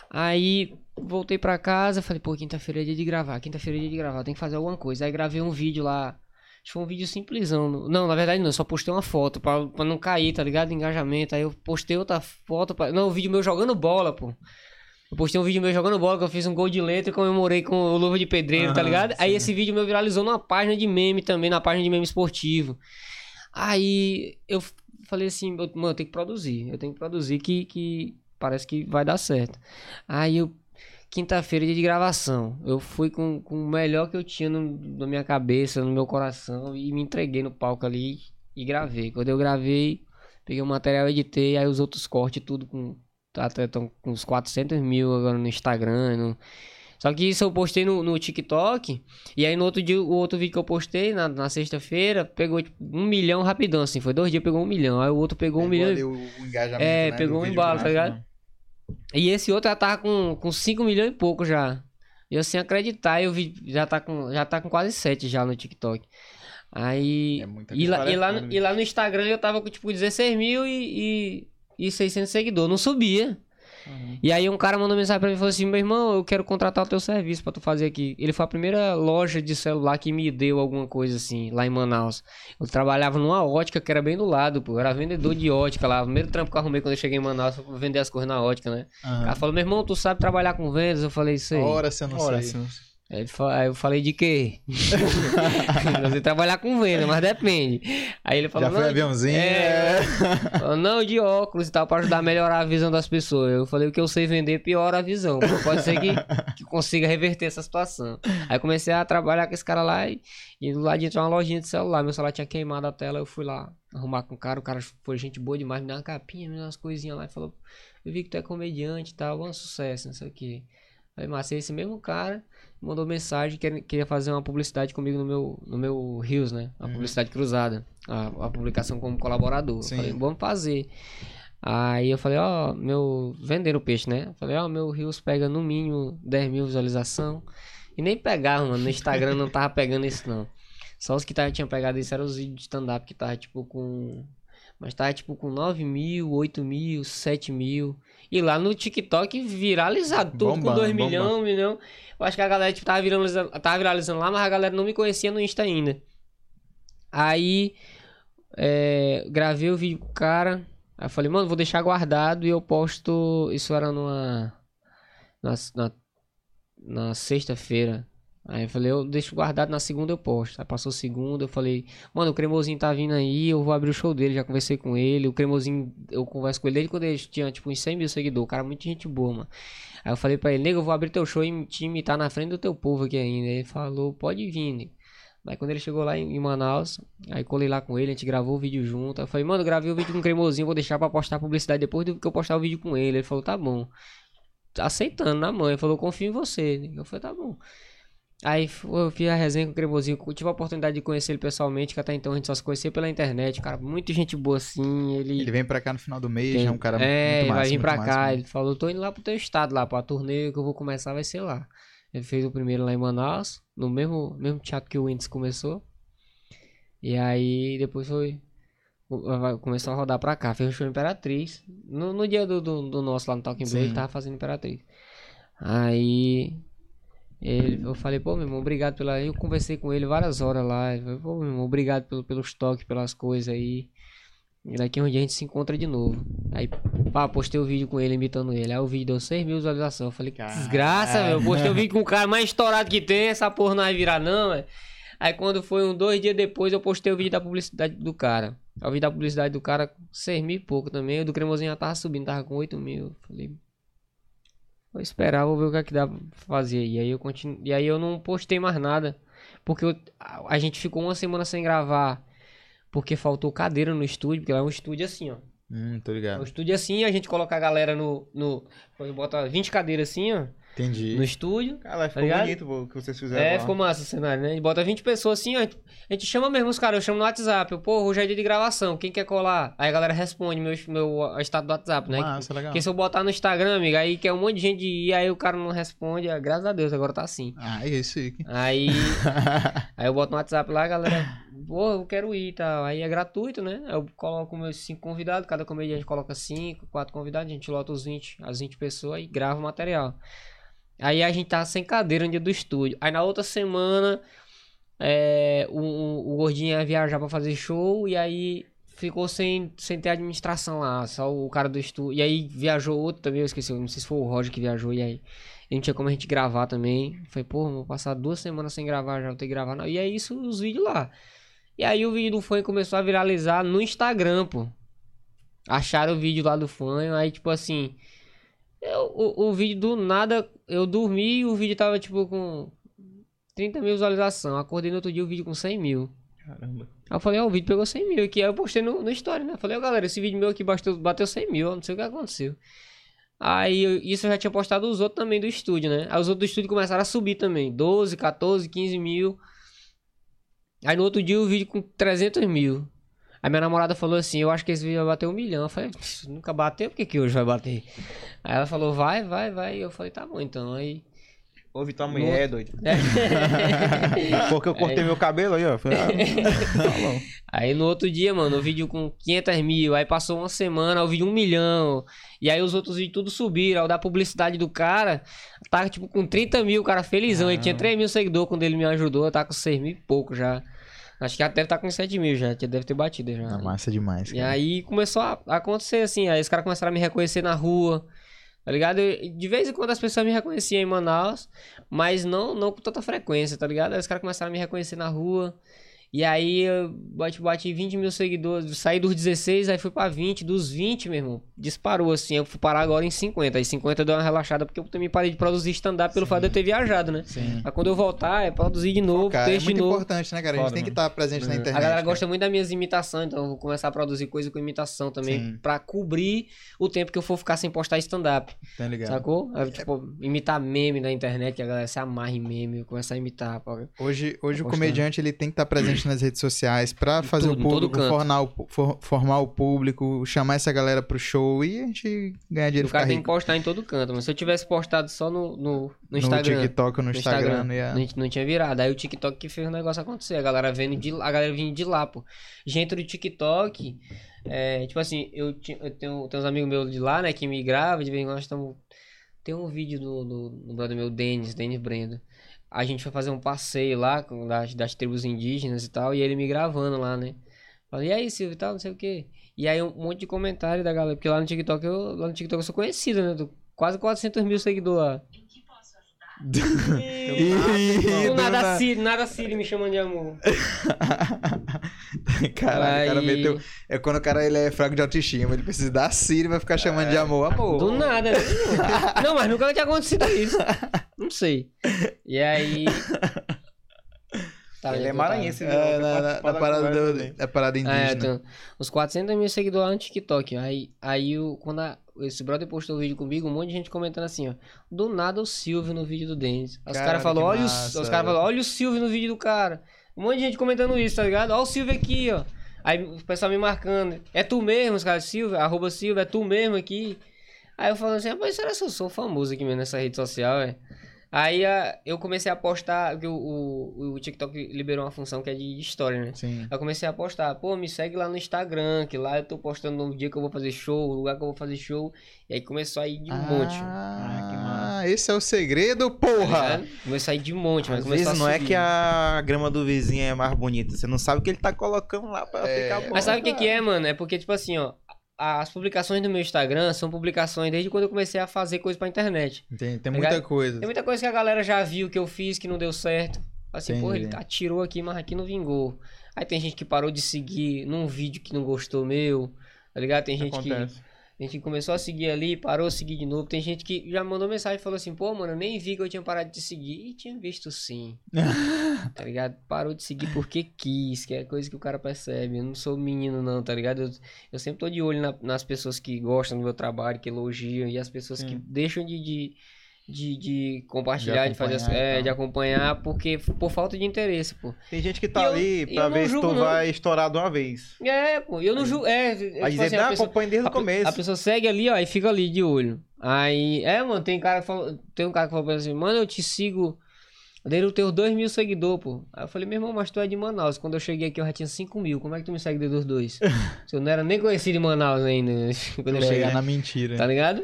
E: Aí voltei pra casa, falei, pô, quinta-feira é dia de gravar, quinta-feira é dia de gravar, tem que fazer alguma coisa. Aí gravei um vídeo lá, acho que foi um vídeo simplesão. Não, na verdade não, eu só postei uma foto pra, pra não cair, tá ligado? Engajamento. Aí eu postei outra foto, pra... não, o vídeo meu jogando bola, pô. Eu postei um vídeo meu jogando bola, que eu fiz um gol de letra e comemorei com o Luva de Pedreiro, tá
B: Aham,
E: ligado? Aí
B: sim.
E: esse vídeo meu viralizou numa página de meme também, na página de meme esportivo. Aí eu falei assim, mano, eu tenho que produzir. Eu tenho que produzir que, que parece que vai dar certo. Aí eu, quinta-feira, dia de gravação. Eu fui com, com o melhor que eu tinha no- na minha cabeça, no meu coração, e me entreguei no palco ali e gravei. Quando eu gravei, peguei o material, editei, aí os outros cortes, tudo com. Até estão com uns 400 mil agora no Instagram. no- Só que isso eu postei no, no TikTok. E aí no outro dia, o outro vídeo que eu postei, na, na sexta-feira, pegou tipo, um milhão rapidão, assim. Foi dois dias, pegou um milhão. Aí o outro pegou um milhão.
A: ali o, engajamento,
E: É,
A: né,
E: pegou um embalo, tá ligado?
A: né?
E: E esse outro já tava com, com 5 milhões e pouco já. E eu sem acreditar, eu vi, já tá com, já tá com quase 7 já no TikTok. Aí.
A: É
E: e, lá, e, lá, no- e lá no Instagram eu tava com tipo 16 mil e, e, e 600 seguidores. Não subia.
B: Uhum.
E: E aí um cara mandou mensagem pra mim e falou assim: meu irmão, eu quero contratar o teu serviço pra tu fazer aqui. Ele foi a primeira loja de celular que me deu alguma coisa assim, lá em Manaus. Eu trabalhava numa ótica que era bem do lado, pô. Eu era vendedor de ótica lá. O primeiro trampo que eu arrumei quando eu cheguei em Manaus foi pra vender as coisas na ótica, né? O
A: Aham.
E: cara falou: meu irmão, tu sabe trabalhar com vendas? Eu falei: isso aí.
A: Ora, se eu não
B: Ora,
A: sei.
E: ele fa- aí eu falei: de quê? sei trabalhar com venda, mas depende. Aí ele falou:
A: Já foi
E: "Não,
A: aviãozinho,
E: é.
A: é.
E: Falou, Não, de óculos e tal, pra ajudar a melhorar a visão das pessoas. Eu falei o que eu sei vender piora a visão. Pode ser que, que consiga reverter essa situação. Aí comecei a trabalhar com esse cara lá e, e do lado de entrar uma lojinha de celular. Meu celular tinha queimado a tela, eu fui lá arrumar com o cara. O cara foi gente boa demais, me deu uma capinha, me deu umas coisinhas lá e falou: Eu vi que tu é comediante e tal, bom sucesso, não sei o que. Aí, mas esse mesmo cara mandou mensagem que queria fazer uma publicidade comigo no meu, no meu Rios, né? Uma publicidade cruzada. A, a publicação como colaborador.
A: Sim.
E: Eu falei, vamos fazer. Aí eu falei, ó, meu. Vender o peixe, né? Eu falei, ó, meu Rios pega no mínimo 10 mil visualização. E nem pegava, mano. No Instagram não tava pegando isso, não. Só os que tava, tinham pegado isso eram os vídeos de stand-up que tava tipo com. Mas tava tipo com 9 mil, 8 mil, 7 mil. E lá no TikTok viralizado, tudo com
A: Bombando,
E: 2
A: bombando.
E: milhões, 1 milhão. Eu acho que a galera tipo, tava, viralizando, tava viralizando lá, mas a galera não me conhecia no Insta ainda. Aí é, gravei o vídeo com o cara. Aí eu falei, mano, vou deixar guardado e eu posto. Isso era numa. Na, na, na sexta-feira. Aí eu falei, eu deixo guardado na segunda eu posto. Aí passou segunda, eu falei, mano, o Cremosinho tá vindo aí, eu vou abrir o show dele, já conversei com ele. O Cremosinho, eu converso com ele desde quando ele tinha tipo uns 100 mil seguidores. O cara, é muito gente boa, mano. Aí eu falei pra ele, nego, eu vou abrir teu show e te imitar na frente do teu povo aqui ainda. Ele falou, pode vir, nego. Aí quando ele chegou lá em, Manaus, aí colei lá com ele, a gente gravou o vídeo junto. Aí eu falei, mano, gravei o vídeo com o Cremosinho, vou deixar pra postar a publicidade depois do que eu postar o vídeo com ele. Ele falou, tá bom. Aceitando na mãe, falou, confio em você. Eu falei, tá bom. Aí eu fiz a resenha com o Cremosinho, eu tive a oportunidade de conhecer ele pessoalmente, que até então a gente só se conhecia pela internet, cara, muito gente boa assim, ele...
A: Ele vem pra cá no final do mês,
E: Tem-
A: é um cara
E: é,
A: muito
E: ele
A: massa,
E: vai vir pra
A: massa
E: cá. Ele falou, tô indo lá pro teu estado, lá, pra turnê que eu vou começar vai ser lá. Ele fez o primeiro lá em Manaus, no mesmo, mesmo teatro que o Whindersson começou. E aí depois foi. Começou a rodar pra cá, fez o show Imperatriz. No, no dia do, do, do nosso lá no Talking Blade, ele tava fazendo Imperatriz. Aí ele, eu falei, pô, meu irmão, obrigado pela. Eu conversei com ele várias horas lá. Falei, pô, meu irmão, obrigado pelo, pelos toques, pelas coisas aí. E daqui um dia a gente se encontra de novo. Aí, pá, postei o vídeo com ele, imitando ele. Aí o vídeo deu 6 mil visualizações. Eu falei,
A: Caralho.
E: desgraça, meu. Eu postei o vídeo com o cara mais estourado que tem. Essa porra não vai virar, não, velho. Aí quando foi um dois dias depois, eu postei o vídeo da publicidade do cara. O vídeo da publicidade do cara com 6 mil e pouco também. O do cremosinho já tava subindo, tava com 8 mil. Falei, vou esperar, vou ver o que é que dá pra fazer. E aí eu continuo. E aí eu não postei mais nada. Porque eu- a, gente ficou uma semana sem gravar. Porque faltou cadeira no estúdio, porque lá é um estúdio assim, ó.
A: Hum, tô
E: É um
A: ligado.
E: estúdio assim, a gente coloca a galera no. no bota 20 cadeiras assim, ó.
A: Entendi.
E: No estúdio.
B: Cara, ficou
E: ligado?
B: bonito o que vocês fizeram.
E: É,
B: lá.
E: ficou massa o cenário, né? A gente bota 20 pessoas assim, ó. A gente, chama mesmo os caras, eu chamo no WhatsApp. Eu, pô, hoje é dia de gravação, quem quer colar? Aí a galera responde meu, meu estado do WhatsApp, né?
A: Massa, legal.
E: Porque se eu botar no Instagram, amigo, aí quer um monte de gente ir, aí o cara não responde. ah, Graças a Deus, agora tá assim.
A: Ah, isso aí.
E: Aí, aí eu boto no WhatsApp lá, a galera, pô, eu quero ir e tal. Aí é gratuito, né? Eu coloco meus cinco convidados, cada comediante coloca cinco, quatro convidados, a gente lota os 20, as 20 pessoas e grava o material. Aí a gente tá sem cadeira no dia do estúdio. Aí na outra semana, é, o, o, o Gordinho ia viajar pra fazer show e aí ficou sem, sem ter administração lá, só o cara do estúdio. E aí viajou outro também, eu esqueci, não sei se foi o Roger que viajou, e aí e não tinha como a gente gravar também. Falei, pô, vou passar duas semanas sem gravar já, vou ter que gravar. Não. E é isso, os vídeos lá. E aí o vídeo do fã começou a viralizar no Instagram, pô. Acharam o vídeo lá do fã, aí tipo assim. Eu- o, o vídeo do nada, eu dormi e o vídeo tava tipo com 30 mil visualizações. Acordei no outro dia o vídeo com 100 mil.
B: Caramba.
E: Aí eu falei, ó, o vídeo pegou 100 mil aqui. Aí eu postei no, no story, né? Falei, ó, galera, esse vídeo meu aqui bateu, bateu 100 mil, não sei o que aconteceu. Aí eu- isso eu já tinha postado os outros também do estúdio, né? Aí os outros do estúdio começaram a subir também. 12, 14, 15 mil. Aí no outro dia o vídeo com 300 mil. Aí minha namorada falou assim, eu acho que esse vídeo vai bater um milhão. Eu falei, "Pss, nunca bateu, por que, que hoje vai bater? Aí ela falou, vai, vai, vai. E eu falei, tá bom então. Aí.
B: Ouve tua mulher, doido.
E: É.
B: Porque eu cortei meu cabelo aí, ó. Falei, ah, tá.
E: Aí no outro dia, mano, o vídeo com 500 mil. Aí passou uma semana, o vídeo um milhão. E aí os outros vídeos tudo subiram. Aí o da publicidade do cara tá tipo com 30 mil, o cara felizão. Ele tinha 3 mil seguidores quando ele me ajudou. Tá com 6 mil e pouco já. Acho que até deve tá com 7 mil já. Já deve ter batido já.
A: Ah, massa demais.
E: E
A: cara.
E: aí começou a acontecer assim, aí os caras começaram a me reconhecer na rua, tá ligado? E De vez em quando as pessoas me reconheciam em Manaus, mas não, não com tanta frequência, tá ligado? Aí os caras começaram a me reconhecer na rua. E aí eu bati, bati 20 mil seguidores, saí dos 16, aí fui pra 20, dos 20, meu irmão, disparou assim, eu fui parar agora em 50, aí 50 deu uma relaxada porque eu também parei de produzir stand-up pelo fato de eu ter viajado, né?
A: Sim.
E: Aí quando eu voltar, é produzir de novo,
A: Cara, é
E: texto de
A: muito
E: novo.
A: importante, né, cara? A gente
B: Foda,
A: tem que estar presente na internet.
E: A galera
A: cara.
E: gosta muito das minhas imitações, então eu vou começar a produzir coisa com imitação também,
A: Sim.
E: pra cobrir o tempo que eu for ficar sem postar stand-up,
A: Tá ligado?
E: sacou? Aí, tipo, imitar meme na internet, que a galera se amarra em meme, eu começar a imitar. pô.
A: Hoje, hoje o
E: Apostando.
A: comediante ele tem que estar presente nas redes sociais pra fazer
E: tudo,
A: o público, formar o, for- formar o público, chamar essa galera pro show e a gente ganhar dinheiro
E: O cara tem que postar em todo canto, mas se eu tivesse postado só no, no, no Instagram.
A: No TikTok ou no,
E: no
A: Instagram, não ia-
E: não, não tinha virado. Aí o TikTok que fez o negócio acontecer. A galera vendo de a galera vindo de lá, pô. Gente do TikTok, é, tipo assim, eu, eu tenho, tenho uns amigos meus de lá, né, que me gravam, de vez em quando nós estamos. Tem um vídeo do, do, do brother meu, Denis, Denis Brenda. A gente foi fazer um passeio lá das, das tribos indígenas e tal, e ele me gravando lá, né? Falei, e aí, Silvio e tal, não sei o quê. E aí um monte de comentário da galera, porque lá no TikTok eu, lá no TikTok eu sou conhecido, né? Tô quase 400 mil seguidores lá. Do
A: do
E: nada
A: nada.
E: Siri, nada Siri me chamando de amor.
A: Caralho, o cara
E: Aí-
A: meteu. É quando o cara ele é fraco de autoestima, ele precisa dar Siri e vai ficar chamando de amor. Amor.
E: Do nada, né? Não, mas nunca tinha acontecido isso. Não sei. E aí. Tá,
B: Ele é maranhense,
E: tava?
B: viu?
A: É, na, na- na parada, do, é parada
E: É,
A: indígena.
E: tem uns 400 mil seguidores lá no TikTok. Aí, aí o, quando a- esse brother postou o vídeo comigo, um monte de gente comentando assim, ó. Do nada o Silvio no vídeo do Denis. Os
A: Cara,
E: caras falaram,
A: que
E: olha o, os
A: velho.
E: falaram, olha o Silvio no vídeo do cara. Um monte de gente comentando isso, tá ligado? Olha o Silvio aqui, ó. Aí o pessoal me marcando. É tu mesmo, os caras, Silvio, arroba Silvio, é tu mesmo aqui. Aí eu falando assim, rapaz, será que eu sou famoso aqui mesmo nessa rede social, é? Aí a- eu comecei a postar, o, o, o TikTok liberou uma função que é de história, né?
A: Sim.
E: Aí eu comecei a postar, pô, me segue lá no Instagram, que lá eu tô postando no dia que eu vou fazer show, o lugar que eu vou fazer show. E aí começou a ir de um monte.
A: Ah,
B: Ah, que massa.
A: Ah, esse é o segredo, porra!
E: Tá Começou a sair de monte, mas
B: Às
E: começou
B: vezes
E: a
B: não é que a grama do vizinho é mais bonita. Você não sabe o que ele tá colocando lá pra
A: É.
B: ficar bom.
E: Mas sabe o que, que é, mano? É porque, tipo assim, ó. As publicações do meu Instagram são publicações desde quando eu comecei a fazer coisa pra internet.
A: Tem, tem
E: Tá
A: muita coisa.
E: Tem muita coisa que a galera já viu que eu fiz que não deu certo. Assim, pô, ele atirou aqui, mas aqui não vingou. Aí tem gente que parou de seguir num vídeo que não gostou meu, tá ligado? Tem gente que, Tem gente começou a seguir ali, parou a seguir de novo. Tem gente que já mandou mensagem e falou assim, pô, mano, eu nem vi que eu tinha parado de seguir. E tinha visto sim. tá ligado? Parou de seguir porque quis, que é coisa que o cara percebe. Eu não sou menino, não, tá ligado? Eu, eu sempre tô de olho na- nas pessoas que gostam do meu trabalho, que elogiam, e as pessoas que deixam de, de, de, de compartilhar, de, fazer as,
A: acompanhar e
E: é, de acompanhar, porque por falta de interesse, pô.
B: Tem gente que tá
E: eu-
B: ali pra
E: eu
B: ver se tu
E: não.
B: vai estourar de uma vez.
E: É, pô, eu não julgo. É, é, tipo
B: dizer,
E: assim, a
B: não,
E: pessoa-
B: acompanha desde o começo.
E: a pessoa segue ali, ó, e fica ali de olho. Aí, é, mano, tem cara que fala, tem um cara que falou pra mim assim, mano, eu te sigo desde os teus 2 mil seguidores, pô. Aí eu falei, meu irmão, mas tu é de Manaus. Quando eu cheguei aqui eu já tinha 5 mil. Como é que tu me segue desde os dois? Se eu não era nem conhecido em Manaus ainda, quando eu
A: Chegar
E: cheguei.
A: na mentira.
E: Tá ligado?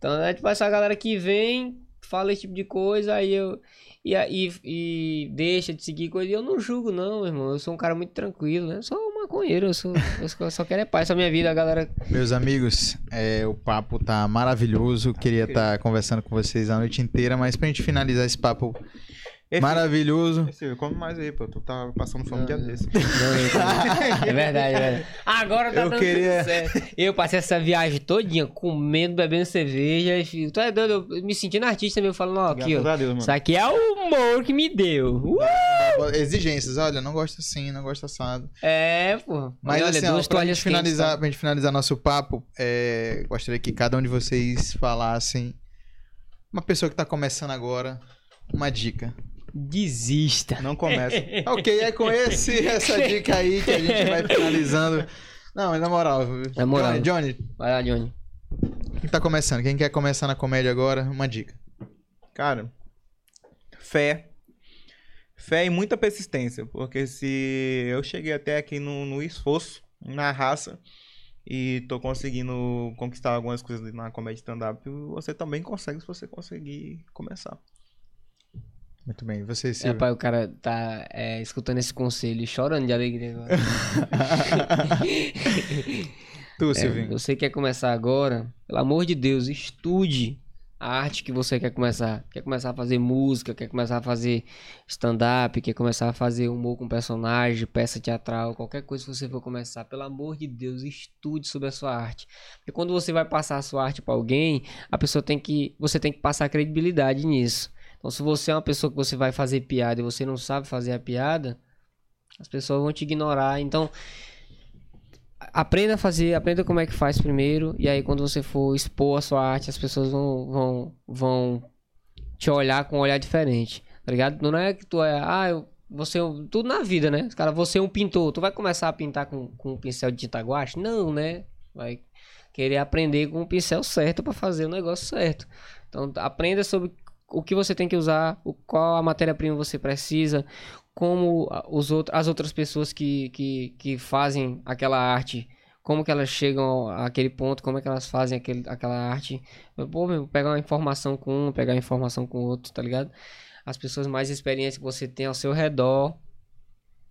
E: Então é tipo essa galera que vem, fala esse tipo de coisa, aí eu. E, e, e deixa de seguir coisa. E eu não julgo, não, meu irmão. Eu sou um cara muito tranquilo, né? Eu sou um maconheiro, eu, sou, eu só- quero é paz. Essa minha vida, a galera.
A: Meus amigos, é, o papo tá maravilhoso. Queria estar conversando com vocês a noite inteira, mas pra gente finalizar esse papo
B: Ei,
A: maravilhoso.
B: filho, Silvio, come mais aí, pô. Tu tá passando fome um dia
E: Não,
B: desse.
E: Não, é verdade, é verdade. Agora tá
B: Eu
E: dando
B: queria-
E: tudo certo. Eu passei essa viagem todinha comendo, bebendo cerveja. Tu é doido? Eu me sentindo artista mesmo, falando, ó, aqui,
B: Graças
E: ó.
B: a Deus, mano.
E: Isso aqui é o humor que me deu. Uh!
A: Exigências, olha, não gosto assim, não gosto assado.
E: É, pô.
A: Mas
E: olha,
A: assim, ó, pra gente, finalizar,
E: quentes, tá?
A: pra gente finalizar nosso papo, é, gostaria que cada um de vocês falassem uma pessoa que tá começando agora, uma dica.
E: Desista.
B: Não começa.
A: Ok, é com esse, essa dica aí que a gente vai finalizando. Não, mas na moral.
E: Na moral.
A: Johnny, Johnny,
E: Vai lá, Johnny.
A: quem tá começando? Quem quer começar na comédia agora, uma dica.
B: Cara, fé. Fé e muita persistência. Porque se eu cheguei até aqui no, no esforço, na raça, e tô conseguindo conquistar algumas coisas na comédia stand-up, você também consegue se você conseguir começar.
A: Muito bem, você,
E: É,
A: Silvio.
E: pai, o cara tá é, escutando esse conselho e chorando de alegria agora.
A: tu,
E: É,
A: Silvinho.
E: você quer começar agora, pelo amor de Deus, estude a arte que você quer começar. Quer começar a fazer música, quer começar a fazer stand-up, quer começar a fazer humor com personagem, peça teatral, qualquer coisa que você for começar, pelo amor de Deus, estude sobre a sua arte. Porque quando você vai passar a sua arte pra alguém, a pessoa tem que, você tem que passar credibilidade nisso. Então, se você é uma pessoa que você vai fazer piada e você não sabe fazer a piada, as pessoas vão te ignorar. Então, aprenda a fazer, aprenda como é que faz primeiro, e aí quando você for expor a sua arte, as pessoas vão, vão, vão te olhar com um olhar diferente, tá ligado? Não é que tu é, ah, eu, você, é tudo na vida, né? Cara, você é um pintor, tu vai começar a pintar com, com um pincel de tinta guache? Não, né? Vai querer aprender com o pincel certo pra fazer o negócio certo. Então, aprenda sobre o que você tem que usar, o, qual a matéria-prima você precisa, como os outros, as outras pessoas que, que, que fazem aquela arte, como que elas chegam àquele ponto, como é que elas fazem aquele, aquela arte. Pô, meu, pegar uma informação com um, pegar uma informação com outro, tá ligado? As pessoas mais experientes que você tem ao seu redor,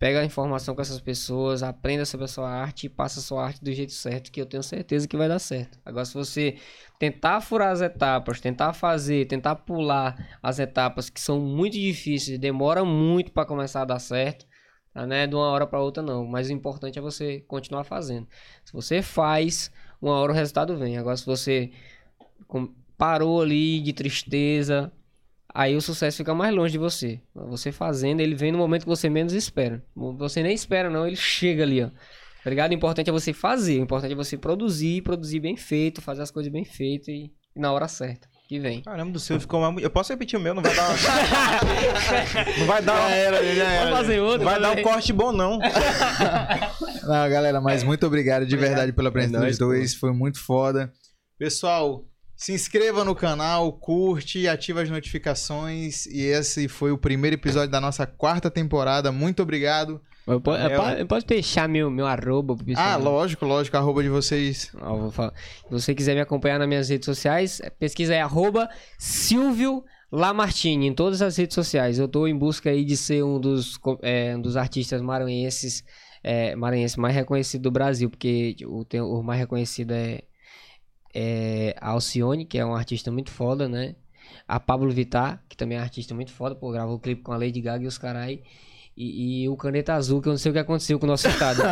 E: pega a informação com essas pessoas, aprenda sobre a sua arte e passa a sua arte do jeito certo, que eu tenho certeza que vai dar certo. Agora, se você tentar furar as etapas, tentar fazer, tentar pular as etapas que são muito difíceis, demora muito para começar a dar certo, tá, né? De uma hora para outra não, mas o importante é você continuar fazendo. Se você faz, uma hora o resultado vem. Agora se você parou ali de tristeza, aí o sucesso fica mais longe de você. Você fazendo, ele vem no momento que você menos espera. Você nem espera não, ele chega ali, ó. Tá ligado? O importante é você fazer, o importante é você produzir, produzir bem feito, fazer as coisas bem feitas e e na hora certa, que vem.
B: Caramba, do Silvio ficou uma... Eu posso repetir o meu, não vai dar... não vai dar...
A: Já era, já era.
E: Vamos fazer outro?
B: Vai dar um corte bom, não.
A: Não, galera, mas muito obrigado de verdade pela presença
B: É
A: dos
B: nóis,
A: dois. Foi muito foda. Pessoal, se inscreva no canal, curte, ativa as notificações. E esse foi o primeiro episódio da nossa quarta temporada. Muito obrigado.
E: Eu po- eu eu posso deixar meu, meu arroba pro pessoal?
A: Ah, lógico, lógico. Arroba de vocês.
E: Ó, vou falar. Se você quiser me acompanhar nas minhas redes sociais, pesquisa aí, arroba Silvio Lamartine, em todas as redes sociais. Eu tô em busca aí de ser um dos, é, um dos artistas maranhenses, é, maranhenses mais reconhecido do Brasil, porque o, o mais reconhecido é, é a Alcione, que é um artista muito foda, né? A Pablo Vittar, que também é um artista muito foda, pô, gravou o clipe com a Lady Gaga e os carai. E, e o Caneta Azul, que eu não sei o que aconteceu com o nosso estado.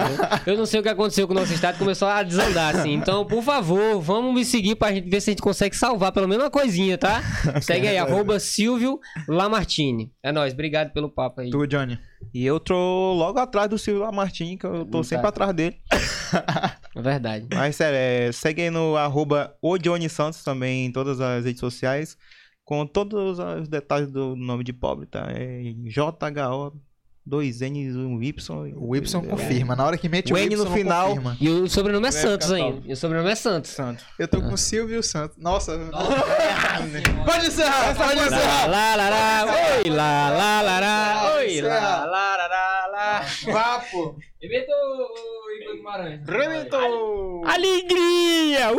E: Eu não sei o que aconteceu com o nosso estado, começou a desandar, assim. Então, por favor, vamos me seguir pra gente ver se a gente consegue salvar pelo menos uma coisinha, tá? Segue aí, arroba Silvio Lamartine. É nóis, obrigado pelo papo aí.
A: Tu, Johnny.
B: E eu tô logo atrás do Silvio Lamartine, que eu tô sempre atrás dele.
E: É verdade.
B: Mas sério, é, segue aí no arroba o Johnny Santos também em todas as redes sociais. Com todos os detalhes do nome de pobre, tá? É JHO, dois N's, um Y.
A: O Y confirma. Na hora que mete
B: O
A: o,
B: N
A: Y
B: no final.
A: confirma.
E: E o sobrenome é Santos ainda. E o sobrenome é Santos.
B: Santo.
A: Eu tô com o Silvio Santos. Nossa. pode encerrar, pode
E: Lá,
A: encerrar.
E: lá, lá, lá, oi, lá, lá, lá, lá, oi, lá, lá, lá, lá, lá.
A: Vapo.
C: Inventa o Igor Guimarães.
B: Reventou!
E: Alegria! Uh!